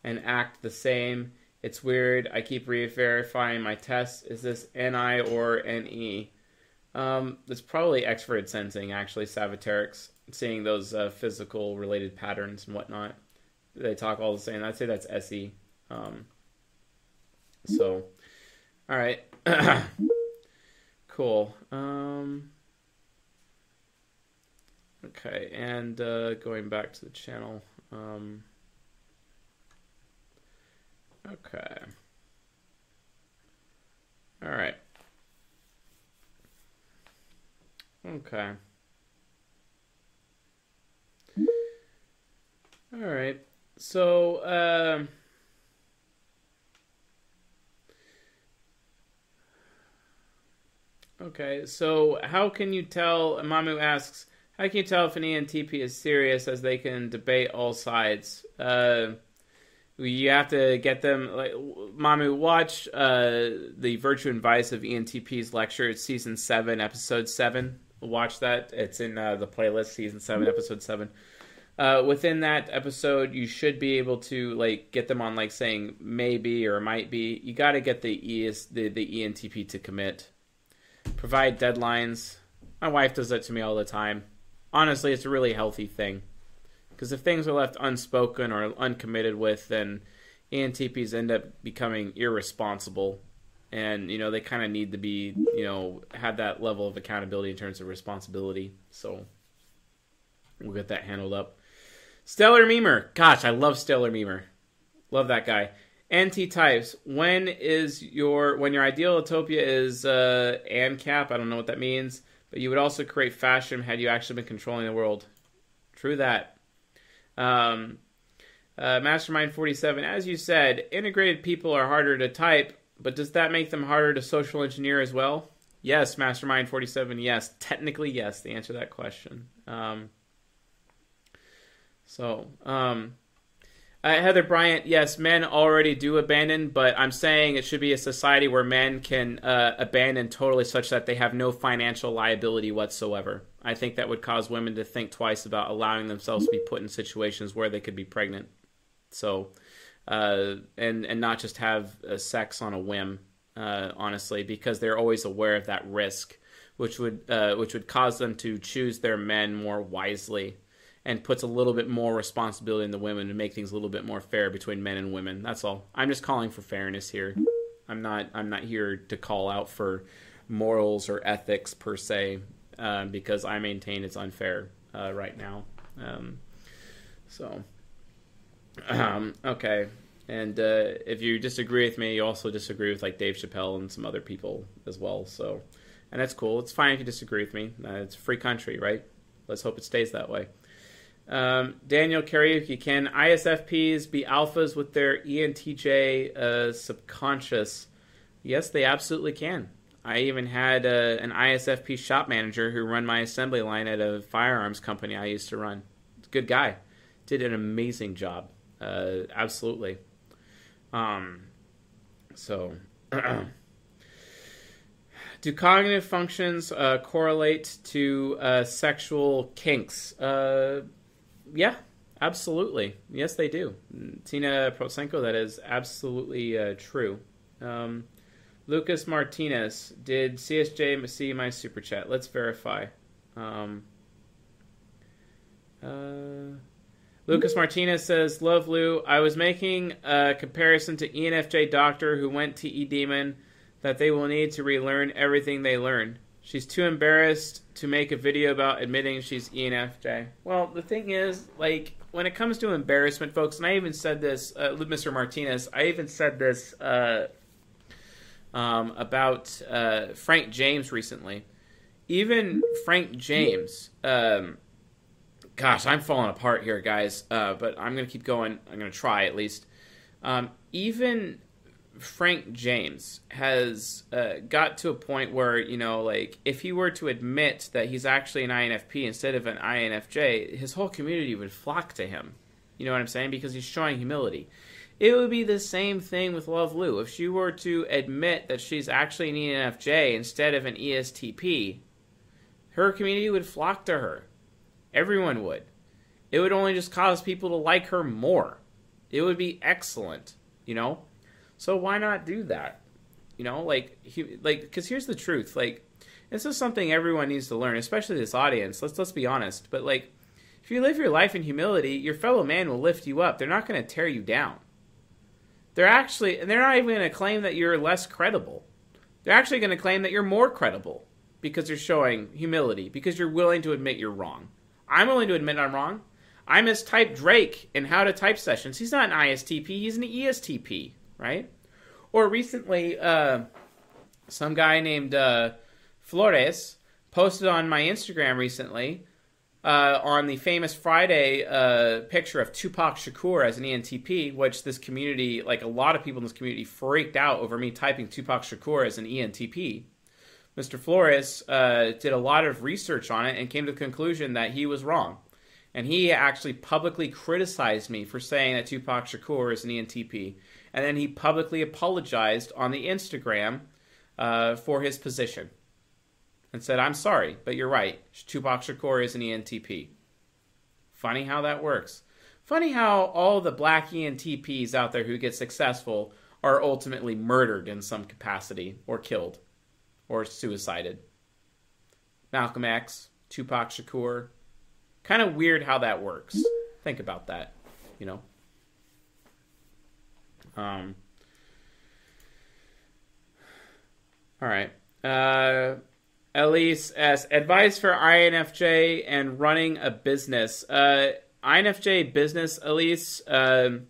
and act the same. It's weird. I keep re-verifying my tests. Is this NI or NE? Um, it's probably extroverted sensing, actually, Savaterix, seeing those uh, physical related patterns and whatnot. They talk all the same. I'd say that's SE. Um, so, all right. <coughs> cool. Um, Okay, and uh, going back to the channel. Um, okay. All right. Okay. All right. So, uh, okay. So, how can you tell? Mamu asks, how can you tell if an ENTP is serious as they can debate all sides? Uh, you have to get them like Mamu. Watch uh, the Virtue and Vice of ENTP's lecture. It's season seven, episode seven. Watch that. It's in uh, the playlist, season seven, episode seven. Uh, within that episode, you should be able to like get them on like saying maybe or might be. You got to get the ES the the ENTP to commit. Provide deadlines. My wife does that to me all the time honestly, it's a really healthy thing. Because if things are left unspoken or uncommitted with, then ENTPs end up becoming irresponsible. And, you know, they kind of need to be, you know, have that level of accountability in terms of responsibility. So we'll get that handled up. Stellar Memer. Gosh, I love Stellar Memer. Love that guy. NT types. When is your when your ideal utopia is uh ANCAP? I don't know what that means but you would also create fashion had you actually been controlling the world. True that. Um, uh, Mastermind 47, as you said, integrated people are harder to type, but does that make them harder to social engineer as well? Yes, Mastermind 47, yes. Technically, yes, the answer to that question. Um, so, um, uh, Heather Bryant, yes, men already do abandon, but I'm saying it should be a society where men can uh, abandon totally such that they have no financial liability whatsoever. I think that would cause women to think twice about allowing themselves to be put in situations where they could be pregnant. So, uh, and and not just have uh, sex on a whim, uh, honestly, because they're always aware of that risk, which would uh, which would cause them to choose their men more wisely and puts a little bit more responsibility in the women to make things a little bit more fair between men and women. That's all. I'm just calling for fairness here. I'm not. I'm not here to call out for morals or ethics per se, uh, because I maintain it's unfair uh, right now. Um, so, Um, okay. And uh, if you disagree with me, you also disagree with like Dave Chappelle and some other people as well. So, and that's cool. It's fine if you disagree with me. Uh, it's a free country, right? Let's hope it stays that way. Um, Daniel Karaoke, can ISFPs be alphas with their ENTJ uh, subconscious? Yes, they absolutely can. I even had uh, an ISFP shop manager who run my assembly line at a firearms company I used to run. Good guy, did an amazing job. Uh, absolutely. Um, so, <clears throat> do cognitive functions uh, correlate to uh, sexual kinks? Uh, yeah, absolutely. Yes, they do. Tina Prosenko, that is absolutely uh, true. Um, Lucas Martinez, did CSJ see my super chat? Let's verify. Um, uh, Lucas Martinez says, Love Lou, I was making a comparison to ENFJ Doctor who went to E Demon that they will need to relearn everything they learned. She's too embarrassed to make a video about admitting she's ENFJ. Well, the thing is, like, when it comes to embarrassment, folks, and I even said this, uh, Mr. Martinez, I even said this uh, um, about uh, Frank James recently. Even Frank James, um, gosh, I'm falling apart here, guys, uh, but I'm going to keep going. I'm going to try at least. Um, even Frank James has uh, got to a point where, you know, like, if he were to admit that he's actually an INFP instead of an INFJ, his whole community would flock to him. You know what I'm saying? Because he's showing humility. It would be the same thing with Love Lou. If she were to admit that she's actually an ENFJ instead of an ESTP, her community would flock to her. Everyone would. It would only just cause people to like her more. It would be excellent, you know? So why not do that? You know, like he, like cuz here's the truth. Like this is something everyone needs to learn, especially this audience. Let's let's be honest. But like if you live your life in humility, your fellow man will lift you up. They're not going to tear you down. They're actually and they're not even going to claim that you're less credible. They're actually going to claim that you're more credible because you're showing humility, because you're willing to admit you're wrong. I'm willing to admit I'm wrong. I mistyped Drake in How to Type Sessions. He's not an ISTP, he's an ESTP, right? Or recently, uh, some guy named uh, Flores posted on my Instagram recently uh, on the famous Friday uh, picture of Tupac Shakur as an ENTP, which this community, like a lot of people in this community, freaked out over me typing Tupac Shakur as an ENTP. Mr. Flores uh, did a lot of research on it and came to the conclusion that he was wrong. And he actually publicly criticized me for saying that Tupac Shakur is an ENTP. And then he publicly apologized on the Instagram uh, for his position and said, I'm sorry, but you're right. Tupac Shakur is an ENTP. Funny how that works. Funny how all the black ENTPs out there who get successful are ultimately murdered in some capacity or killed or suicided. Malcolm X, Tupac Shakur. Kind of weird how that works. Think about that, you know. Um. All right. Uh, Elise S. Advice for INFJ and running a business. Uh, INFJ business, Elise. Um,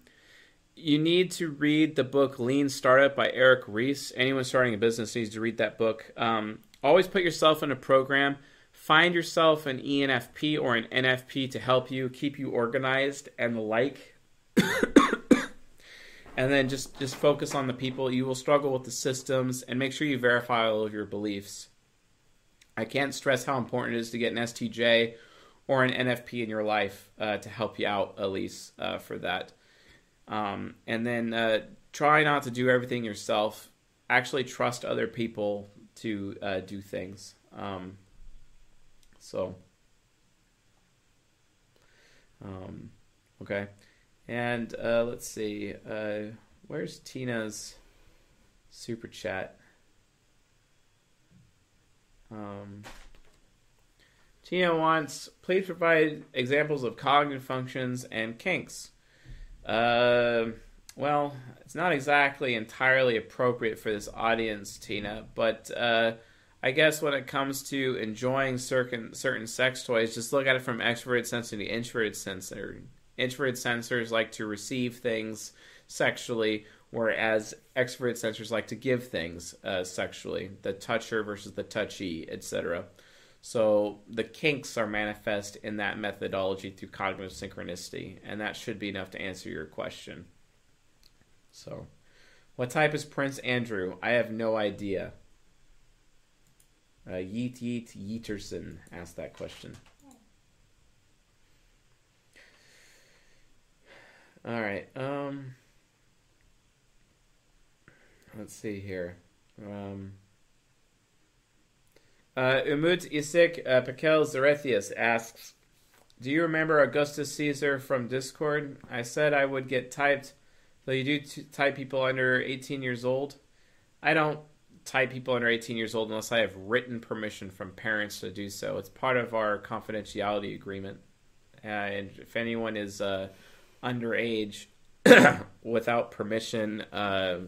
you need to read the book Lean Startup by Eric Ries. Anyone starting a business needs to read that book. Um, always put yourself in a program. Find yourself an ENFP or an NFP to help you, keep you organized and the like. And then just, just focus on the people. You will struggle with the systems and make sure you verify all of your beliefs. I can't stress how important it is to get an STJ or an NFP in your life uh, to help you out, Elise, uh, for that. Um, and then uh, try not to do everything yourself. Actually, trust other people to uh, do things. Um, so, um, okay. And uh, let's see. Uh, where's Tina's super chat? Um, Tina wants, please provide examples of cognitive functions and kinks. Uh, well, it's not exactly entirely appropriate for this audience, Tina, but uh, I guess when it comes to enjoying certain certain sex toys, just look at it from extroverted sense to introverted sense, or Introverted sensors like to receive things sexually, whereas extroverted sensors like to give things uh, sexually. The toucher versus the touchy, etc. So the kinks are manifest in that methodology through cognitive synchronicity, and that should be enough to answer your question. So, what type is Prince Andrew? I have no idea. Uh, Yeet Yeet Yeeterson asked that question. All right. Um. Let's see here. Um. Uh, Umut Isik uh, Pakel Zarethius asks, "Do you remember Augustus Caesar from Discord? I said I would get typed, though you do t- type people under 18 years old. I don't type people under 18 years old unless I have written permission from parents to do so. It's part of our confidentiality agreement. Uh, and if anyone is uh, underage <coughs> without permission, uh,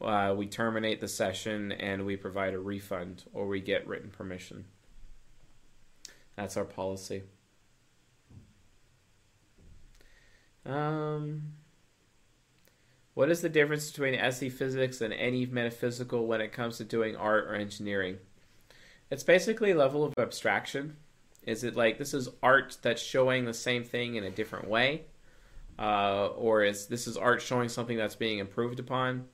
uh, we terminate the session and we provide a refund or we get written permission. That's our policy. Um, what is the difference between SE physics and NE metaphysical when it comes to doing art or engineering? It's basically level of abstraction. Is it like this is art that's showing the same thing in a different way? Uh, or is this is art showing something that's being improved upon?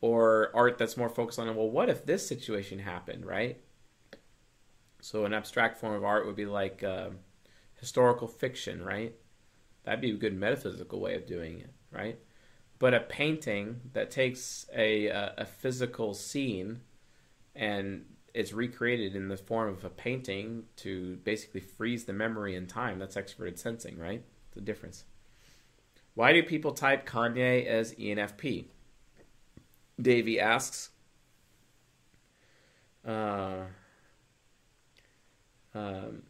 Or art that's more focused on, well, what if this situation happened, right? So an abstract form of art would be like uh, historical fiction, right? That'd be a good metaphysical way of doing it, right? But a painting that takes a, a, a physical scene and it's recreated in the form of a painting to basically freeze the memory in time. That's extroverted sensing, right? The difference. Why do people type Kanye as ENFP? Davey asks. Uh, um,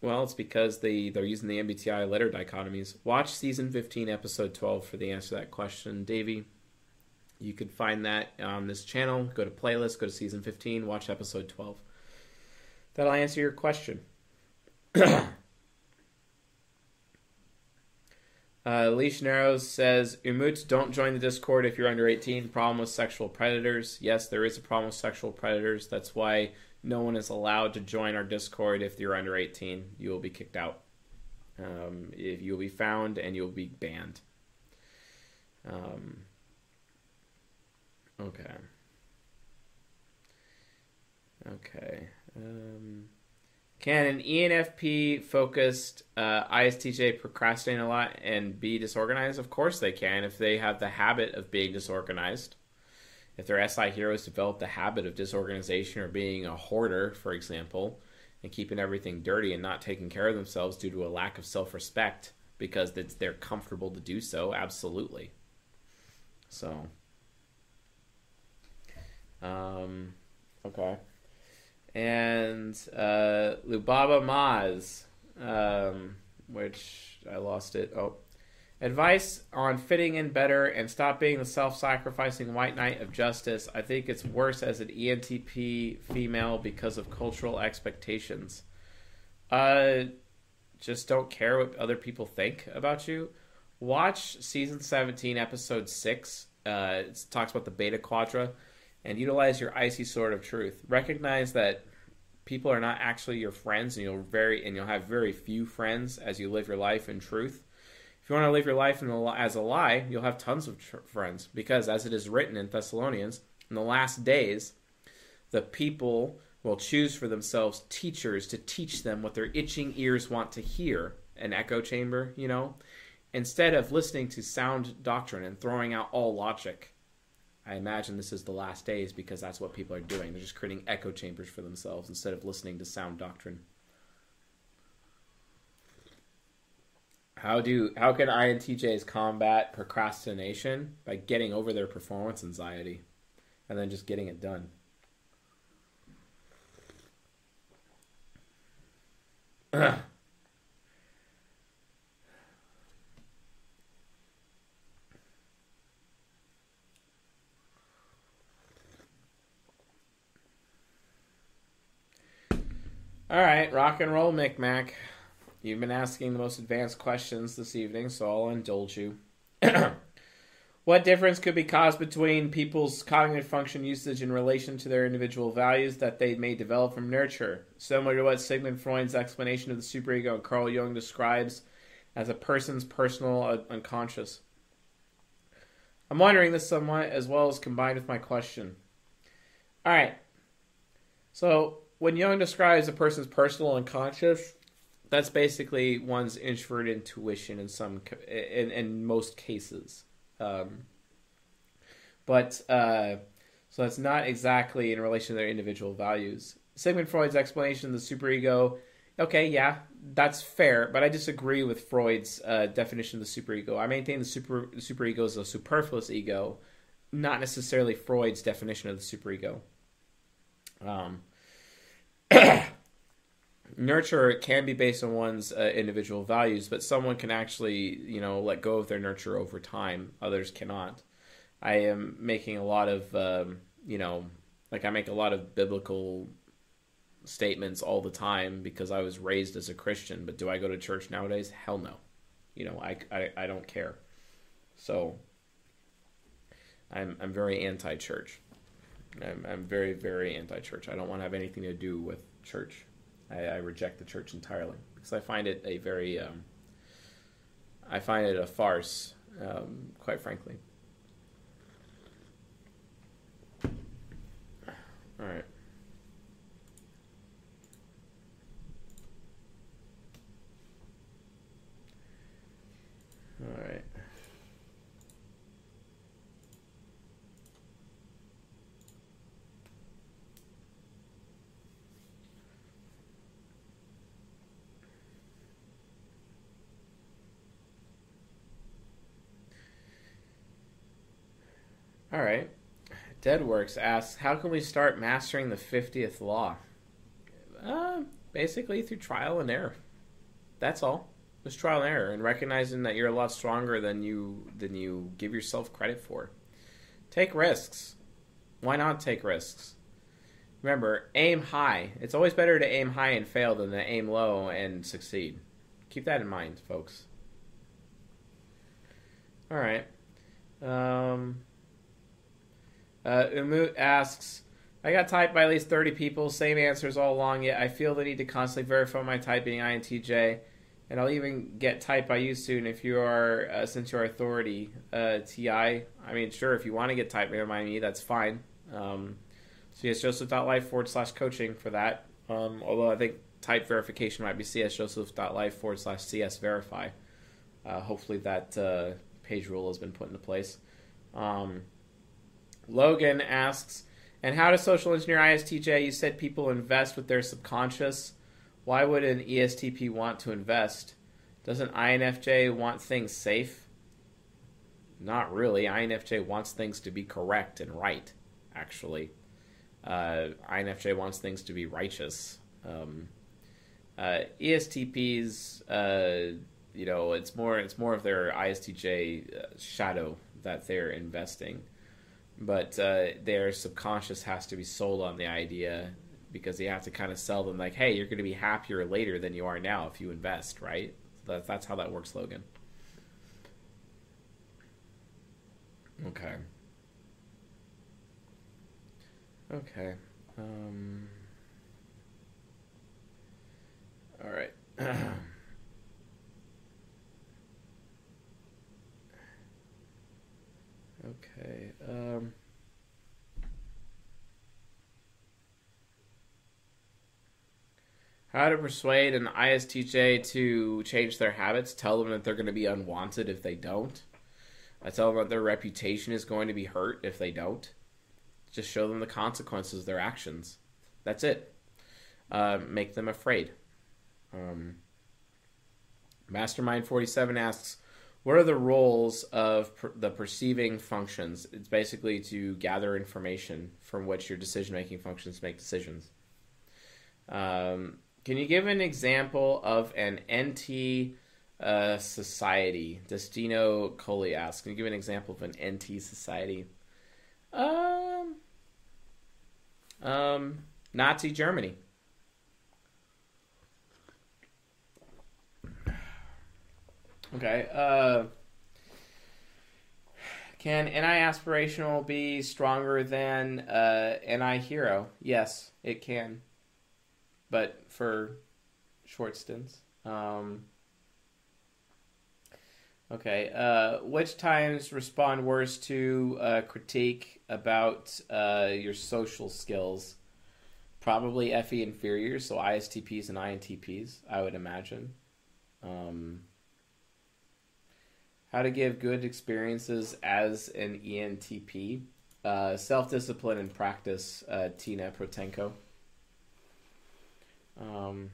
well, it's because they, they're using the MBTI letter dichotomies. Watch season 15, episode 12 for the answer to that question, Davey. You could find that on this channel. Go to playlist, go to season 15, watch episode 12. That'll answer your question. <clears throat> Uh, Leash Narrows says, Umut, don't join the Discord if you're under 18. Problem with sexual predators. Yes, there is a problem with sexual predators. That's why no one is allowed to join our Discord if you're under 18. You will be kicked out. Um, if you'll be found and you'll be banned. Um, okay. Okay. Um, can an ENFP focused uh, ISTJ procrastinate a lot and be disorganized? Of course they can if they have the habit of being disorganized. If their SI heroes develop the habit of disorganization or being a hoarder, for example, and keeping everything dirty and not taking care of themselves due to a lack of self respect because they're comfortable to do so, absolutely. So, um, okay and uh, Lubaba Maz, um, which I lost it. Oh, advice on fitting in better and stop being the self-sacrificing white knight of justice. I think it's worse as an ENTP female because of cultural expectations. Uh, just don't care what other people think about you. Watch season 17, episode 6. Uh, it talks about the beta quadra and utilize your icy sword of truth. Recognize that people are not actually your friends, and you'll very and you'll have very few friends as you live your life in truth. If you want to live your life the, as a lie, you'll have tons of tr- friends because, as it is written in Thessalonians, in the last days, the people will choose for themselves teachers to teach them what their itching ears want to hear. An echo chamber, you know, instead of listening to sound doctrine and throwing out all logic. I imagine this is the last days because that's what people are doing. They're just creating echo chambers for themselves instead of listening to sound doctrine. How do how can INTJs combat procrastination by getting over their performance anxiety and then just getting it done? <clears throat> All right, rock and roll, Micmac. you've been asking the most advanced questions this evening, so I'll indulge you. <clears throat> what difference could be caused between people's cognitive function usage in relation to their individual values that they may develop from nurture? Similar to what Sigmund Freud's explanation of the superego and Carl Jung describes as a person's personal unconscious. I'm wondering this somewhat as well as combined with my question. All right. So, when Jung describes a person's personal unconscious, that's basically one's introverted intuition in some in in most cases. Um, but uh, so that's not exactly in relation to their individual values. Sigmund Freud's explanation of the superego okay, yeah, that's fair, but I disagree with Freud's uh, definition of the superego. I maintain the super superego is a superfluous ego, not necessarily Freud's definition of the superego. Um, <coughs> nurture can be based on one's uh, individual values, but someone can actually, you know, let go of their nurture over time. Others cannot. I am making a lot of, um, you know, like I make a lot of biblical statements all the time because I was raised as a Christian. But do I go to church nowadays? Hell no. You know, I, I, I don't care. So I'm, I'm very anti church. I'm, I'm very, very anti church. I don't want to have anything to do with church. I, I reject the church entirely because I find it a very, um, I find it a farce, um, quite frankly. All right. All right. All right. Deadworks asks, how can we start mastering the 50th law? Uh, basically through trial and error. That's all. Just trial and error and recognizing that you're a lot stronger than you than you give yourself credit for. Take risks. Why not take risks? Remember, aim high. It's always better to aim high and fail than to aim low and succeed. Keep that in mind, folks. All right. Um, uh, Umut asks, I got typed by at least 30 people, same answers all along, yet I feel the need to constantly verify my typing INTJ and I'll even get typed by you soon if you are uh, since you're authority uh, Ti. I mean, sure, if you want to get typed by me, that's fine. Um, so yes, joseph.life forward slash coaching for that. Um, although I think type verification might be csjoseph.life forward slash cs verify. Uh, hopefully that uh, page rule has been put into place. Um, Logan asks, and how does social engineer ISTJ? You said people invest with their subconscious. Why would an ESTP want to invest? Doesn't INFJ want things safe? Not really. INFJ wants things to be correct and right, actually. Uh, INFJ wants things to be righteous. Um, uh, ESTPs, uh, you know, it's more it's more of their ISTJ uh, shadow that they're investing, but uh, their subconscious has to be sold on the idea because you have to kind of sell them like, hey, you're going to be happier later than you are now if you invest, right? That, that's how that works, Logan. Okay. Okay. Um, all right. <clears throat> okay. Um, How to persuade an ISTJ to change their habits. Tell them that they're going to be unwanted if they don't. I tell them that their reputation is going to be hurt if they don't. Just show them the consequences of their actions. That's it. Uh, make them afraid. Um, Mastermind 47 asks, what are the roles of per- the perceiving functions? It's basically to gather information from which your decision making functions make decisions. Um, can you give an example of an NT uh, society? Destino Coley asks. Can you give an example of an NT society? Um, um, Nazi Germany. Okay. Uh, can NI aspirational be stronger than uh, NI hero? Yes, it can. But for short stints. Um, okay. Uh, which times respond worse to uh, critique about uh, your social skills? Probably FE inferiors, so ISTPs and INTPs, I would imagine. Um, how to give good experiences as an ENTP. Uh, Self discipline and practice, uh, Tina Protenko. Um,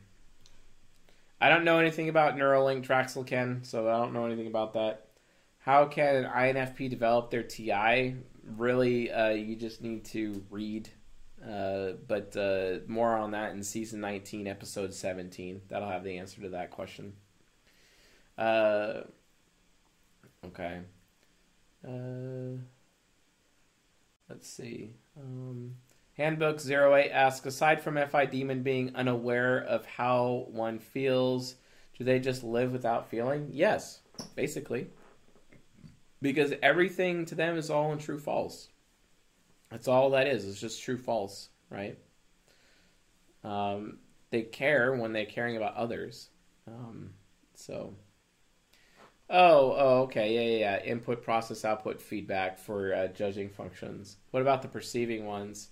I don't know anything about Neuralink Traxel Ken, so I don't know anything about that. How can an INFP develop their TI? Really, uh, you just need to read. Uh, but uh, more on that in season 19, episode 17. That'll have the answer to that question. Uh, okay. Uh, let's see. Um, Handbook 08 asks Aside from FI Demon being unaware of how one feels, do they just live without feeling? Yes, basically. Because everything to them is all in true false. That's all that is. It's just true false, right? Um, they care when they're caring about others. Um, so. Oh, oh, okay, yeah, yeah, yeah. Input, process, output, feedback for uh, judging functions. What about the perceiving ones?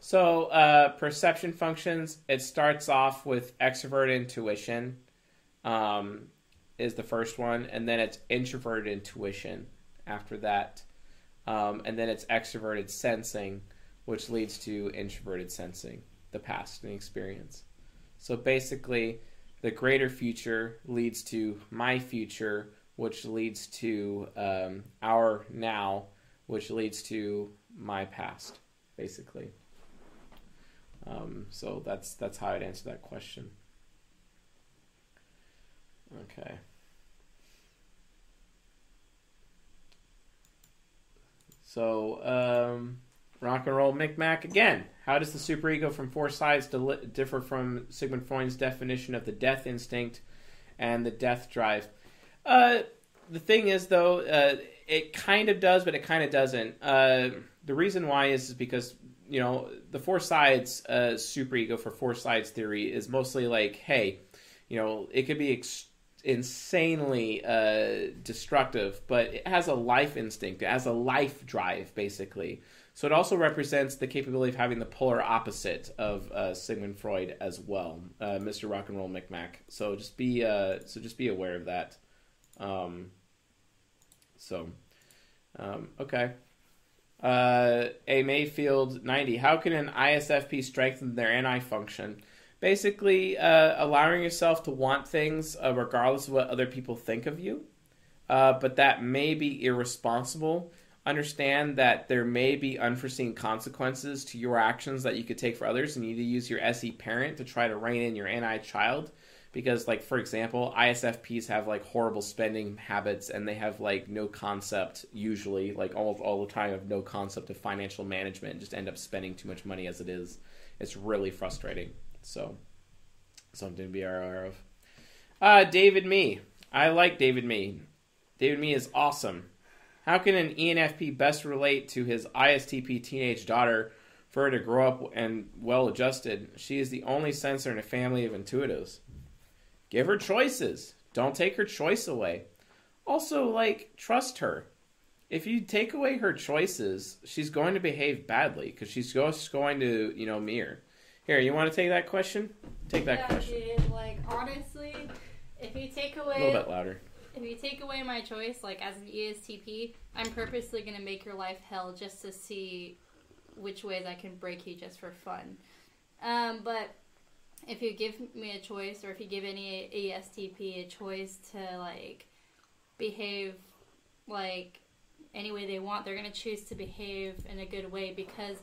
So, uh, perception functions, it starts off with extrovert intuition, um, is the first one, and then it's introverted intuition after that. Um, and then it's extroverted sensing, which leads to introverted sensing, the past and experience. So basically, the greater future leads to my future, which leads to um, our now, which leads to my past, basically. Um, so that's that's how I'd answer that question. Okay. So, um, rock and roll Micmac again. How does the superego from four sides differ from Sigmund Freud's definition of the death instinct and the death drive? Uh, the thing is, though, uh, it kind of does, but it kind of doesn't. Uh, the reason why is, is because you know the four sides uh, superego for four sides theory is mostly like, hey, you know, it could be. Ex- insanely uh, destructive, but it has a life instinct. It has a life drive, basically. So it also represents the capability of having the polar opposite of uh, Sigmund Freud as well, uh, Mr. Rock and Roll Micmac. So just be uh, so just be aware of that. Um, so um, okay. Uh, a Mayfield ninety. How can an ISFP strengthen their NI function? basically uh, allowing yourself to want things uh, regardless of what other people think of you uh, but that may be irresponsible understand that there may be unforeseen consequences to your actions that you could take for others and you need to use your se parent to try to rein in your ni child because like for example isfps have like horrible spending habits and they have like no concept usually like all, all the time of no concept of financial management and just end up spending too much money as it is it's really frustrating so, something to be aware of. Uh, David Me. I like David Me. David Me is awesome. How can an ENFP best relate to his ISTP teenage daughter for her to grow up and well adjusted? She is the only sensor in a family of intuitives. Give her choices. Don't take her choice away. Also, like, trust her. If you take away her choices, she's going to behave badly because she's just going to, you know, mirror. Here, you want to take that question? Take that yeah, question. Dude, like honestly, if you take away a little bit louder. If you take away my choice, like as an ESTP, I'm purposely gonna make your life hell just to see which ways I can break you just for fun. Um, but if you give me a choice, or if you give any ESTP a choice to like behave like any way they want, they're gonna choose to behave in a good way because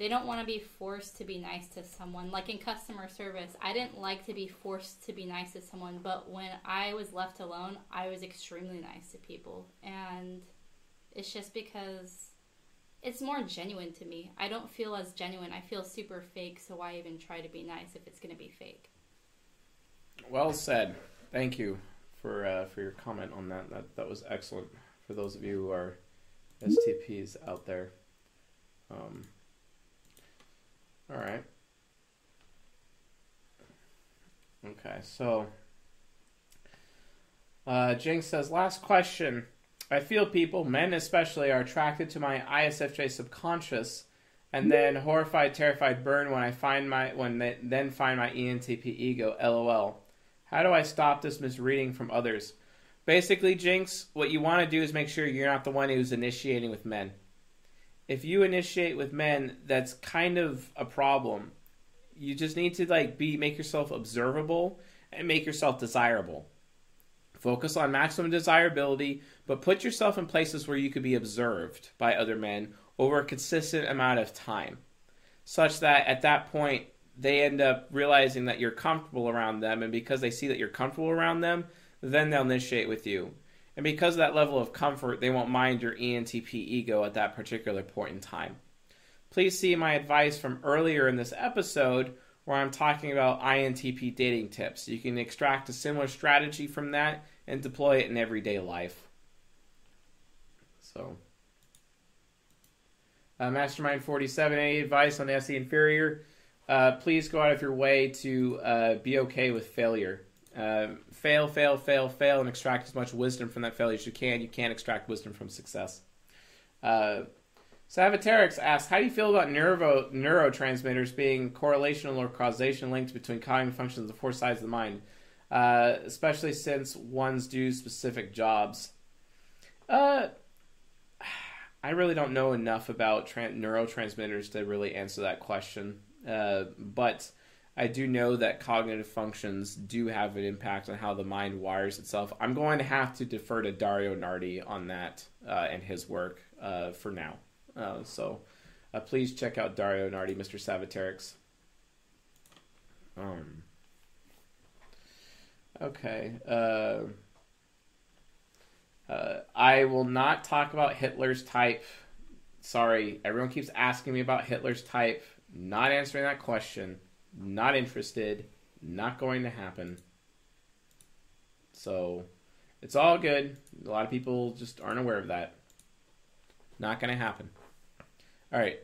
they don't want to be forced to be nice to someone. Like in customer service, I didn't like to be forced to be nice to someone, but when I was left alone, I was extremely nice to people. And it's just because it's more genuine to me. I don't feel as genuine. I feel super fake, so why even try to be nice if it's going to be fake? Well said. Thank you for uh, for your comment on that. That that was excellent for those of you who are STPs out there. Um, all right. Okay, so uh, Jinx says, last question. I feel people, men especially, are attracted to my ISFJ subconscious, and hmm. then horrified, terrified burn when I find my when they then find my ENTP ego. LOL. How do I stop this misreading from others? Basically, Jinx, what you want to do is make sure you're not the one who's initiating with men. If you initiate with men, that's kind of a problem. You just need to like be make yourself observable and make yourself desirable. Focus on maximum desirability, but put yourself in places where you could be observed by other men over a consistent amount of time, such that at that point they end up realizing that you're comfortable around them, and because they see that you're comfortable around them, then they'll initiate with you. And because of that level of comfort, they won't mind your ENTP ego at that particular point in time. Please see my advice from earlier in this episode where I'm talking about INTP dating tips. You can extract a similar strategy from that and deploy it in everyday life. So, uh, Mastermind 47, any advice on SE inferior? Uh, please go out of your way to uh, be okay with failure. Uh, fail, fail, fail, fail, and extract as much wisdom from that failure as you can. You can't extract wisdom from success. Savaterix asks, how do you feel about neuro, neurotransmitters being correlational or causation linked between cognitive functions of the four sides of the mind, uh, especially since ones do specific jobs? Uh, I really don't know enough about tra- neurotransmitters to really answer that question, uh, but I do know that cognitive functions do have an impact on how the mind wires itself. I'm going to have to defer to Dario Nardi on that uh, and his work uh, for now. Uh, so uh, please check out Dario Nardi, Mr. Savaterix. Um, okay. Uh, uh, I will not talk about Hitler's type. Sorry, everyone keeps asking me about Hitler's type. Not answering that question. Not interested. Not going to happen. So it's all good. A lot of people just aren't aware of that. Not going to happen. All right.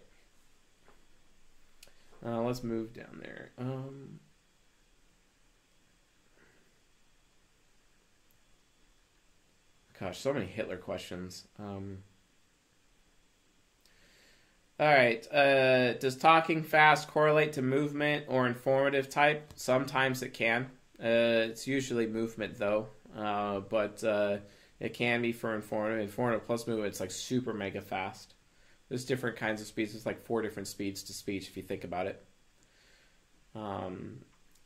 Uh, let's move down there. Um, gosh, so many Hitler questions. Um, all right. Uh, does talking fast correlate to movement or informative type? Sometimes it can. Uh, it's usually movement though, uh, but uh, it can be for informative. Informative plus movement, it's like super mega fast. There's different kinds of speeds. There's like four different speeds to speech if you think about it. Um,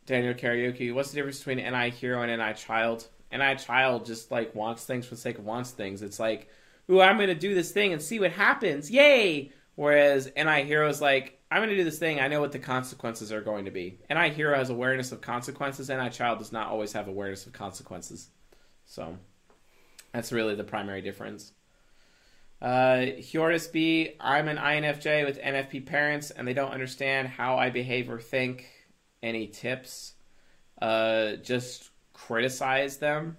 Daniel Karaoke, what's the difference between NI hero and NI child? NI child just like wants things for the sake of wants things. It's like, ooh, I'm gonna do this thing and see what happens. Yay! Whereas NI hero is like, I'm gonna do this thing. I know what the consequences are going to be. NI hero has awareness of consequences. NI child does not always have awareness of consequences. So that's really the primary difference. Uh, B, I'm an INFJ with NFP parents, and they don't understand how I behave or think. Any tips? Uh, just criticize them,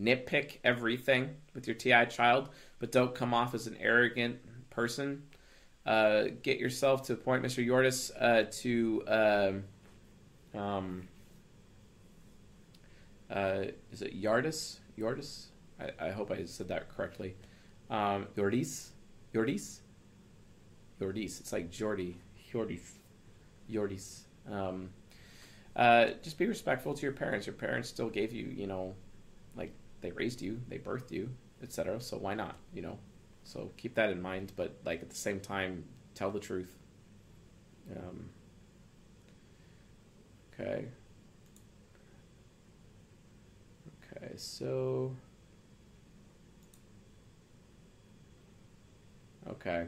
nitpick everything with your TI child, but don't come off as an arrogant person. Uh, get yourself to the point, Mr. Hjortis, uh, to um, um, uh, is it Yardis? Yardis? I, I hope I said that correctly. Um, Yordis, Yordis, Yordis. It's like Jordy, Yordis, Yordis. Um, uh, just be respectful to your parents. Your parents still gave you, you know, like they raised you, they birthed you, etc. So why not, you know? So keep that in mind, but like at the same time, tell the truth. Um, okay. Okay, so. Okay.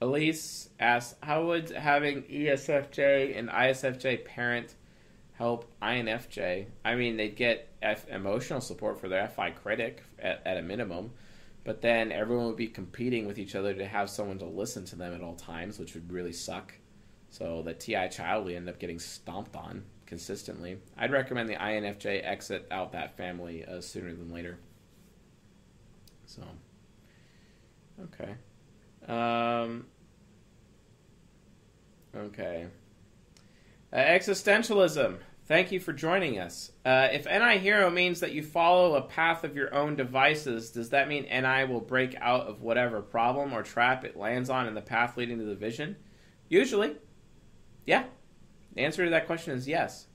Elise asks, how would having ESFJ and ISFJ parent help INFJ? I mean, they'd get F- emotional support for their FI critic at, at a minimum, but then everyone would be competing with each other to have someone to listen to them at all times, which would really suck. So the TI child would end up getting stomped on. consistently. I'd recommend the INFJ exit out that family uh, sooner than later. So, okay. Um, okay. Uh, existentialism. Thank you for joining us. Uh, if NI Hero means that you follow a path of your own devices, does that mean NI will break out of whatever problem or trap it lands on in the path leading to the vision? Usually. Yeah. The answer to that question is yes.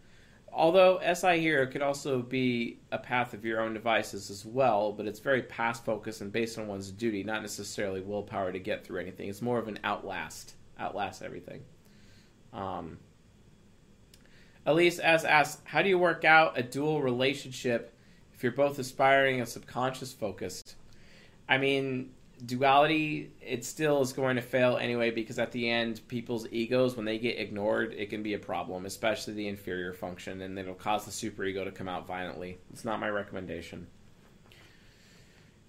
Although SI Hero could also be a path of your own devices as well, but it's very past focused and based on one's duty, not necessarily willpower to get through anything. It's more of an outlast, outlast everything. Um, Elise as asks, how do you work out a dual relationship if you're both aspiring and subconscious focused? I mean, duality it still is going to fail anyway because at the end people's egos when they get ignored it can be a problem especially the inferior function and it'll cause the superego to come out violently. It's not my recommendation.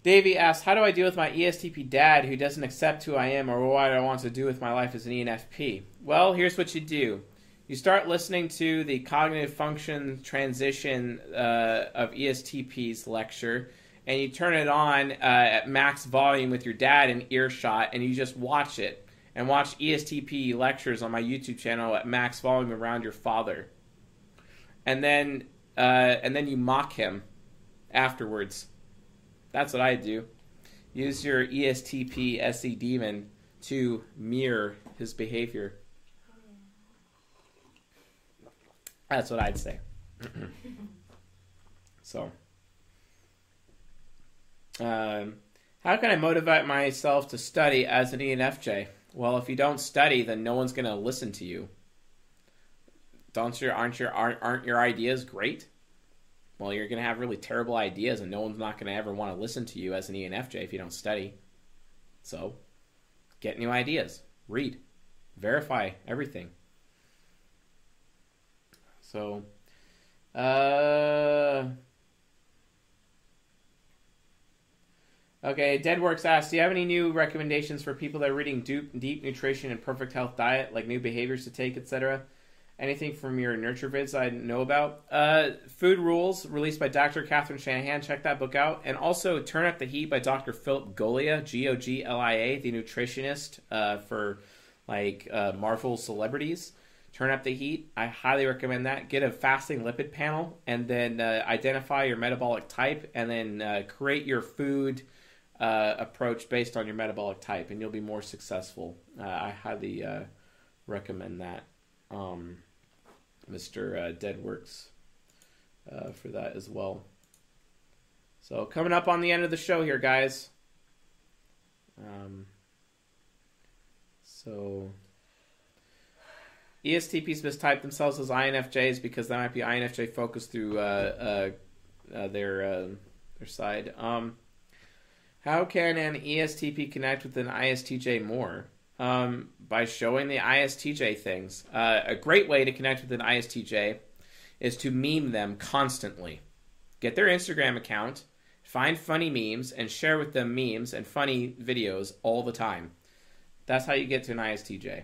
Davey asks how do i deal with my estp dad who doesn't accept who i am or what i want to do with my life as an enfp well here's what you do. You start listening to the cognitive function transition uh, of estp's lecture and you turn it on uh, at max volume with your dad in earshot, and you just watch it and watch ESTP lectures on my YouTube channel at max volume around your father, and then uh, and then you mock him afterwards. That's what I do. Use your ESTP SE demon to mirror his behavior. That's what I'd say. <clears throat> so. Um, how can I motivate myself to study as an ENFJ? Well, if you don't study, then no one's going to listen to you. Don't your aren't your aren't, aren't your ideas great? Well, you're going to have really terrible ideas, and no one's not going to ever want to listen to you as an ENFJ if you don't study. So, get new ideas, read, verify everything. So, uh. Okay, Deadworks asks, do you have any new recommendations for people that are reading deep, deep nutrition and perfect health diet, like new behaviors to take, etc.? Anything from your nurture vids I know about? Uh, Food Rules, released by Dr. Catherine Shanahan. Check that book out. And also Turn Up the Heat by Dr. Philip Goglia, G O G L I A, the nutritionist uh, for like uh, Marvel celebrities. Turn Up the Heat. I highly recommend that. Get a fasting lipid panel and then uh, identify your metabolic type and then uh, create your food uh, approach based on your metabolic type, and you'll be more successful. Uh, I highly uh, recommend that, um, Mr. Uh, Deadworks, uh, for that as well. So coming up on the end of the show here, guys. Um, so ESTPs mistype themselves as INFJs because they might be INFJ focused through their their side. Um, how can an ESTP connect with an ISTJ more? Um, by showing the ISTJ things. Uh, a great way to connect with an ISTJ is to meme them constantly. Get their Instagram account, find funny memes, and share with them memes and funny videos all the time. That's how you get to an ISTJ.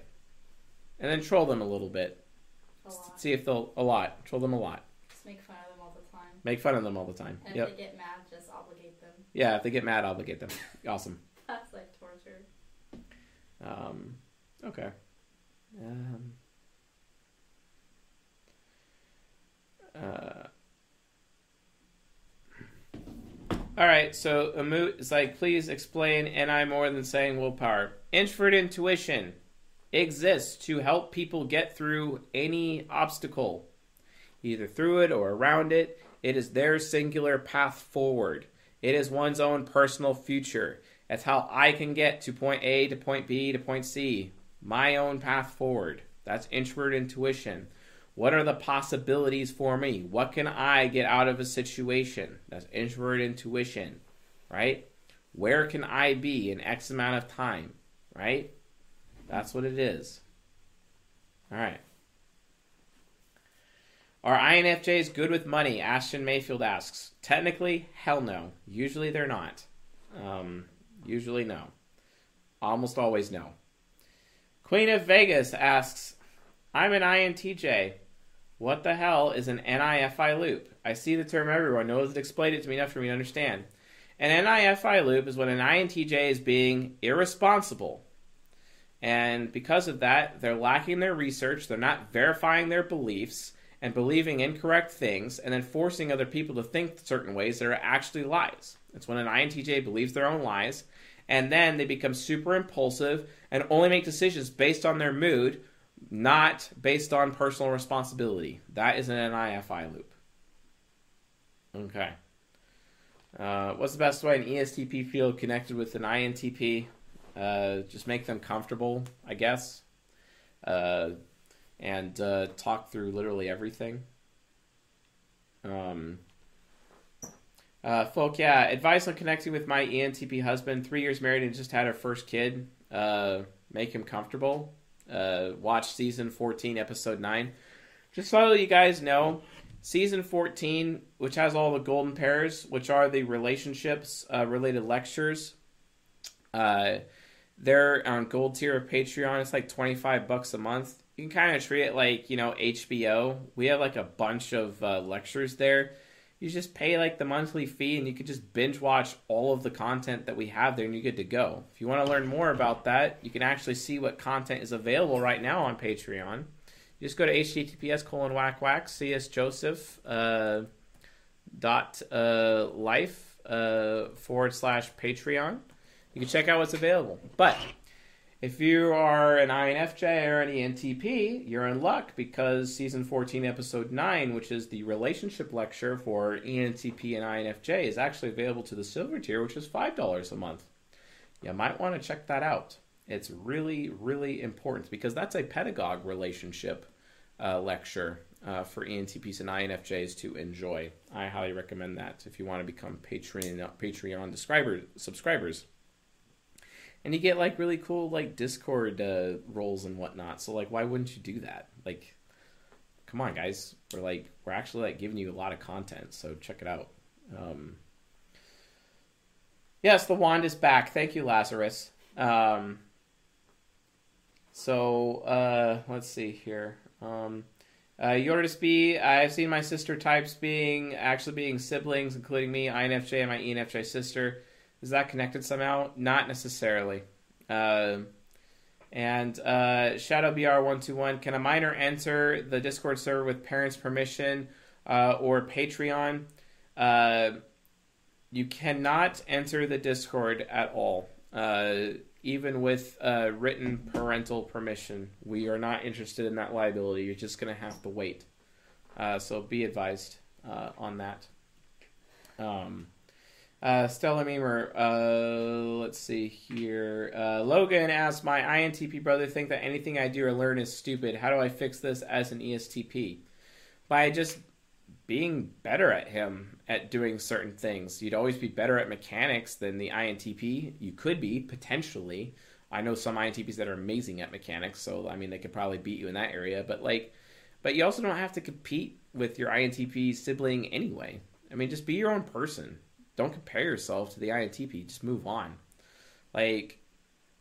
And then troll them a little bit. A lot. See if they'll a lot. Troll them a lot. Just make fun of them all the time. Make fun of them all the time. And yep. if they get mad, just obligate them. Yeah, if they get mad, I'll obligate them. Awesome. That's like torture. Um, okay. Um, uh, all right, so Umut is like, please explain NI more than saying willpower. Introvert intuition exists to help people get through any obstacle, either through it or around it. It is their singular path forward. It is one's own personal future. That's how I can get to point A to point B to point C. My own path forward. That's introvert intuition. What are the possibilities for me? What can I get out of a situation? That's introvert intuition, right? Where can I be in X amount of time, right? That's what it is. All right. Are INFJs good with money? Ashton Mayfield asks. Technically, hell no. Usually they're not. Um, usually no. Almost always no. Queen of Vegas asks, I'm an INTJ. What the hell is an NIFI loop? I see the term everyone knows it. explained it to me enough for me to understand. An NIFI loop is when an INTJ is being irresponsible. And because of that, they're lacking their research, they're not verifying their beliefs, and believing incorrect things, and then forcing other people to think certain ways that are actually lies. It's when an INTJ believes their own lies, and then they become super impulsive and only make decisions based on their mood, not based on personal responsibility. That is an NIFI loop. Okay. Uh, what's the best way an ESTP feel connected with an INTP? Uh, just make them comfortable, I guess, uh, and uh, talk through literally everything. Um, uh, folk, yeah, advice on connecting with my ENTP husband. Three years married and just had our first kid. Uh, make him comfortable. Uh, watch season 14, episode 9. Just so you guys know, season 14, which has all the golden pairs, which are the relationships uh, related lectures. Uh, they're on gold tier of Patreon. It's like 25 bucks a month. You can kind of treat it like, you know, HBO. We have like a bunch of uh, lectures there. You just pay like the monthly fee and you can just binge watch all of the content that we have there and you're good to go. If you want to learn more about that, you can actually see what content is available right now on Patreon. You just go to https colon whack whack cs joseph uh, dot uh, life uh, forward slash Patreon you can check out what's available. But if you are an INFJ or an ENTP, you're in luck because season 14, episode 9, which is the relationship lecture for ENTP and INFJ, is actually available to the silver tier, which is $5 a month. You might want to check that out. It's really, really important because that's a pedagogue relationship uh, lecture uh, for ENTPs and INFJs to enjoy. I highly recommend that if you want to become Patreon Patreon subscribers. And you get like really cool like Discord uh, roles and whatnot. So like, why wouldn't you do that? Like, come on, guys, we're like we're actually like giving you a lot of content, so check it out. Um, yes, the wand is back. Thank you, Lazarus. Um, so uh, let's see here. Um, uh, Yordis B, I've seen my sister types being actually being siblings, including me, INFJ, and my ENFJ sister. Is that connected somehow? Not necessarily. Uh, and uh, Shadow BR one two one. Can a minor enter the Discord server with parents' permission uh, or Patreon? Uh, you cannot enter the Discord at all, uh, even with uh, written parental permission. We are not interested in that liability. You're just going to have to wait. Uh, so be advised on that. Um, uh, Stella Memer, uh, let's see here. Uh, Logan asks, My INTP brother think that anything I do or learn is stupid. How do I fix this as an ESTP? By just being better at him at doing certain things. You'd always be better at mechanics than the INTP. You could be, potentially. I know some INTPs that are amazing at mechanics, so I mean, they could probably beat you in that area. But, like, but you also don't have to compete with your INTP sibling anyway. I mean, just be your own person don't compare yourself to the INTP. Just move on. Like,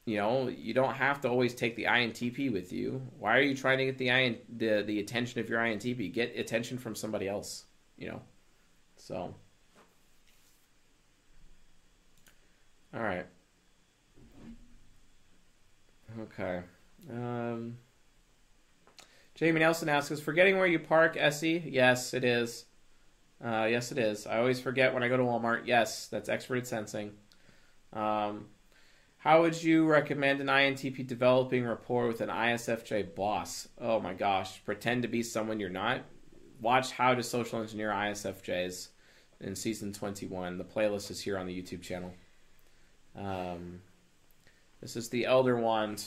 you know, you don't have to always take the INTP with you. Why are you trying to get the IN, the the attention of your INTP? Get attention from somebody else. You know, so. All right. Okay. Um, Jamie Nelson asks, "Is forgetting where you park, SE?" Yes, it is. Uh, yes, it is. I always forget when I go to Walmart. Yes, that's experted sensing. Um, how would you recommend an INTP developing rapport with an ISFJ boss? Oh my gosh, pretend to be someone you're not. Watch How to Social Engineer ISFJs in season 21. The playlist is here on the YouTube channel. Um, this is the Elder Wand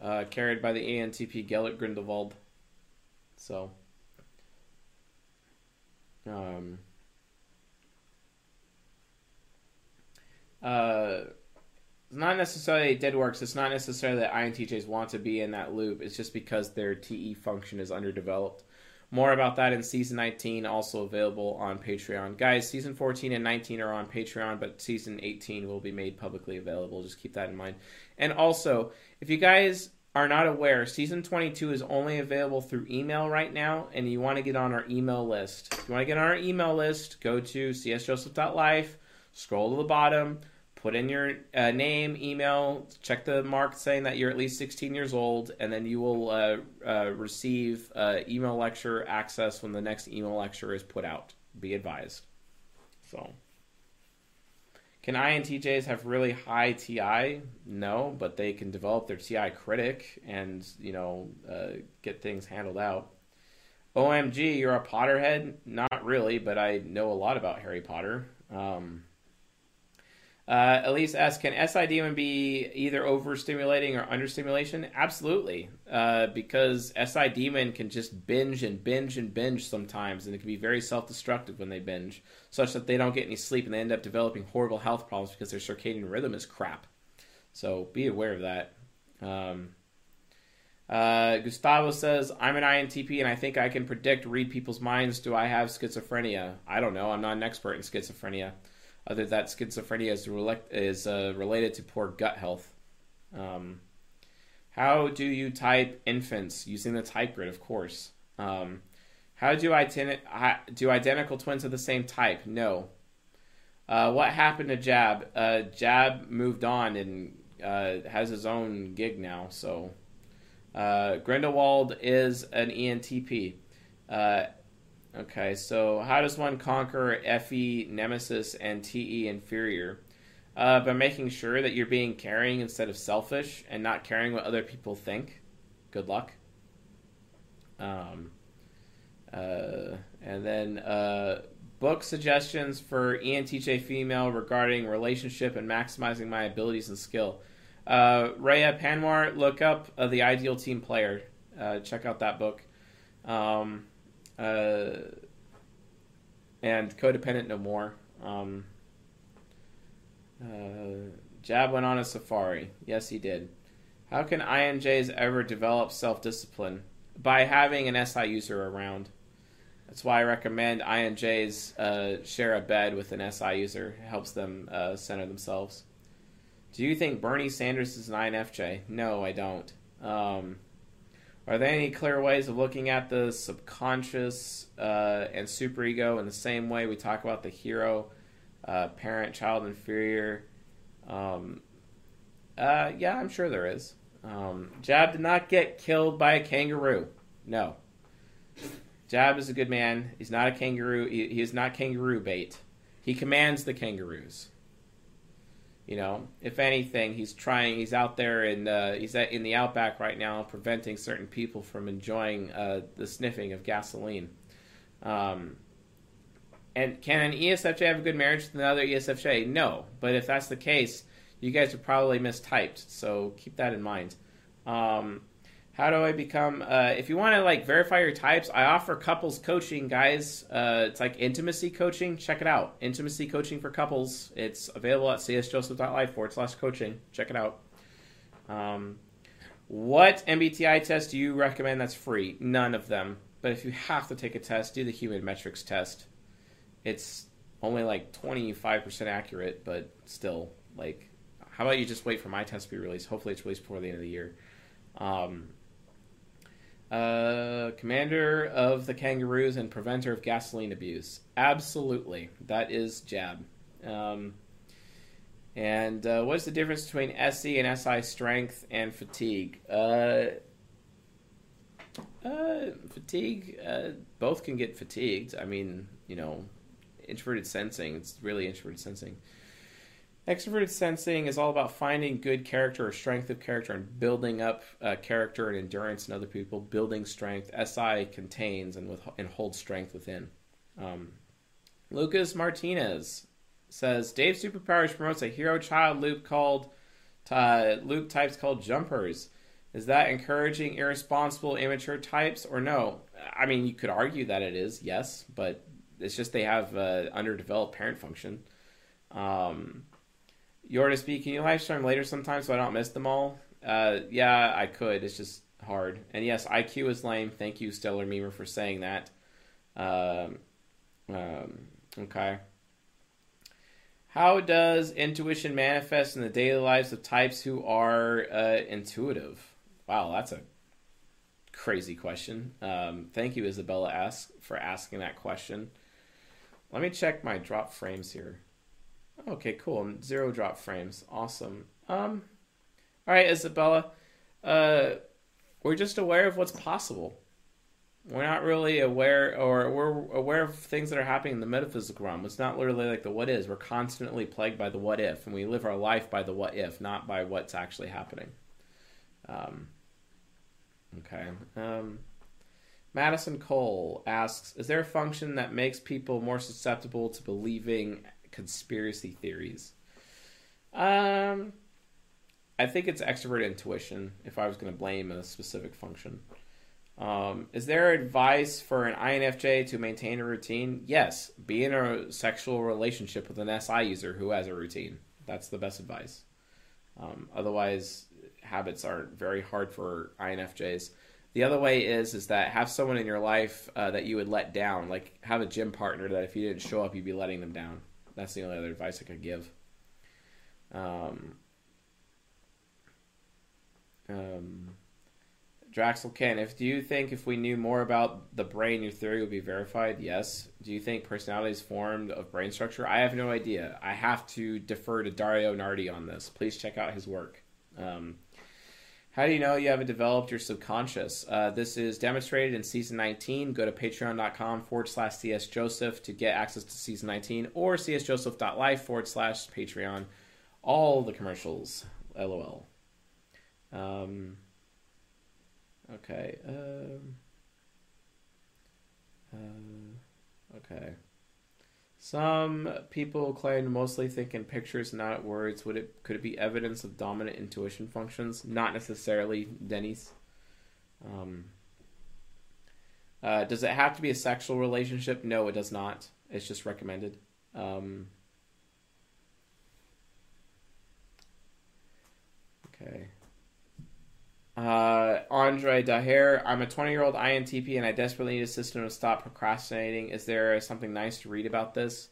uh, carried by the ENTP Gellert Grindelwald. So. Um, uh, it's not necessarily dead works. It's not necessarily that INTJs want to be in that loop. It's just because their TE function is underdeveloped. More about that in season 19, also available on Patreon. Guys, season 14 and 19 are on Patreon, but season 18 will be made publicly available. Just keep that in mind. And also, if you guys are not aware, season 22 is only available through email right now, and you want to get on our email list. If you want to get on our email list, go to csjoseph.life, scroll to the bottom, put in your uh, name, email, check the mark saying that you're at least 16 years old, and then you will uh, uh, receive uh, email lecture access when the next email lecture is put out. Be advised. So. Can INTJs have really high TI? No, but they can develop their TI critic and you know uh, get things handled out. OMG, you're a Potterhead? Not really, but I know a lot about Harry Potter. Um, uh, Elise asks, can SI demon be either overstimulating or understimulation? Absolutely, uh, because SI demon can just binge and binge and binge sometimes, and it can be very self-destructive when they binge, such that they don't get any sleep and they end up developing horrible health problems because their circadian rhythm is crap. So be aware of that. Um, uh, Gustavo says, I'm an INTP and I think I can predict, read people's minds. Do I have schizophrenia? I don't know. I'm not an expert in schizophrenia other that schizophrenia is, is uh, related to poor gut health. Um, how do you type infants using the type grid? Of course. Um, how do I do identical twins of the same type? No. Uh, what happened to Jab? Uh, Jab moved on and uh, has his own gig now. So uh, Grindelwald is an ENTP. Okay, so how does one conquer FE Nemesis and TE Inferior? Uh, by making sure that you're being caring instead of selfish and not caring what other people think. Good luck. Um, uh, and then uh, book suggestions for ENTJ female regarding relationship and maximizing my abilities and skill. Uh, Rhea Panwar, look up uh, the ideal team player. Uh, check out that book. Um, uh, and codependent no more. Um, uh, Jab went on a safari. Yes, he did. How can INJs ever develop self discipline? By having an SI user around. That's why I recommend INJs uh, share a bed with an SI user. It helps them uh, center themselves. Do you think Bernie Sanders is an INFJ? No, I don't. Um, are there any clear ways of looking at the subconscious uh, and superego in the same way we talk about the hero, uh, parent, child, inferior? Um, uh, yeah, I'm sure there is. Um, Jab did not get killed by a kangaroo. No. Jab is a good man. He's not a kangaroo. He, he is not kangaroo bait. He commands the kangaroos. You know, if anything, he's trying. He's out there and uh, he's at, in the outback right now, preventing certain people from enjoying uh, the sniffing of gasoline. Um, and can an ESFJ have a good marriage with another ESFJ? No, but if that's the case, you guys are probably mistyped. So keep that in mind. Um, how do I become? Uh, if you want to like verify your types, I offer couples coaching, guys. Uh, it's like intimacy coaching. Check it out. Intimacy coaching for couples. It's available at csjoseph.life forward slash coaching. Check it out. Um, what MBTI test do you recommend that's free? None of them. But if you have to take a test, do the human metrics test. It's only like 25% accurate, but still, like, how about you just wait for my test to be released? Hopefully, it's released before the end of the year. Um, uh, commander of the kangaroos and preventer of gasoline abuse. Absolutely, that is Jab. Um, and uh, what's the difference between SE and SI strength and fatigue? Uh, uh, fatigue, uh, both can get fatigued. I mean, you know, introverted sensing, it's really introverted sensing. Extroverted sensing is all about finding good character or strength of character and building up uh, character and endurance in other people, building strength. SI contains and, with, and holds strength within. Um, Lucas Martinez says Dave Superpowers promotes a hero child loop called uh, loop types called jumpers. Is that encouraging irresponsible, immature types or no? I mean, you could argue that it is, yes, but it's just they have uh, underdeveloped parent function. Um, speak. Can you live stream later sometime so I don't miss them all? Uh, yeah, I could. It's just hard. And yes, IQ is lame. Thank you, Stellar Memer, for saying that. Um, um, okay. How does intuition manifest in the daily lives of types who are uh, intuitive? wow, that's a crazy question. Um, thank you, Isabella, ask for asking that question. Let me check my drop frames here. Okay, cool. Zero drop frames. Awesome. Um, all right, Isabella. Uh, we're just aware of what's possible. We're not really aware, or we're aware of things that are happening in the metaphysical realm. It's not literally like the what is. We're constantly plagued by the what if, and we live our life by the what if, not by what's actually happening. Um, okay. Um, Madison Cole asks Is there a function that makes people more susceptible to believing conspiracy theories? Um, I think it's extrovert intuition, if I was going to blame a specific function. Um, is there advice for an INFJ to maintain a routine? Yes. Be in a sexual relationship with an SI user who has a routine. That's the best advice. Um, otherwise, habits are very hard for INFJs. The other way is is that have someone in your life uh, that you would let down, like have a gym partner that if you didn't show up, you'd be letting them down. That's the only other advice I could give. Um, um, Draxel Ken, if do you think if we knew more about the brain, your theory would be verified? Yes. Do you think personality is formed of brain structure? I have no idea. I have to defer to Dario Nardi on this. Please check out his work. Um, how do you know you haven't developed your subconscious? Uh, this is demonstrated in season 19. Go to patreon.com forward slash CS Joseph to get access to season 19 or csjoseph.life forward slash Patreon. All the commercials. LOL. Um, okay. Um, uh, okay. Some people claim mostly think in pictures, not words. Would it could it be evidence of dominant intuition functions? Not necessarily, Denny's. Um, uh, does it have to be a sexual relationship? No, it does not. It's just recommended. Um, okay. Uh, Andre Daher, I'm a 20 year old INTP and I desperately need a system to stop procrastinating. Is there something nice to read about this?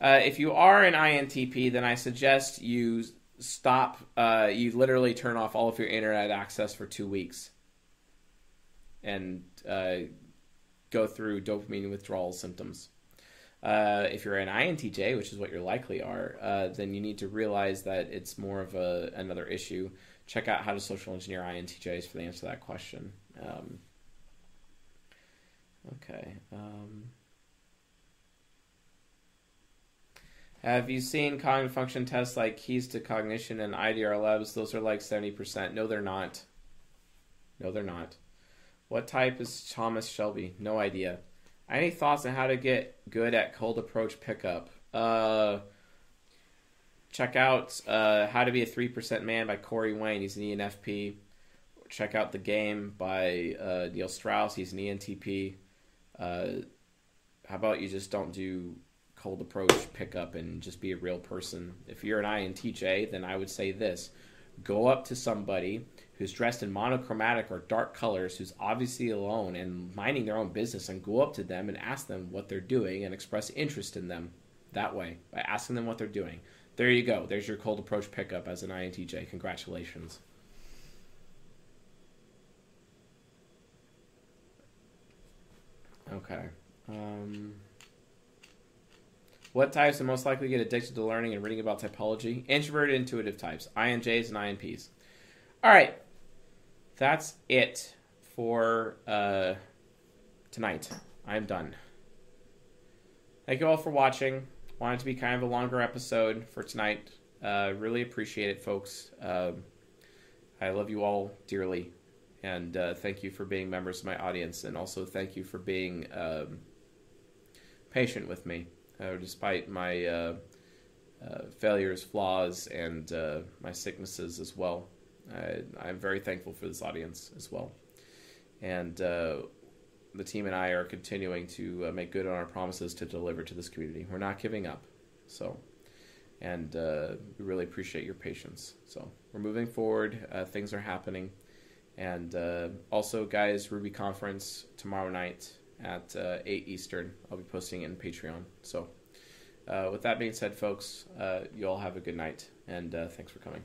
Uh, if you are an INTP, then I suggest you stop, uh, you literally turn off all of your internet access for two weeks and uh, go through dopamine withdrawal symptoms. Uh, if you're an INTJ, which is what you likely are, uh, then you need to realize that it's more of a another issue check out how to social engineer INTJs for the answer to that question. Um, okay. Um, have you seen cognitive function tests like Keys to Cognition and IDR Labs? Those are like 70%. No, they're not. No, they're not. What type is Thomas Shelby? No idea. Any thoughts on how to get good at cold approach pickup? Uh, check out uh, How to Be a 3% Man by Corey Wayne. He's an ENFP. Check out The Game by uh, Neil Strauss. He's an ENTP. Uh, how about you just don't do cold approach pickup and just be a real person? If you're an INTJ, then I would say this go up to somebody who's dressed in monochromatic or dark colors, who's obviously alone and minding their own business, and go up to them and ask them what they're doing and express interest in them that way by asking them what they're doing. There you go. There's your cold approach pickup as an INTJ. Congratulations. Okay. Um, what types are most likely to get addicted to learning and reading about typology? Introverted, intuitive types, INJs and INPs. All right, that's it for uh, tonight. I'm done. Thank you all for watching. Wanted to be kind of a longer episode for tonight. Uh, really appreciate it, folks. Uh, I love you all dearly, and uh, thank you for being members of my audience, and also thank you for being um, patient with me, uh, despite my uh, uh, failures, flaws, and my sicknesses as well. I, am very thankful for this audience as well, and the team and I are continuing to uh, make good on our promises to deliver to this community. We're not giving up. So, and uh, we really appreciate your patience. So, we're moving forward. Uh, things are happening. And uh, also, guys, Ruby Conference tomorrow night at uh, 8 Eastern. I'll be posting it in Patreon. So, uh, with that being said, folks, you all have a good night. And thanks for coming.